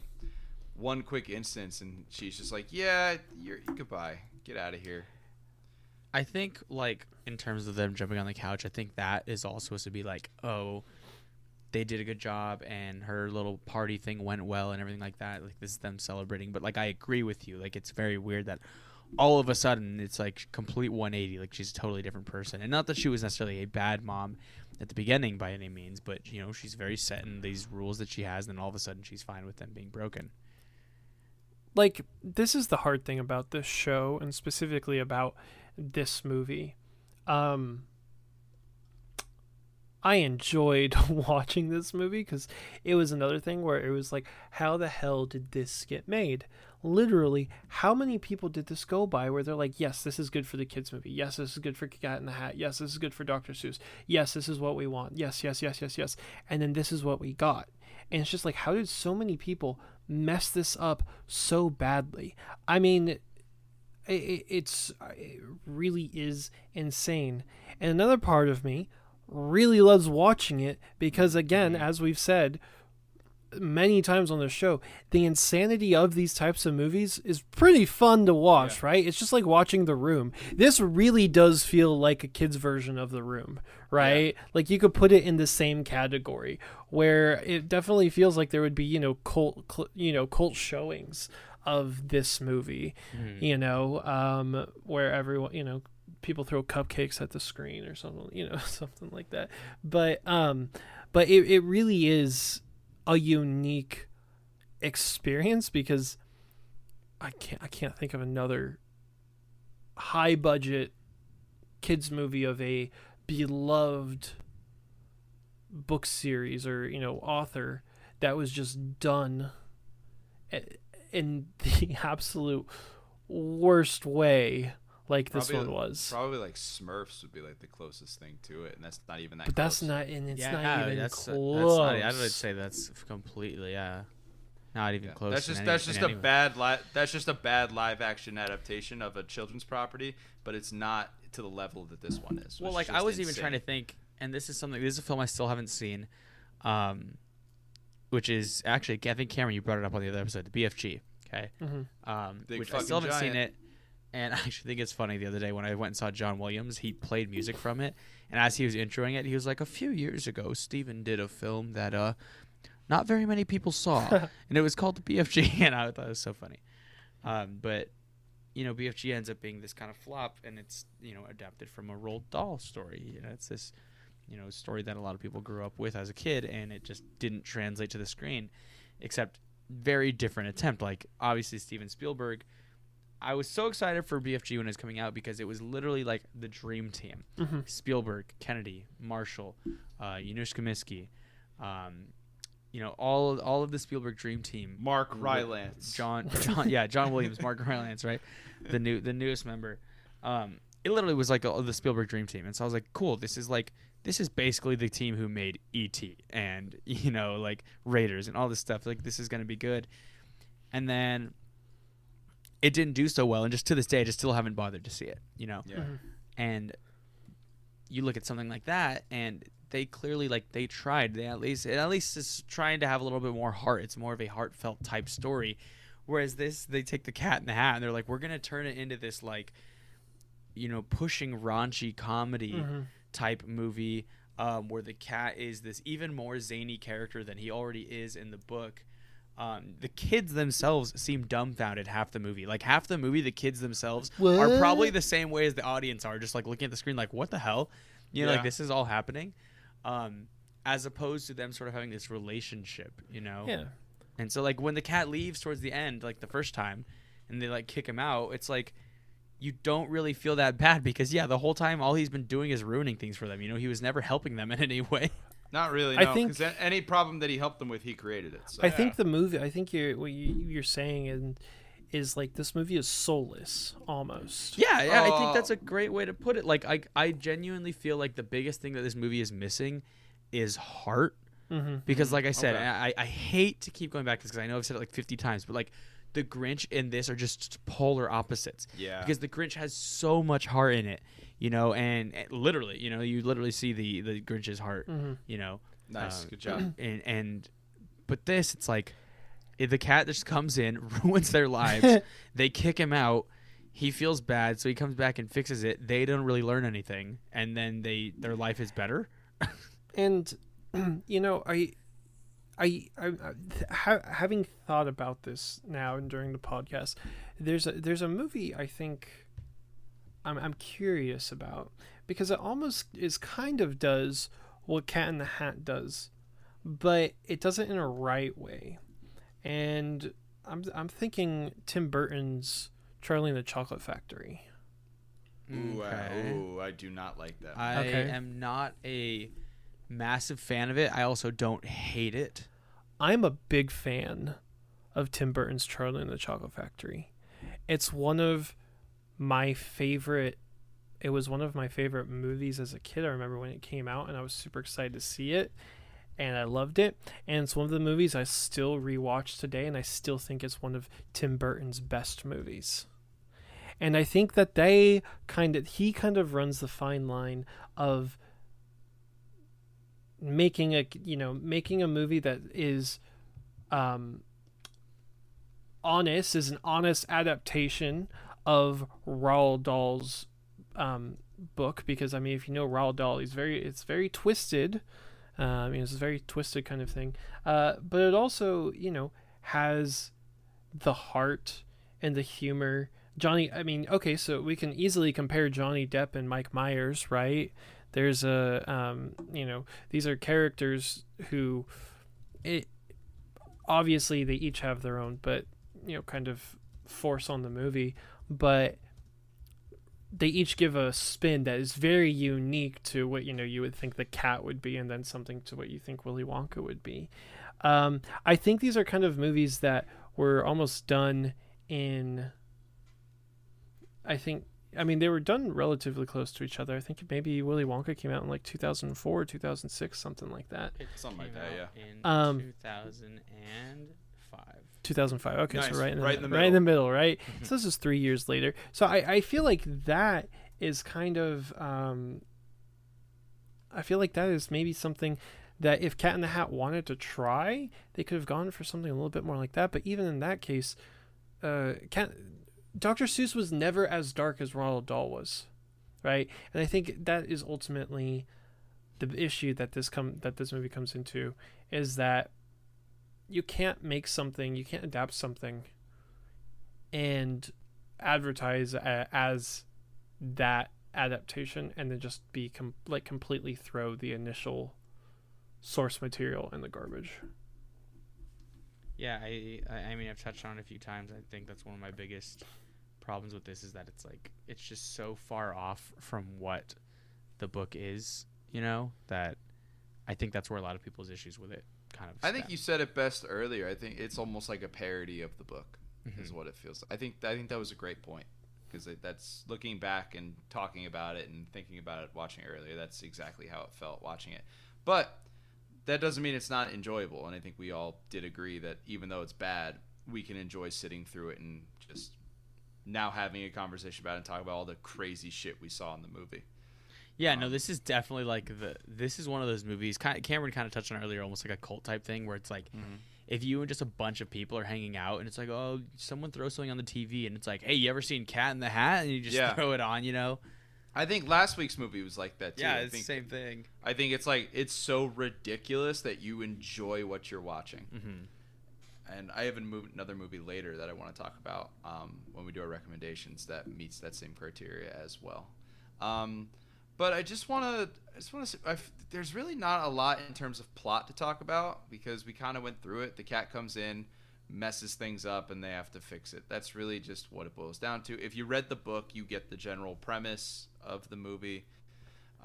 one quick instance, and she's just like, "Yeah, you're goodbye. Get out of here." I think like in terms of them jumping on the couch, I think that is all supposed to be like, oh, they did a good job and her little party thing went well and everything like that. Like this is them celebrating. But like I agree with you. Like it's very weird that all of a sudden it's like complete 180. Like she's a totally different person. And not that she was necessarily a bad mom at the beginning by any means, but you know she's very set in these rules that she has, and then all of a sudden she's fine with them being broken. like this is the hard thing about this show and specifically about this movie. Um, I enjoyed watching this movie because it was another thing where it was like, how the hell did this get made? Literally, how many people did this go by where they're like, yes, this is good for the kids' movie. Yes, this is good for Cat in the Hat. Yes, this is good for Dr. Seuss. Yes, this is what we want. Yes, yes, yes, yes, yes. And then this is what we got. And it's just like, how did so many people mess this up so badly? I mean, it, it's uh, it really is insane. And another part of me really loves watching it because again, as we've said many times on the show, the insanity of these types of movies is pretty fun to watch, Yeah. right? It's just like watching The Room. This really does feel like a kid's version of The Room, right? Like you could put it in the same category where it definitely feels like there would be, you know, cult, cl- you know, cult showings of this movie, you know, um, where everyone, you know, people throw cupcakes at the screen or something, you know, something like that. But um, but it, it really is a unique experience because I can't I can't think of another high budget kids movie of a beloved book series or you know author that was just done in the absolute worst way like this one was Probably like Smurfs would be like the closest thing to it, and that's not even that. but that's not and it's yeah, not even that's, close That's not, I would say that's completely yeah, not even Yeah. close. That's just any- that's in just a any bad li- that's just a bad live action adaptation of a children's property, but it's not to the level that this one is. Well, like is I just was even trying to think, and this is something. This is a film I still haven't seen, um, which is actually I think Cameron, you brought it up on the other episode, the BFG. Okay, Mhm. um, Big which I still haven't seen it. And I actually think it's funny. The other day when I went and saw John Williams, he played music from it, and as he was introing it, he was like, "A few years ago, Steven did a film that uh, not very many people saw, and it was called the BFG." And I thought it was so funny. Um, but you know, BFG ends up being this kind of flop, and it's you know adapted from a Roald Dahl story. You know, it's this you know story that a lot of people grew up with as a kid, and it just didn't translate to the screen, except very different attempt. Like obviously Steven Spielberg. I was so excited for BFG when it was coming out because it was literally like the dream team: Mhm. Spielberg, Kennedy, Marshall, uh, Janusz Kaminski, um, you know all all of the Spielberg dream team. Mark Rylance. John, John, yeah, John Williams, Mark Rylance, right? The new, the newest member. Um, it literally was like a, the Spielberg Dream Team, and so I was like, cool. This is like, this is basically the team who made E.T. and you know, like Raiders and all this stuff. Like, this is gonna be good. And then it didn't do so well, and just to this day, I just still haven't bothered to see it. You know, Yeah. Mhm. and you look at something like that and they clearly like they tried they at least it at least is trying to have a little bit more heart it's more of a heartfelt type story whereas this they take the cat in the hat and they're like we're gonna turn it into this like you know pushing raunchy comedy Mhm. type movie um, where the cat is this even more zany character than he already is in the book um, the kids themselves seem dumbfounded half the movie. Like half the movie, the kids themselves are probably the same way as the audience are, just like looking at the screen, like what the hell, you know, like this is all happening, um, as opposed to them sort of having this relationship, you know. yeah And so like when the cat leaves towards the end, like the first time, and they like kick him out, it's like you don't really feel that bad because yeah, the whole time all he's been doing is ruining things for them. You know, he was never helping them in any way. Not really. I No, think- because any problem that he helped them with, he created it. So. I think the movie. I think you're what you, you're saying and is like this movie is soulless almost. Yeah, yeah, I think that's a great way to put it. Like I I genuinely feel like the biggest thing that this movie is missing is heart Mm-hmm. because like I said, Okay. I I hate to keep going back to this because I know I've said it like 50 times, but like the Grinch and this are just polar opposites. Yeah. Because the Grinch has so much heart in it, you know, and, and literally, you know, you literally see the the Grinch's heart, Mhm. you know. nice. um, Good job. And and but this it's like if the cat just comes in, ruins their lives. they kick him out. He feels bad, so he comes back and fixes it. They don't really learn anything, and then they their life is better. And you know, I, I, I, I ha- having thought about this now and during the podcast, there's a there's a movie I think I'm I'm curious about because it almost is kind of does what Cat in the Hat does, but it does it in a right way, and I'm I'm thinking Tim Burton's Charlie and the Chocolate Factory. Ooh, Okay. I, ooh, I do not like that. I Okay. am not a massive fan of it. I also don't hate it. I'm a big fan of Tim Burton's Charlie and the Chocolate Factory. It's one of my favorite it was one of my favorite movies as a kid. I remember when it came out and I was super excited to see it and I loved it. And it's one of the movies I still rewatch today and I still think it's one of Tim Burton's best movies. And I think that they kind of he kind of runs the fine line of making a you know making a movie that is um honest is an honest adaptation of Roald Dahl's um, book because I mean if you know Roald Dahl he's very it's very twisted mean it's a very twisted kind of thing. Uh, but it also you know has the heart and the humor. Johnny I mean okay so we can easily compare Johnny Depp and Mike Myers right there's a um, you know these are characters who it obviously they each have their own but you know kind of force on the movie but they each give a spin that is very unique to what you know you would think the cat would be and then something to what you think willy wonka would be. Um, i think these are kind of movies that were almost done in i think i mean they were done relatively close to each other i think maybe willy wonka came out in like 2004 2006 something like that It Something like that, out yeah. In Um, 2005. 2005 okay Nice. so right in the, Right in the right in the middle. middle right so this is three years later so i, I feel like that is kind of um, i feel like that is maybe something that if cat in the hat wanted to try they could have gone for something a little bit more like that but even in that case uh, cat dr seuss was never as dark as roald dahl was right and i think that is ultimately the issue that this come that this movie comes into is that you can't make something, you can't adapt something and advertise a, as that adaptation and then just be com- like completely throw the initial source material in the garbage. Yeah, I, I mean I've touched on it a few times. I think that's one of my biggest problems with this is that it's like it's just so far off from what the book is, you know, that I think that's where a lot of people's issues with it kind of I think stem. you said it best earlier. I think it's almost like a parody of the book, Mhm. is what it feels. Like. I think I think that was a great point because that's looking back and talking about it and thinking about it, watching it earlier. That's exactly how it felt watching it. But that doesn't mean it's not enjoyable. And I think we all did agree that even though it's bad, we can enjoy sitting through it and just now having a conversation about it and talk about all the crazy shit we saw in the movie. Yeah, no, Um, this is definitely like the this is one of those movies. Kind of, Cameron kind of touched on earlier, almost like a cult type thing, where it's like if you and just a bunch of people are hanging out, and it's like, oh, someone throws something on the TV, and it's like, hey, you ever seen Cat in the Hat? And you just Yeah. throw it on, you know? I think last week's movie was like that too. yeah, I it's think the same thing. I think it's like it's so ridiculous that you enjoy what you're watching. Mm-hmm. And I have another movie later that I want to talk about um, when we do our recommendations that meets that same criteria as well. Um, but I just want to, I just want to. There's really not a lot in terms of plot to talk about because we kind of went through it. The cat comes in, messes things up, and they have to fix it. That's really just what it boils down to. If you read the book, you get the general premise of the movie.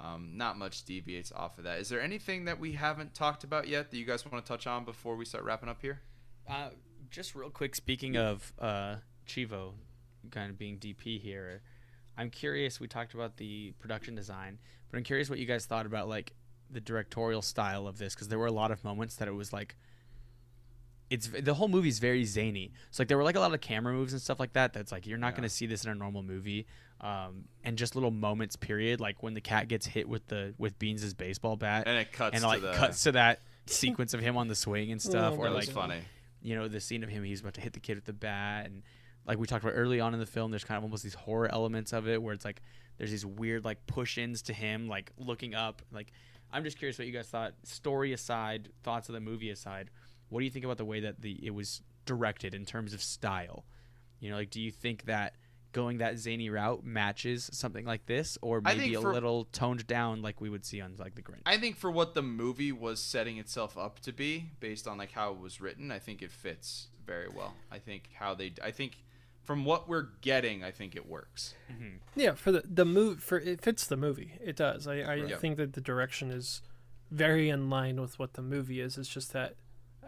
Um, not much deviates off of that. Is there anything that we haven't talked about yet that you guys want to touch on before we start wrapping up here? Uh, just real quick, speaking of uh, Chivo, kind of being DP here, I'm curious. We talked about the production design, but I'm curious what you guys thought about like the directorial style of this because there were a lot of moments that it was like. It's the whole movie's very zany. So like there were like a lot of camera moves and stuff like that. That's like you're not Yeah. gonna see this in a normal movie. Um, and just little moments, period. Like when the cat gets hit with the with Beans' baseball bat, And it cuts and to like the. cuts to that sequence of him on the swing and stuff, Oh, or that like was funny. You know the scene of him he's about to hit the kid with the bat and like we talked about early on in the film there's kind of almost these horror elements of it where it's like there's these weird like push-ins to him like looking up like i'm just curious what you guys thought story aside thoughts of the movie aside what do you think about the way that the it was directed in terms of style? You know like do you think that going that zany route matches something like this or maybe think a little toned down like we would see on like the grinch I think for what the movie was setting itself up to be, based on like how it was written, I think it fits very well. I think how they, I think from what we're getting, I think it works. Mm-hmm. Yeah, for the the move for it fits the movie. It does. I I Yep. think that the direction is very in line with what the movie is. It's just that,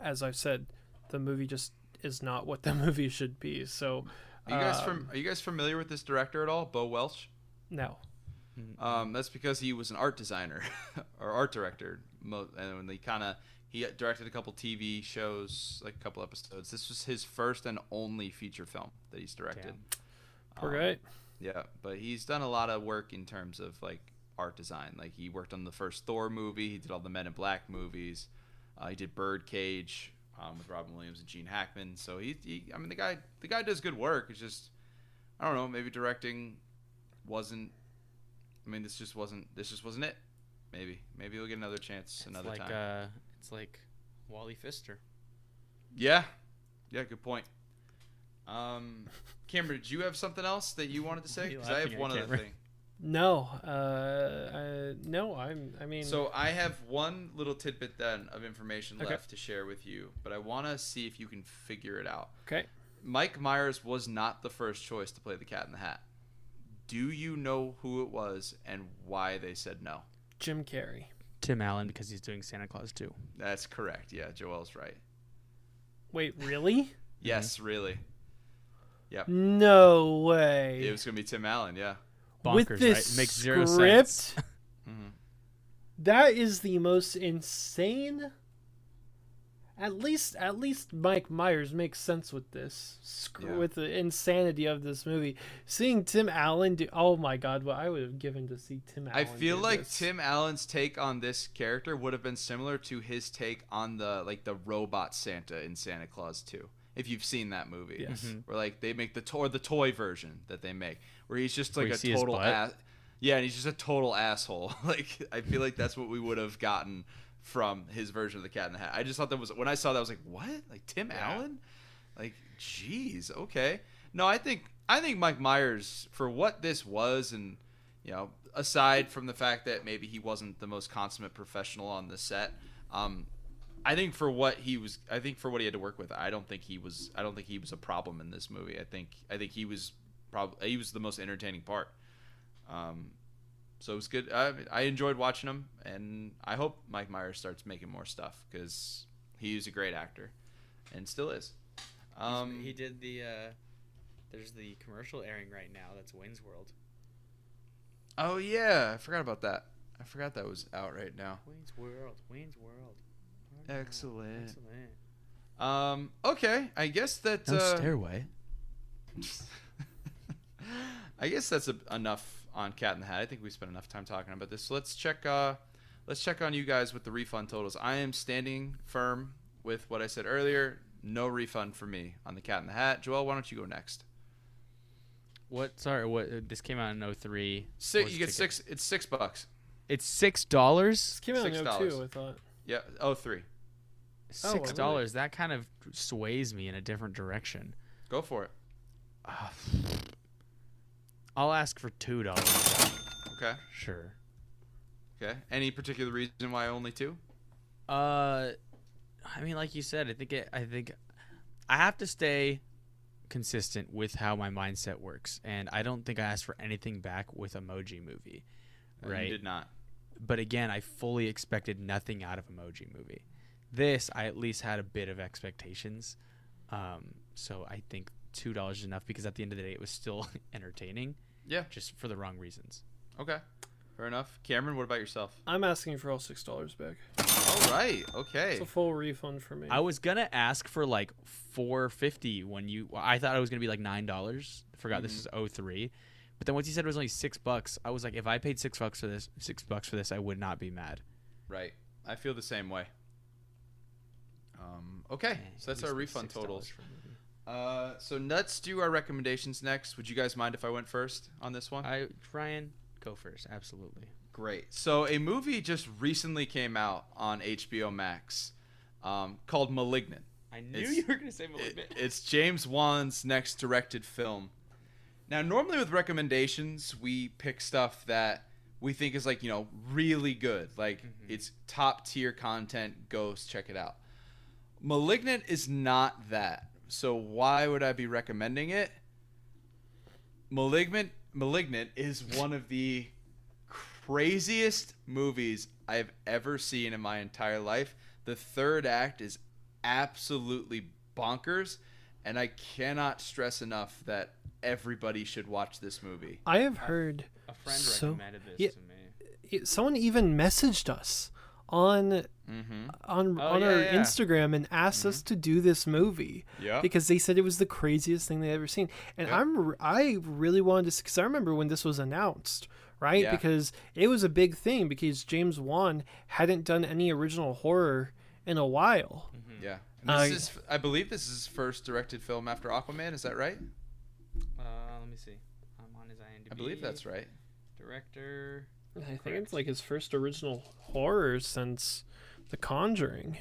as I've said, the movie just is not what the movie should be. So, Are you guys um, from? Are you guys familiar with this director at all, Bo Welch? no. Um, that's because he was an art designer or art director, and when they kind of he directed a couple TV shows, like a couple episodes. This was his first and only feature film that he's directed. Poor Um, guy. Yeah, but he's done a lot of work in terms of like art design. Like he worked on the first Thor movie. He did all the Men in Black movies. Uh, he did Birdcage um, with Robin Williams and Gene Hackman. So he, he, I mean, the guy, the guy does good work. It's just, I don't know, maybe directing wasn't. I mean, this just wasn't. This just wasn't it. Maybe, maybe he'll get another chance It's another like time. uh, it's like Wally Pfister. yeah, yeah, good point. Um, Cameron, did you have something else that you wanted to say? Because I have one other thing. No. Uh, uh, no. I'm. I mean. So I have one little tidbit then of information Okay. left to share with you, but I want to see if you can figure it out. okay. Mike Myers was not the first choice to play the Cat in the Hat. Do you know who it was and why they said no? Jim Carrey. Tim Allen because he's doing Santa Claus too. That's correct. Yeah, Joel's right. Wait, really? Yes, really. Yep. No way. It was gonna be Tim Allen. Yeah. Bonkers, With right? this It makes zero script, sense. hmm that is the most insane. At least, at least Mike Myers makes sense with this, sc- Yeah. with the insanity of this movie. Seeing Tim Allen do, oh my god, what I would have given to see Tim Allen. I feel do like this. Tim Allen's take on this character would have been similar to his take on the like the robot Santa in Santa Clause 2. If you've seen that movie. Yes. Mhm. where like they make the toy the toy version that they make where he's just like a total ass yeah and he's just a total asshole. Like i feel like that's what we would have gotten from his version of the cat in the hat. I just thought that was when i saw that i was like what? Like tim Yeah. allen? Like jeez okay. No i think i think mike myers for what this was and you know aside from the fact that maybe he wasn't the most consummate professional on the set um I think for what he was, I think for what he had to work with, I don't think he was, I don't think he was a problem in this movie. I think, I think he was probably, he was the most entertaining part. Um, so it was good. I, I enjoyed watching him, and I hope Mike Myers starts making more stuff because he he's a great actor, and still is. Um, he did the. Uh, there's the commercial airing right now. That's Wayne's World. oh yeah, I forgot about that. I forgot that was out right now. Wayne's World. Wayne's World. Excellent. Excellent. Um, okay, I guess that. No uh, stairway. I guess that's a, enough on Cat in the Hat. I think we spent enough time talking about this. So let's check. Uh, let's check on you guys with the refund totals. I am standing firm with what I said earlier. No refund for me on the Cat in the Hat. Joel, why don't you go next? What? Sorry. What? uh, This came out in 03. Six. You get ticket? six. It's six bucks. It's six dollars. This came out in $6. 02, I thought. Yeah. Oh, three. Oh, Six really? dollars. That kind of sways me in a different direction. Go for it. I'll ask for two dollars. Okay. Sure. Okay. Any particular reason why only two? Uh, I mean, like you said, I think it, I think I have to stay consistent with how my mindset works, and I don't think I asked for anything back with Emoji Movie, Uh, You right? did not. But again, I fully expected nothing out of Emoji Movie. This, I at least had a bit of expectations, um, so I think two dollars is enough because at the end of the day, it was still entertaining, Yeah. just for the wrong reasons. Okay. Fair enough. Cameron, what about yourself? I'm asking for all six dollars back. All right. Okay. It's a full refund for me. I was gonna ask for like four fifty when you. I thought it was gonna be like nine dollars. Forgot this is 03. but then once you said it was only six bucks, I was like, if I paid six bucks for this, six bucks for this, I would not be mad. Right. I feel the same way. Um, okay, Eh, so that's our refund $6 totals. For a movie. Uh, so let's do our recommendations next. Would you guys mind if I went first on this one? I Ryan, go first. Absolutely. Great. So a movie just recently came out on HBO Max um, called *Malignant*. I knew It's- you were gonna say It- Malignant. it's James Wan's next directed film. Now, normally with recommendations, we pick stuff that we think is like you know really good, like it's top tier content. Go check it out. *Malignant* is not that. So why would I be recommending it? Malignant Malignant is one of the craziest movies I've ever seen in my entire life. The third act is absolutely bonkers, and I cannot stress enough that everybody should watch this movie. I have heard A friend So- recommended this yeah. to me. someone even messaged us on Mm-hmm. on Oh, on yeah, our yeah. Instagram and asked us to do this movie Yeah. because they said it was the craziest thing they ever seen. And Yep. I'm I really wanted to because I remember when this was announced, right? Yeah. Because it was a big thing because James Wan hadn't done any original horror in a while. Yeah. And Uh, This is, I believe, this is his first directed film after Aquaman. Is that right? Uh, let me see. I'm on his IMDb. I believe that's right. Director. I think Correct. it's like his first original horror since The Conjuring.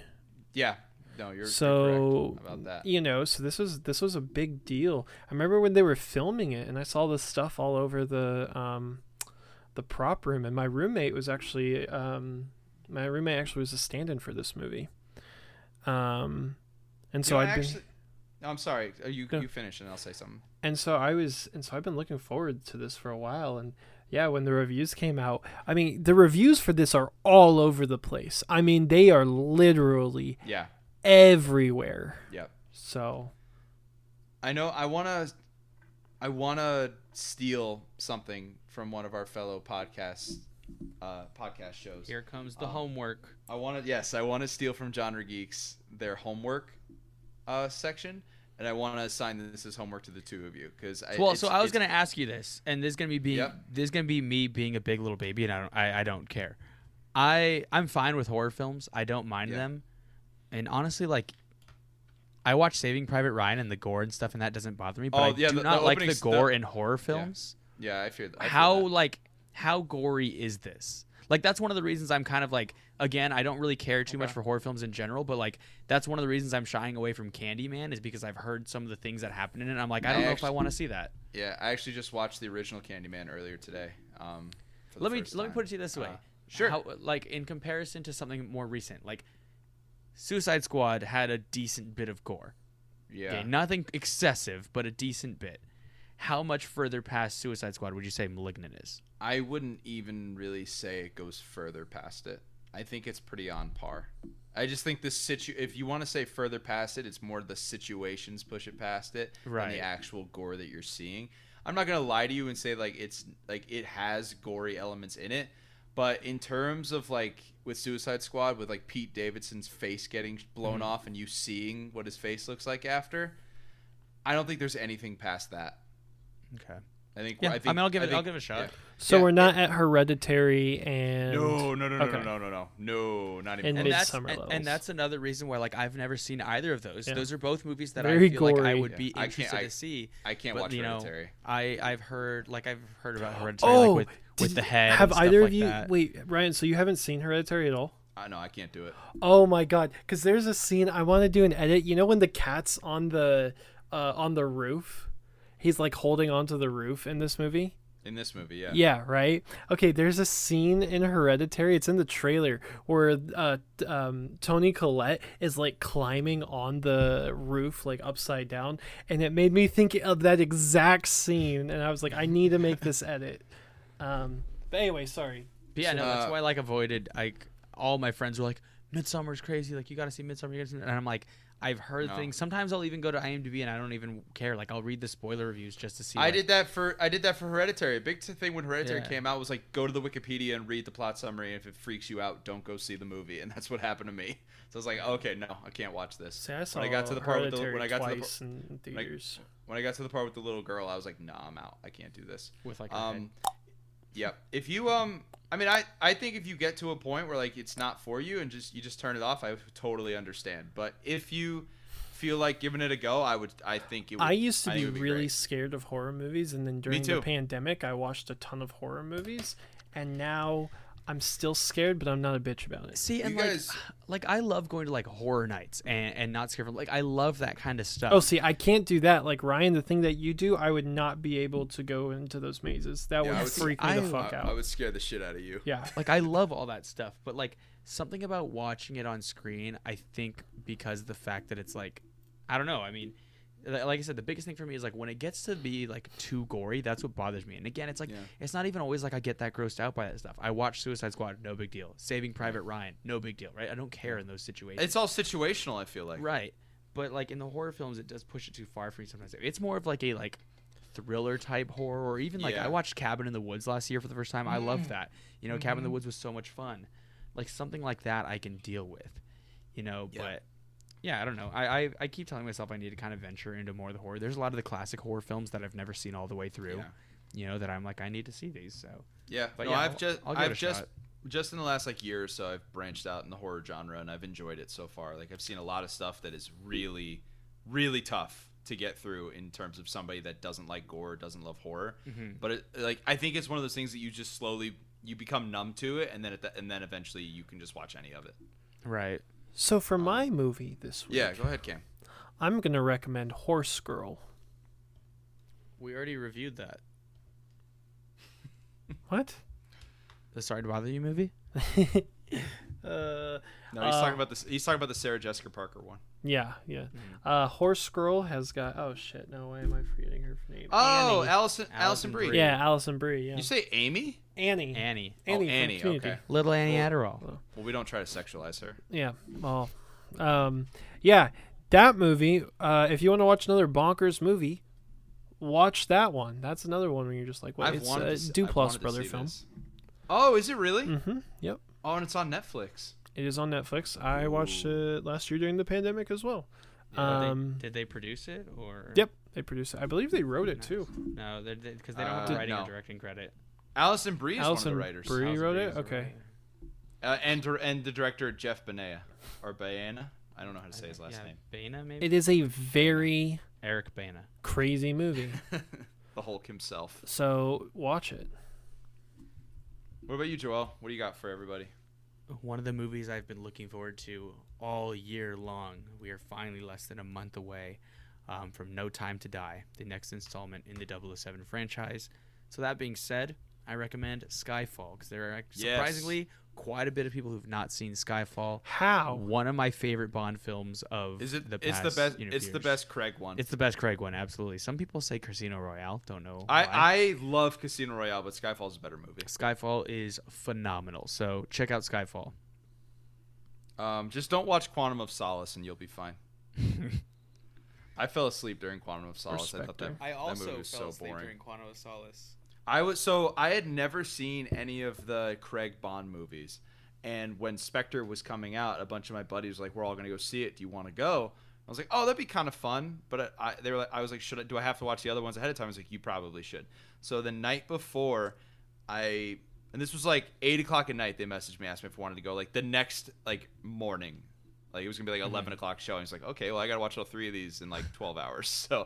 Yeah. No, you're, so correct about that. you know so this was this was a big deal i remember when they were filming it and i saw this stuff all over the um the prop room and my roommate was actually um my roommate actually was a stand-in for this movie um and so You know, i'd been actually, no, I'm sorry. Uh, You No. you finish and I'll say something. and so i was and so i've been looking forward to this for a while and yeah when the reviews came out i mean the reviews for this are all over the place i mean they are literally Yeah. everywhere Yeah. so I know. I wanna. I wanna steal something from one of our fellow podcasts, uh, podcast shows. Here comes the Um, homework. I want to. Yes, I want to steal from Genre Geeks their homework uh, section, and I want to assign this as homework to the two of you because well, so I was gonna ask you this, and this is gonna be being Yep. this is gonna be me being a big little baby, and I don't I, I don't care. I I'm fine with horror films. I don't mind Yeah. them, and honestly, like. I watch Saving Private Ryan and the gore and stuff, and that doesn't bother me. But Oh, I yeah, do the- the not like the gore in horror films. Yeah, I fear. I feel how that. like how gory is this? Like that's one of the reasons I'm kind of like again I don't really care too much for horror films in general, but like that's one of the reasons I'm shying away from Candyman is because I've heard some of the things that happen in it. and I'm like I I don't know if I want to see that. Yeah, I actually just watched the original Candyman earlier today. Um, Let me let me put it to you this way. Uh, sure. How, like in comparison to something more recent, like Suicide Squad had a decent bit of gore. yeah. Okay, nothing excessive, but a decent bit. How much further past Suicide Squad would you say Malignant is? I wouldn't even really say it goes further past it. I think it's pretty on par. I just think this situ. If you want to say further past it, it's more the situations push it past it than Right. the actual gore that you're seeing. I'm not gonna lie to you and say like it's like it has gory elements in it, but in terms of like with Suicide Squad, with like Pete Davidson's face getting blown Mhm. off and you seeing what his face looks like after, I don't think there's anything past that. Okay. I think. Yeah, I I, think mean I'll give it I'll give it a shot. yeah. So Yeah, we're not at Hereditary and No, no, no, no, Okay. no, no, no, no, no, not even. And and that's Midsommar and, and that's another reason why like I've never seen either of those. Yeah. Those are both movies that Very I feel like I would Yeah. be interested I- to see. I can't but, watch you know, Hereditary. I I've heard like I've heard about Hereditary Oh, like with, with the head. Have and stuff either like of you that. wait, Ryan? So you haven't seen Hereditary at all? Uh, no, I can't do it. Oh my god! Because there's a scene I want to do an edit. You know when the cat's on the uh, on the roof, he's like holding onto the roof in this movie. In this movie, yeah. Yeah, right. Okay, there's a scene in Hereditary. It's in the trailer where uh, um, Toni Collette is like climbing on the roof, like upside down, and it made me think of that exact scene. And I was like, I need to make this edit. Um, but anyway, sorry. But yeah, no, that's Uh, why I like avoided like all my friends were like Midsommar's crazy, like you got to see Midsommar, you gotta and I'm like I've heard No. things. Sometimes I'll even go to IMDb and I don't even care. Like I'll read the spoiler reviews just to see. I like- did that for I did that for Hereditary. A big thing when Hereditary Yeah. came out was like go to the Wikipedia and read the plot summary. And if it freaks you out, don't go see the movie. And that's what happened to me. So I was like, okay, no, I can't watch this. See, I saw when I got to the part with the when I got to the in theaters. when I got to the part with the little girl, I was like, nah, I'm out. I can't do this. with like her Um, yep. If you um, I mean, I I think if you get to a point where like it's not for you and just you just turn it off, I totally understand. But if you feel like giving it a go, I would. I think it. Would, I used to I be, would really great. scared of horror movies, and then during the pandemic, I watched a ton of horror movies, and now I'm still scared, but I'm not a bitch about it. See, and You like, guys- like I love going to like horror nights and, and not scared from like I love that kind of stuff. Oh, see, I can't do that. Like Ryan, the thing that you do, I would not be able to go into those mazes. That Yeah, would would- freak me the fuck I, out. I would scare the shit out of you. yeah. like I love all that stuff, but like something about watching it on screen, I think because of the fact that it's like I don't know, I mean, li- like I said, the biggest thing for me is like when it gets to be like too gory, that's what bothers me. And again, it's like Yeah. it's not even always like I get that grossed out by that stuff. I watch Suicide Squad, no big deal. Saving Private Ryan, no big deal, right? I don't care in those situations. It's all situational. I feel like. right, but like in the horror films, it does push it too far for me sometimes. It's more of like a like thriller type horror, or even like Yeah. I watched Cabin in the Woods last year for the first time. I loved that. You know, Cabin Mm-hmm. in the Woods was so much fun. Like something like that, I can deal with. You know, Yeah. but yeah, I don't know. I, I I keep telling myself I need to kind of venture into more of the horror. There's a lot of the classic horror films that I've never seen all the way through. Yeah. You know that I'm like I need to see these. So Yeah, But no, yeah, I've I'll- just I'll I've just shot. just in the last like year or so I've branched out in the horror genre and I've enjoyed it so far. Like I've seen a lot of stuff that is really really tough to get through in terms of somebody that doesn't like gore, doesn't love horror. Mm-hmm. But it, like I think it's one of those things that you just slowly you become numb to it and then at the, and then eventually you can just watch any of it. right. So for my movie this week, Yeah, go ahead, Cam. I'm gonna recommend Horse Girl. We already reviewed that. What? The Sorry to Bother You movie. uh, No, he's Uh, talking about this he's talking about the Sarah Jessica Parker one. Yeah, yeah. Mm-hmm. Uh, Horse Girl has got. Oh shit! No, why am I forgetting her name? Oh, Annie. Alison Alison Alison Brie. Brie. yeah, Alison Brie. Yeah, You say Amy? Annie. Annie. Annie, oh, from Annie. Community. Okay. Little Annie Well- Adderall. Well, we don't try to sexualize her. Yeah. Well, um, yeah, that movie. Uh, if you want to watch another bonkers movie, watch that one. That's another one where you're just like, what? I've it's a to s- I've Duplass brother film. this. Oh, is it really? Mm-hmm. Yep. Oh, and it's on Netflix. It is on Netflix. I watched it last year during the pandemic as well. Yeah, they- um, did they produce it or? Yep, they produced it. I believe they wrote it Nice. too. No, because they, 'cause they don't have Uh, a writing no. or directing credit. Alison Brie is Alison one of the writers. Brie Alison wrote Brie it. is the Okay. Uh, and and the director Jeff Benea or Baena. I don't know how to say his last yeah, name. Bana maybe. It is a very Eric Bana. crazy movie. the Hulk himself. so watch it. What about you, Joel? What do you got for everybody? One of the movies I've been looking forward to all year long. We are finally less than a month away um, from No Time to Die, the next installment in the 007 franchise. So that being said, I recommend Skyfall because there are surprisingly Yes. Surprisingly quite a bit of people who've not seen Skyfall. How? One of my favorite Bond films of Is it? the it's the best. you know, It's the best Craig one. It's the best Craig one, absolutely. Some people say Casino Royale. Don't know. I why. I love Casino Royale, but Skyfall is a better movie. Skyfall is phenomenal. So check out Skyfall. Um, just don't watch Quantum of Solace and you'll be fine. I fell asleep during Quantum of Solace. I thought that, Spectre. that movie was so boring. Quantum of Solace. I was so I had never seen any of the Craig Bond movies, and when Spectre was coming out, a bunch of my buddies were like, "We're all gonna go see it. Do you want to go?" I was like, "Oh, that'd be kind of fun." But I, I, they were like, I was like, "Should I? Do I have to watch the other ones ahead of time?" I was like, "You probably should." So the night before, I and this was like eight o'clock at night. They messaged me, asked me if I wanted to go. Like the next like morning, like it was gonna be like 11 o'clock show. And he's like, "Okay, well, I gotta watch all three of these in like twelve hours." So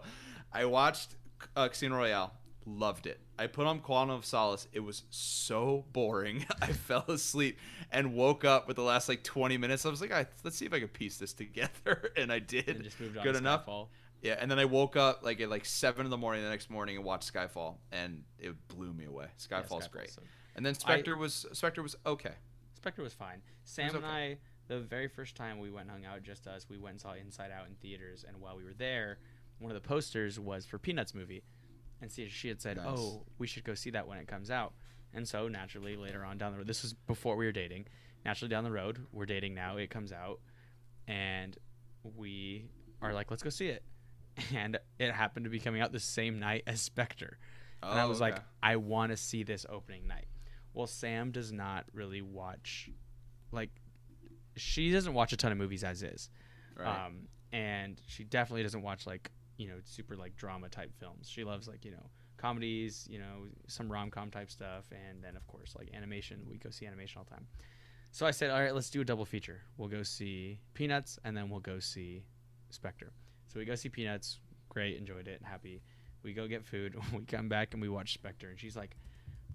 I watched uh, Casino Royale. Loved it. I put on Quantum of Solace. It was so boring. I fell asleep and woke up with the last like 20 minutes. I was like, I, let's see if I could piece this together, and I did. And just moved on Good enough. Skyfall. Yeah, and then I woke up like at like seven in the morning the next morning and watched Skyfall, and it blew me away. Yeah, Skyfall's Skyfall's great. so- And then Spectre was Spectre was okay. Spectre was fine. Sam was and. I, the very first time we went and hung out, just us, we went and saw Inside Out in theaters. And while we were there, one of the posters was for Peanuts movie, and see, she had said, Nice. "Oh, we should go see that when it comes out." And so naturally, later on down the road, this was before we were dating. Naturally, down the road, we're dating now. It comes out, and we are like, "Let's go see it." And it happened to be coming out the same night as Spectre. and I Oh, was like. I want to see this opening night. Well, Sam does not really watch, like, she doesn't watch a ton of movies as is, right. um, and she definitely doesn't watch like you know super like drama type films. She loves like you know comedies, you know some rom com type stuff, and then of course like animation. We go see animation all the time. So I said, all right, let's do a double feature. We'll go see Peanuts, and then we'll go see Spectre. So we go see Peanuts. Great, enjoyed it, happy. We go get food. We come back and we watch Spectre, and she's like,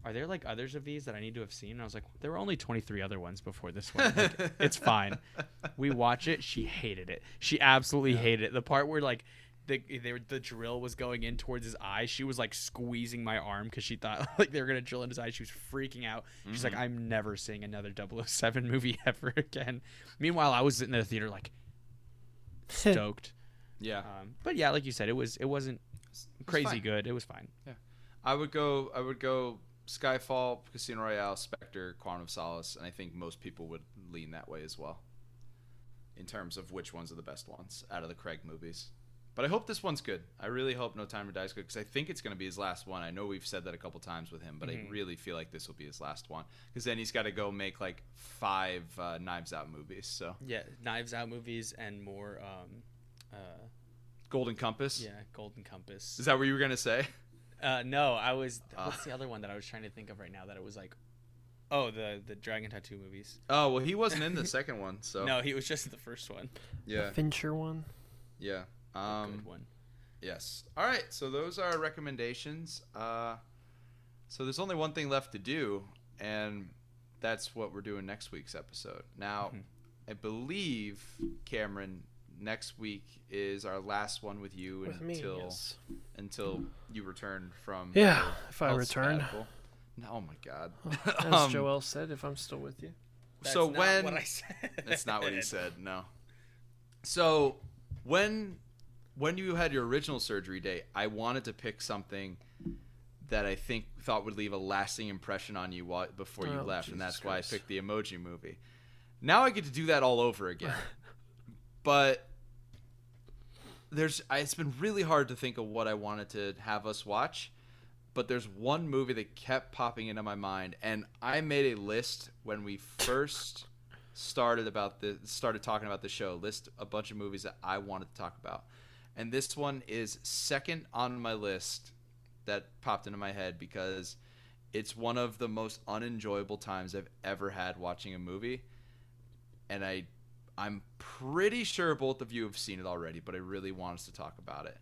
"Are there like others of these that I need to have seen?" And I was like, "There were only 23 other ones before this one. Like, it's fine." We watch it. She hated it. She absolutely hated it. The part where like the they the drill was going in towards his eye, she was like squeezing my arm because she thought like they were gonna drill in his eye. She was freaking out. She's like, "I'm never seeing another 007 movie ever again." Meanwhile, I was in the theater like stoked. Yeah. Um, but yeah, like you said, it was it wasn't crazy fine. good. It was fine. Yeah. I would go. I would go. Skyfall, Casino Royale, Spectre, Quantum of Solace, and I think most people would lean that way as well. In terms of which ones are the best ones out of the Craig movies. But I hope this one's good. I really hope No Time to Die is good because I think it's going to be his last one. I know we've said that a couple times with him, but I really feel like this will be his last one because then he's got to go make like five uh, Knives Out movies. So Yeah, Knives Out movies and more. Um, uh, Golden Compass. yeah, Golden Compass. Is that what you were going to say? Uh, no, I was. Ah. What's the other one that I was trying to think of right now? That it was like, oh, the the Dragon Tattoo movies. Oh well, he wasn't in the second one, so No, he was just in the first one. yeah, Fincher one. yeah. The Um, good one. Yes. All right. So those are our recommendations. Uh, so there's only one thing left to do, and that's what we're doing next week's episode. Now, Mhm. I believe Cameron, next week is our last one with you With me, until yes. until you return from. Yeah, if I return. sabbatical. No, oh my God. As Um, Joel said, if I'm still with you. so That's not when what I said. That's not what he said. No. So when when you had your original surgery day, I wanted to pick something that I think thought would leave a lasting impression on you while, before you Oh, left, and Jesus that's why I picked the Emoji Movie. Now I get to do that all over again, but there's I, it's been really hard to think of what I wanted to have us watch. But there's one movie that kept popping into my mind, and I made a list when we first started about the started talking about the show. List a bunch of movies that I wanted to talk about, and this one is second on my list that popped into my head because it's one of the most unenjoyable times I've ever had watching a movie, and I I'm pretty sure both of you have seen it already, but I really want us to talk about it.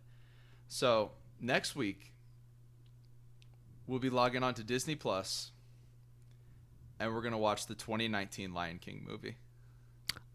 So next week we'll be logging on to Disney Plus, and we're gonna watch the 2019 Lion King movie.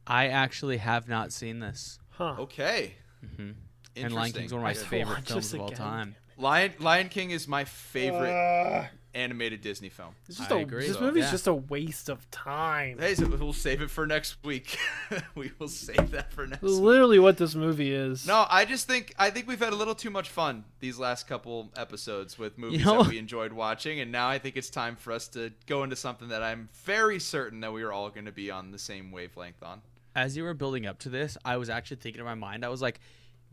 I actually have not seen this. Huh. Okay. Mm-hmm. And Lion King's Interesting. one of my I favorite films of all again. time. Lion Lion King is my favorite Uh, animated Disney film. it's just I a, agree. This So, movie's yeah. just a waste of time. Hey, so we'll save it for next week. we will save that for next This is week. literally what this movie is. No, I just think I think we've had a little too much fun these last couple episodes with movies know- that we enjoyed watching, and now I think it's time for us to go into something that I'm very certain that we are all going to be on the same wavelength on. As you were building up to this, I was actually thinking in my mind. I was like,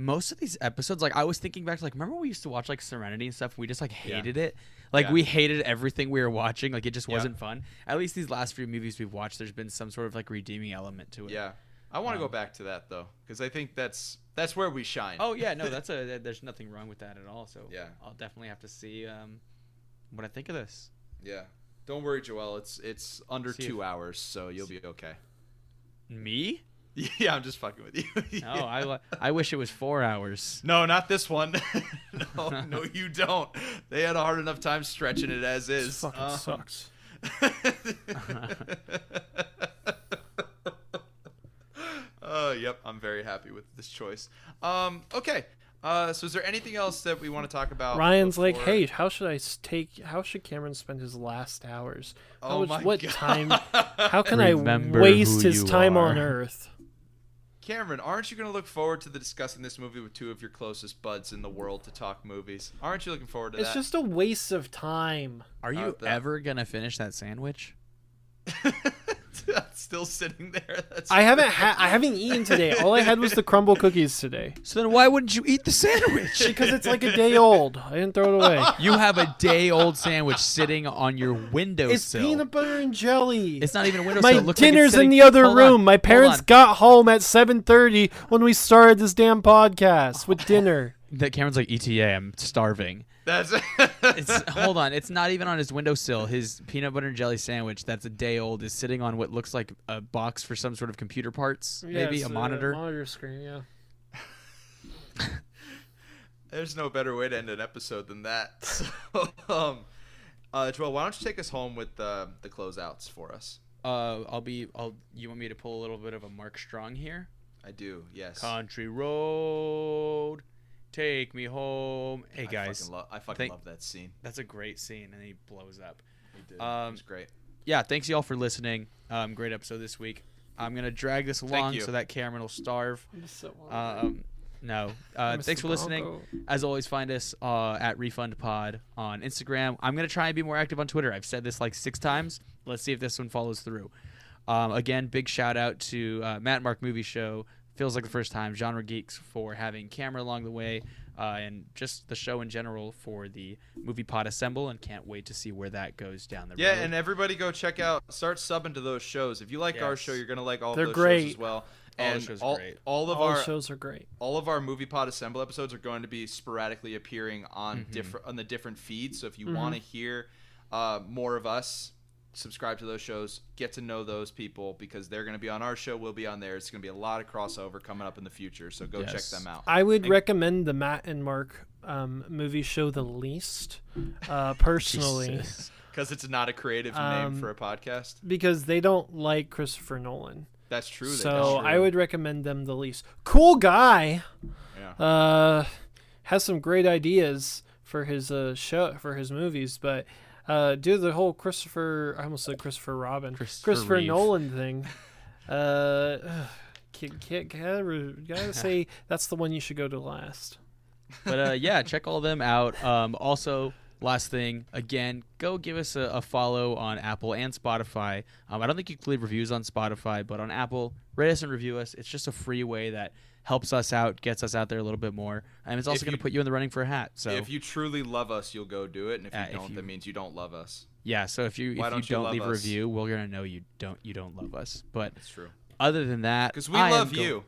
most of these episodes, like I was thinking back to like, remember we used to watch like Serenity and stuff? We just like Yeah. hated it. Like Yeah. we hated everything we were watching. Like it just wasn't fun. At least these last few movies we've watched, there's been some sort of like redeeming element to it. Yeah, I want to Um, go back to that though, because I think that's that's where we shine. Oh yeah, no, that's a there's nothing wrong with that at all. So Yeah. I'll definitely have to see um, what I think of this. yeah. Don't worry, Joel. It's it's under See if- two hours, so you'll be okay. Me? Yeah, I'm just fucking with you. No, I I wish it was four hours. No, not this one. no, no, you don't. They had a hard enough time stretching it as is. This fucking Um, sucks. uh, yep, I'm very happy with this choice. Um, okay. Uh, so is there anything else that we want to talk about? Ryan's like, hey, how should I take? How should Cameron spend his last hours? How Oh much- my what God. time? How can Remember I waste his you time on. Earth? Cameron, aren't you going to look forward to the discussing this movie with two of your closest buds in the world to talk movies? Aren't you looking forward to It's that? It's just a waste of time. Are you ever gonna finish that sandwich? still sitting there. That's I haven't ha- I haven't eaten today. All I had was the Crumbl cookies today So then why wouldn't you eat the sandwich? because it's like a day old. I didn't throw it away. you have a day old sandwich sitting on your windowsill. It's peanut butter and jelly. It's not even a windowsill. My It looks like it's dinner's in the other Hold on, room. My hold parents on. got home at 7:30 when we started this damn podcast with dinner. That Cameron's like ETA. I'm starving. That's It's hold on. It's not even on his windowsill. His peanut butter and jelly sandwich that's a day old is sitting on what looks like a box for some sort of computer parts. maybe it's a monitor. monitor screen. Yeah. There's no better way to end an episode than that. So, um, uh, Joel, why don't you take us home with the the closeouts for us? uh, I'll be. I'll. You want me to pull a little bit of a Mark Strong here? I do, yes. Country road, take me home. Hey I guys, fucking, lo- I fucking thank- love that scene. that's a great scene, and he blows up. He did. Um, it was great. yeah, thanks y'all for listening. Um, great episode this week. I'm gonna drag this along you. so that Cameron will starve. I'm so hungry. Um, No. Uh, thanks for listening. As always, find us uh, at Refund Pod on Instagram. I'm gonna try and be more active on Twitter. I've said this like six times. Let's see if this one follows through. Um, again, big shout out to uh, Matt Mark Movie Show. Feels like the first time. Genre Geeks for having camera along the way, uh, and just the show in general for the movie pod assemble. And can't wait to see where that goes down the Yeah, road. and everybody go check out, start subbing to those shows. If you like our show, you're gonna like all They're of those great. shows as well. All And shows are all, great. all of All our shows are great. all of our movie pod assemble episodes are going to be sporadically appearing on Mhm. different on the different feeds. So if you Mhm. want to hear uh, more of us, subscribe to those shows. Get to know those people because they're going to be on our show. We'll be on theirs. It's going to be a lot of crossover coming up in the future. So go check them out. I would And- recommend the Matt and Mark um, movie show the least, uh, personally, Because it's not a creative Um, name for a podcast. because they don't like Christopher Nolan. That's true. so don't. I would recommend them the least. Cool guy. Yeah. Uh, has some great ideas for his uh show for his movies, but uh, do the whole Christopher. I almost said Christopher Robin. Christopher Christopher Reeve. Nolan thing. Uh, can't, can't, gotta, gotta say that's the one you should go to last. but uh, yeah, check all them out. Um, also, last thing, again, go give us a, a follow on Apple and Spotify. Um, I don't think you can leave reviews on Spotify, but on Apple, rate us and review us. It's just a free way that helps us out, gets us out there a little bit more, and it's also going to put you in the running for a hat. So if you truly love us, you'll go do it, and if you Uh, don't, you- that means you don't love us. yeah, so if you Why if you don't you don't love leave a review, we're gonna know you don't you don't love us. But It's true. other than that, Because we I am love go- you.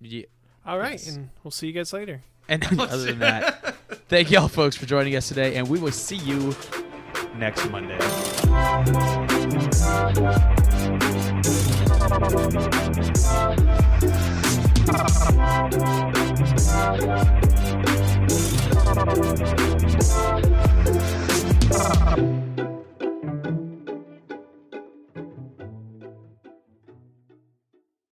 Yeah, All right, Yes. and we'll see you guys later. and other than that, thank y'all folks for joining us today, and we will see you next Monday. Thank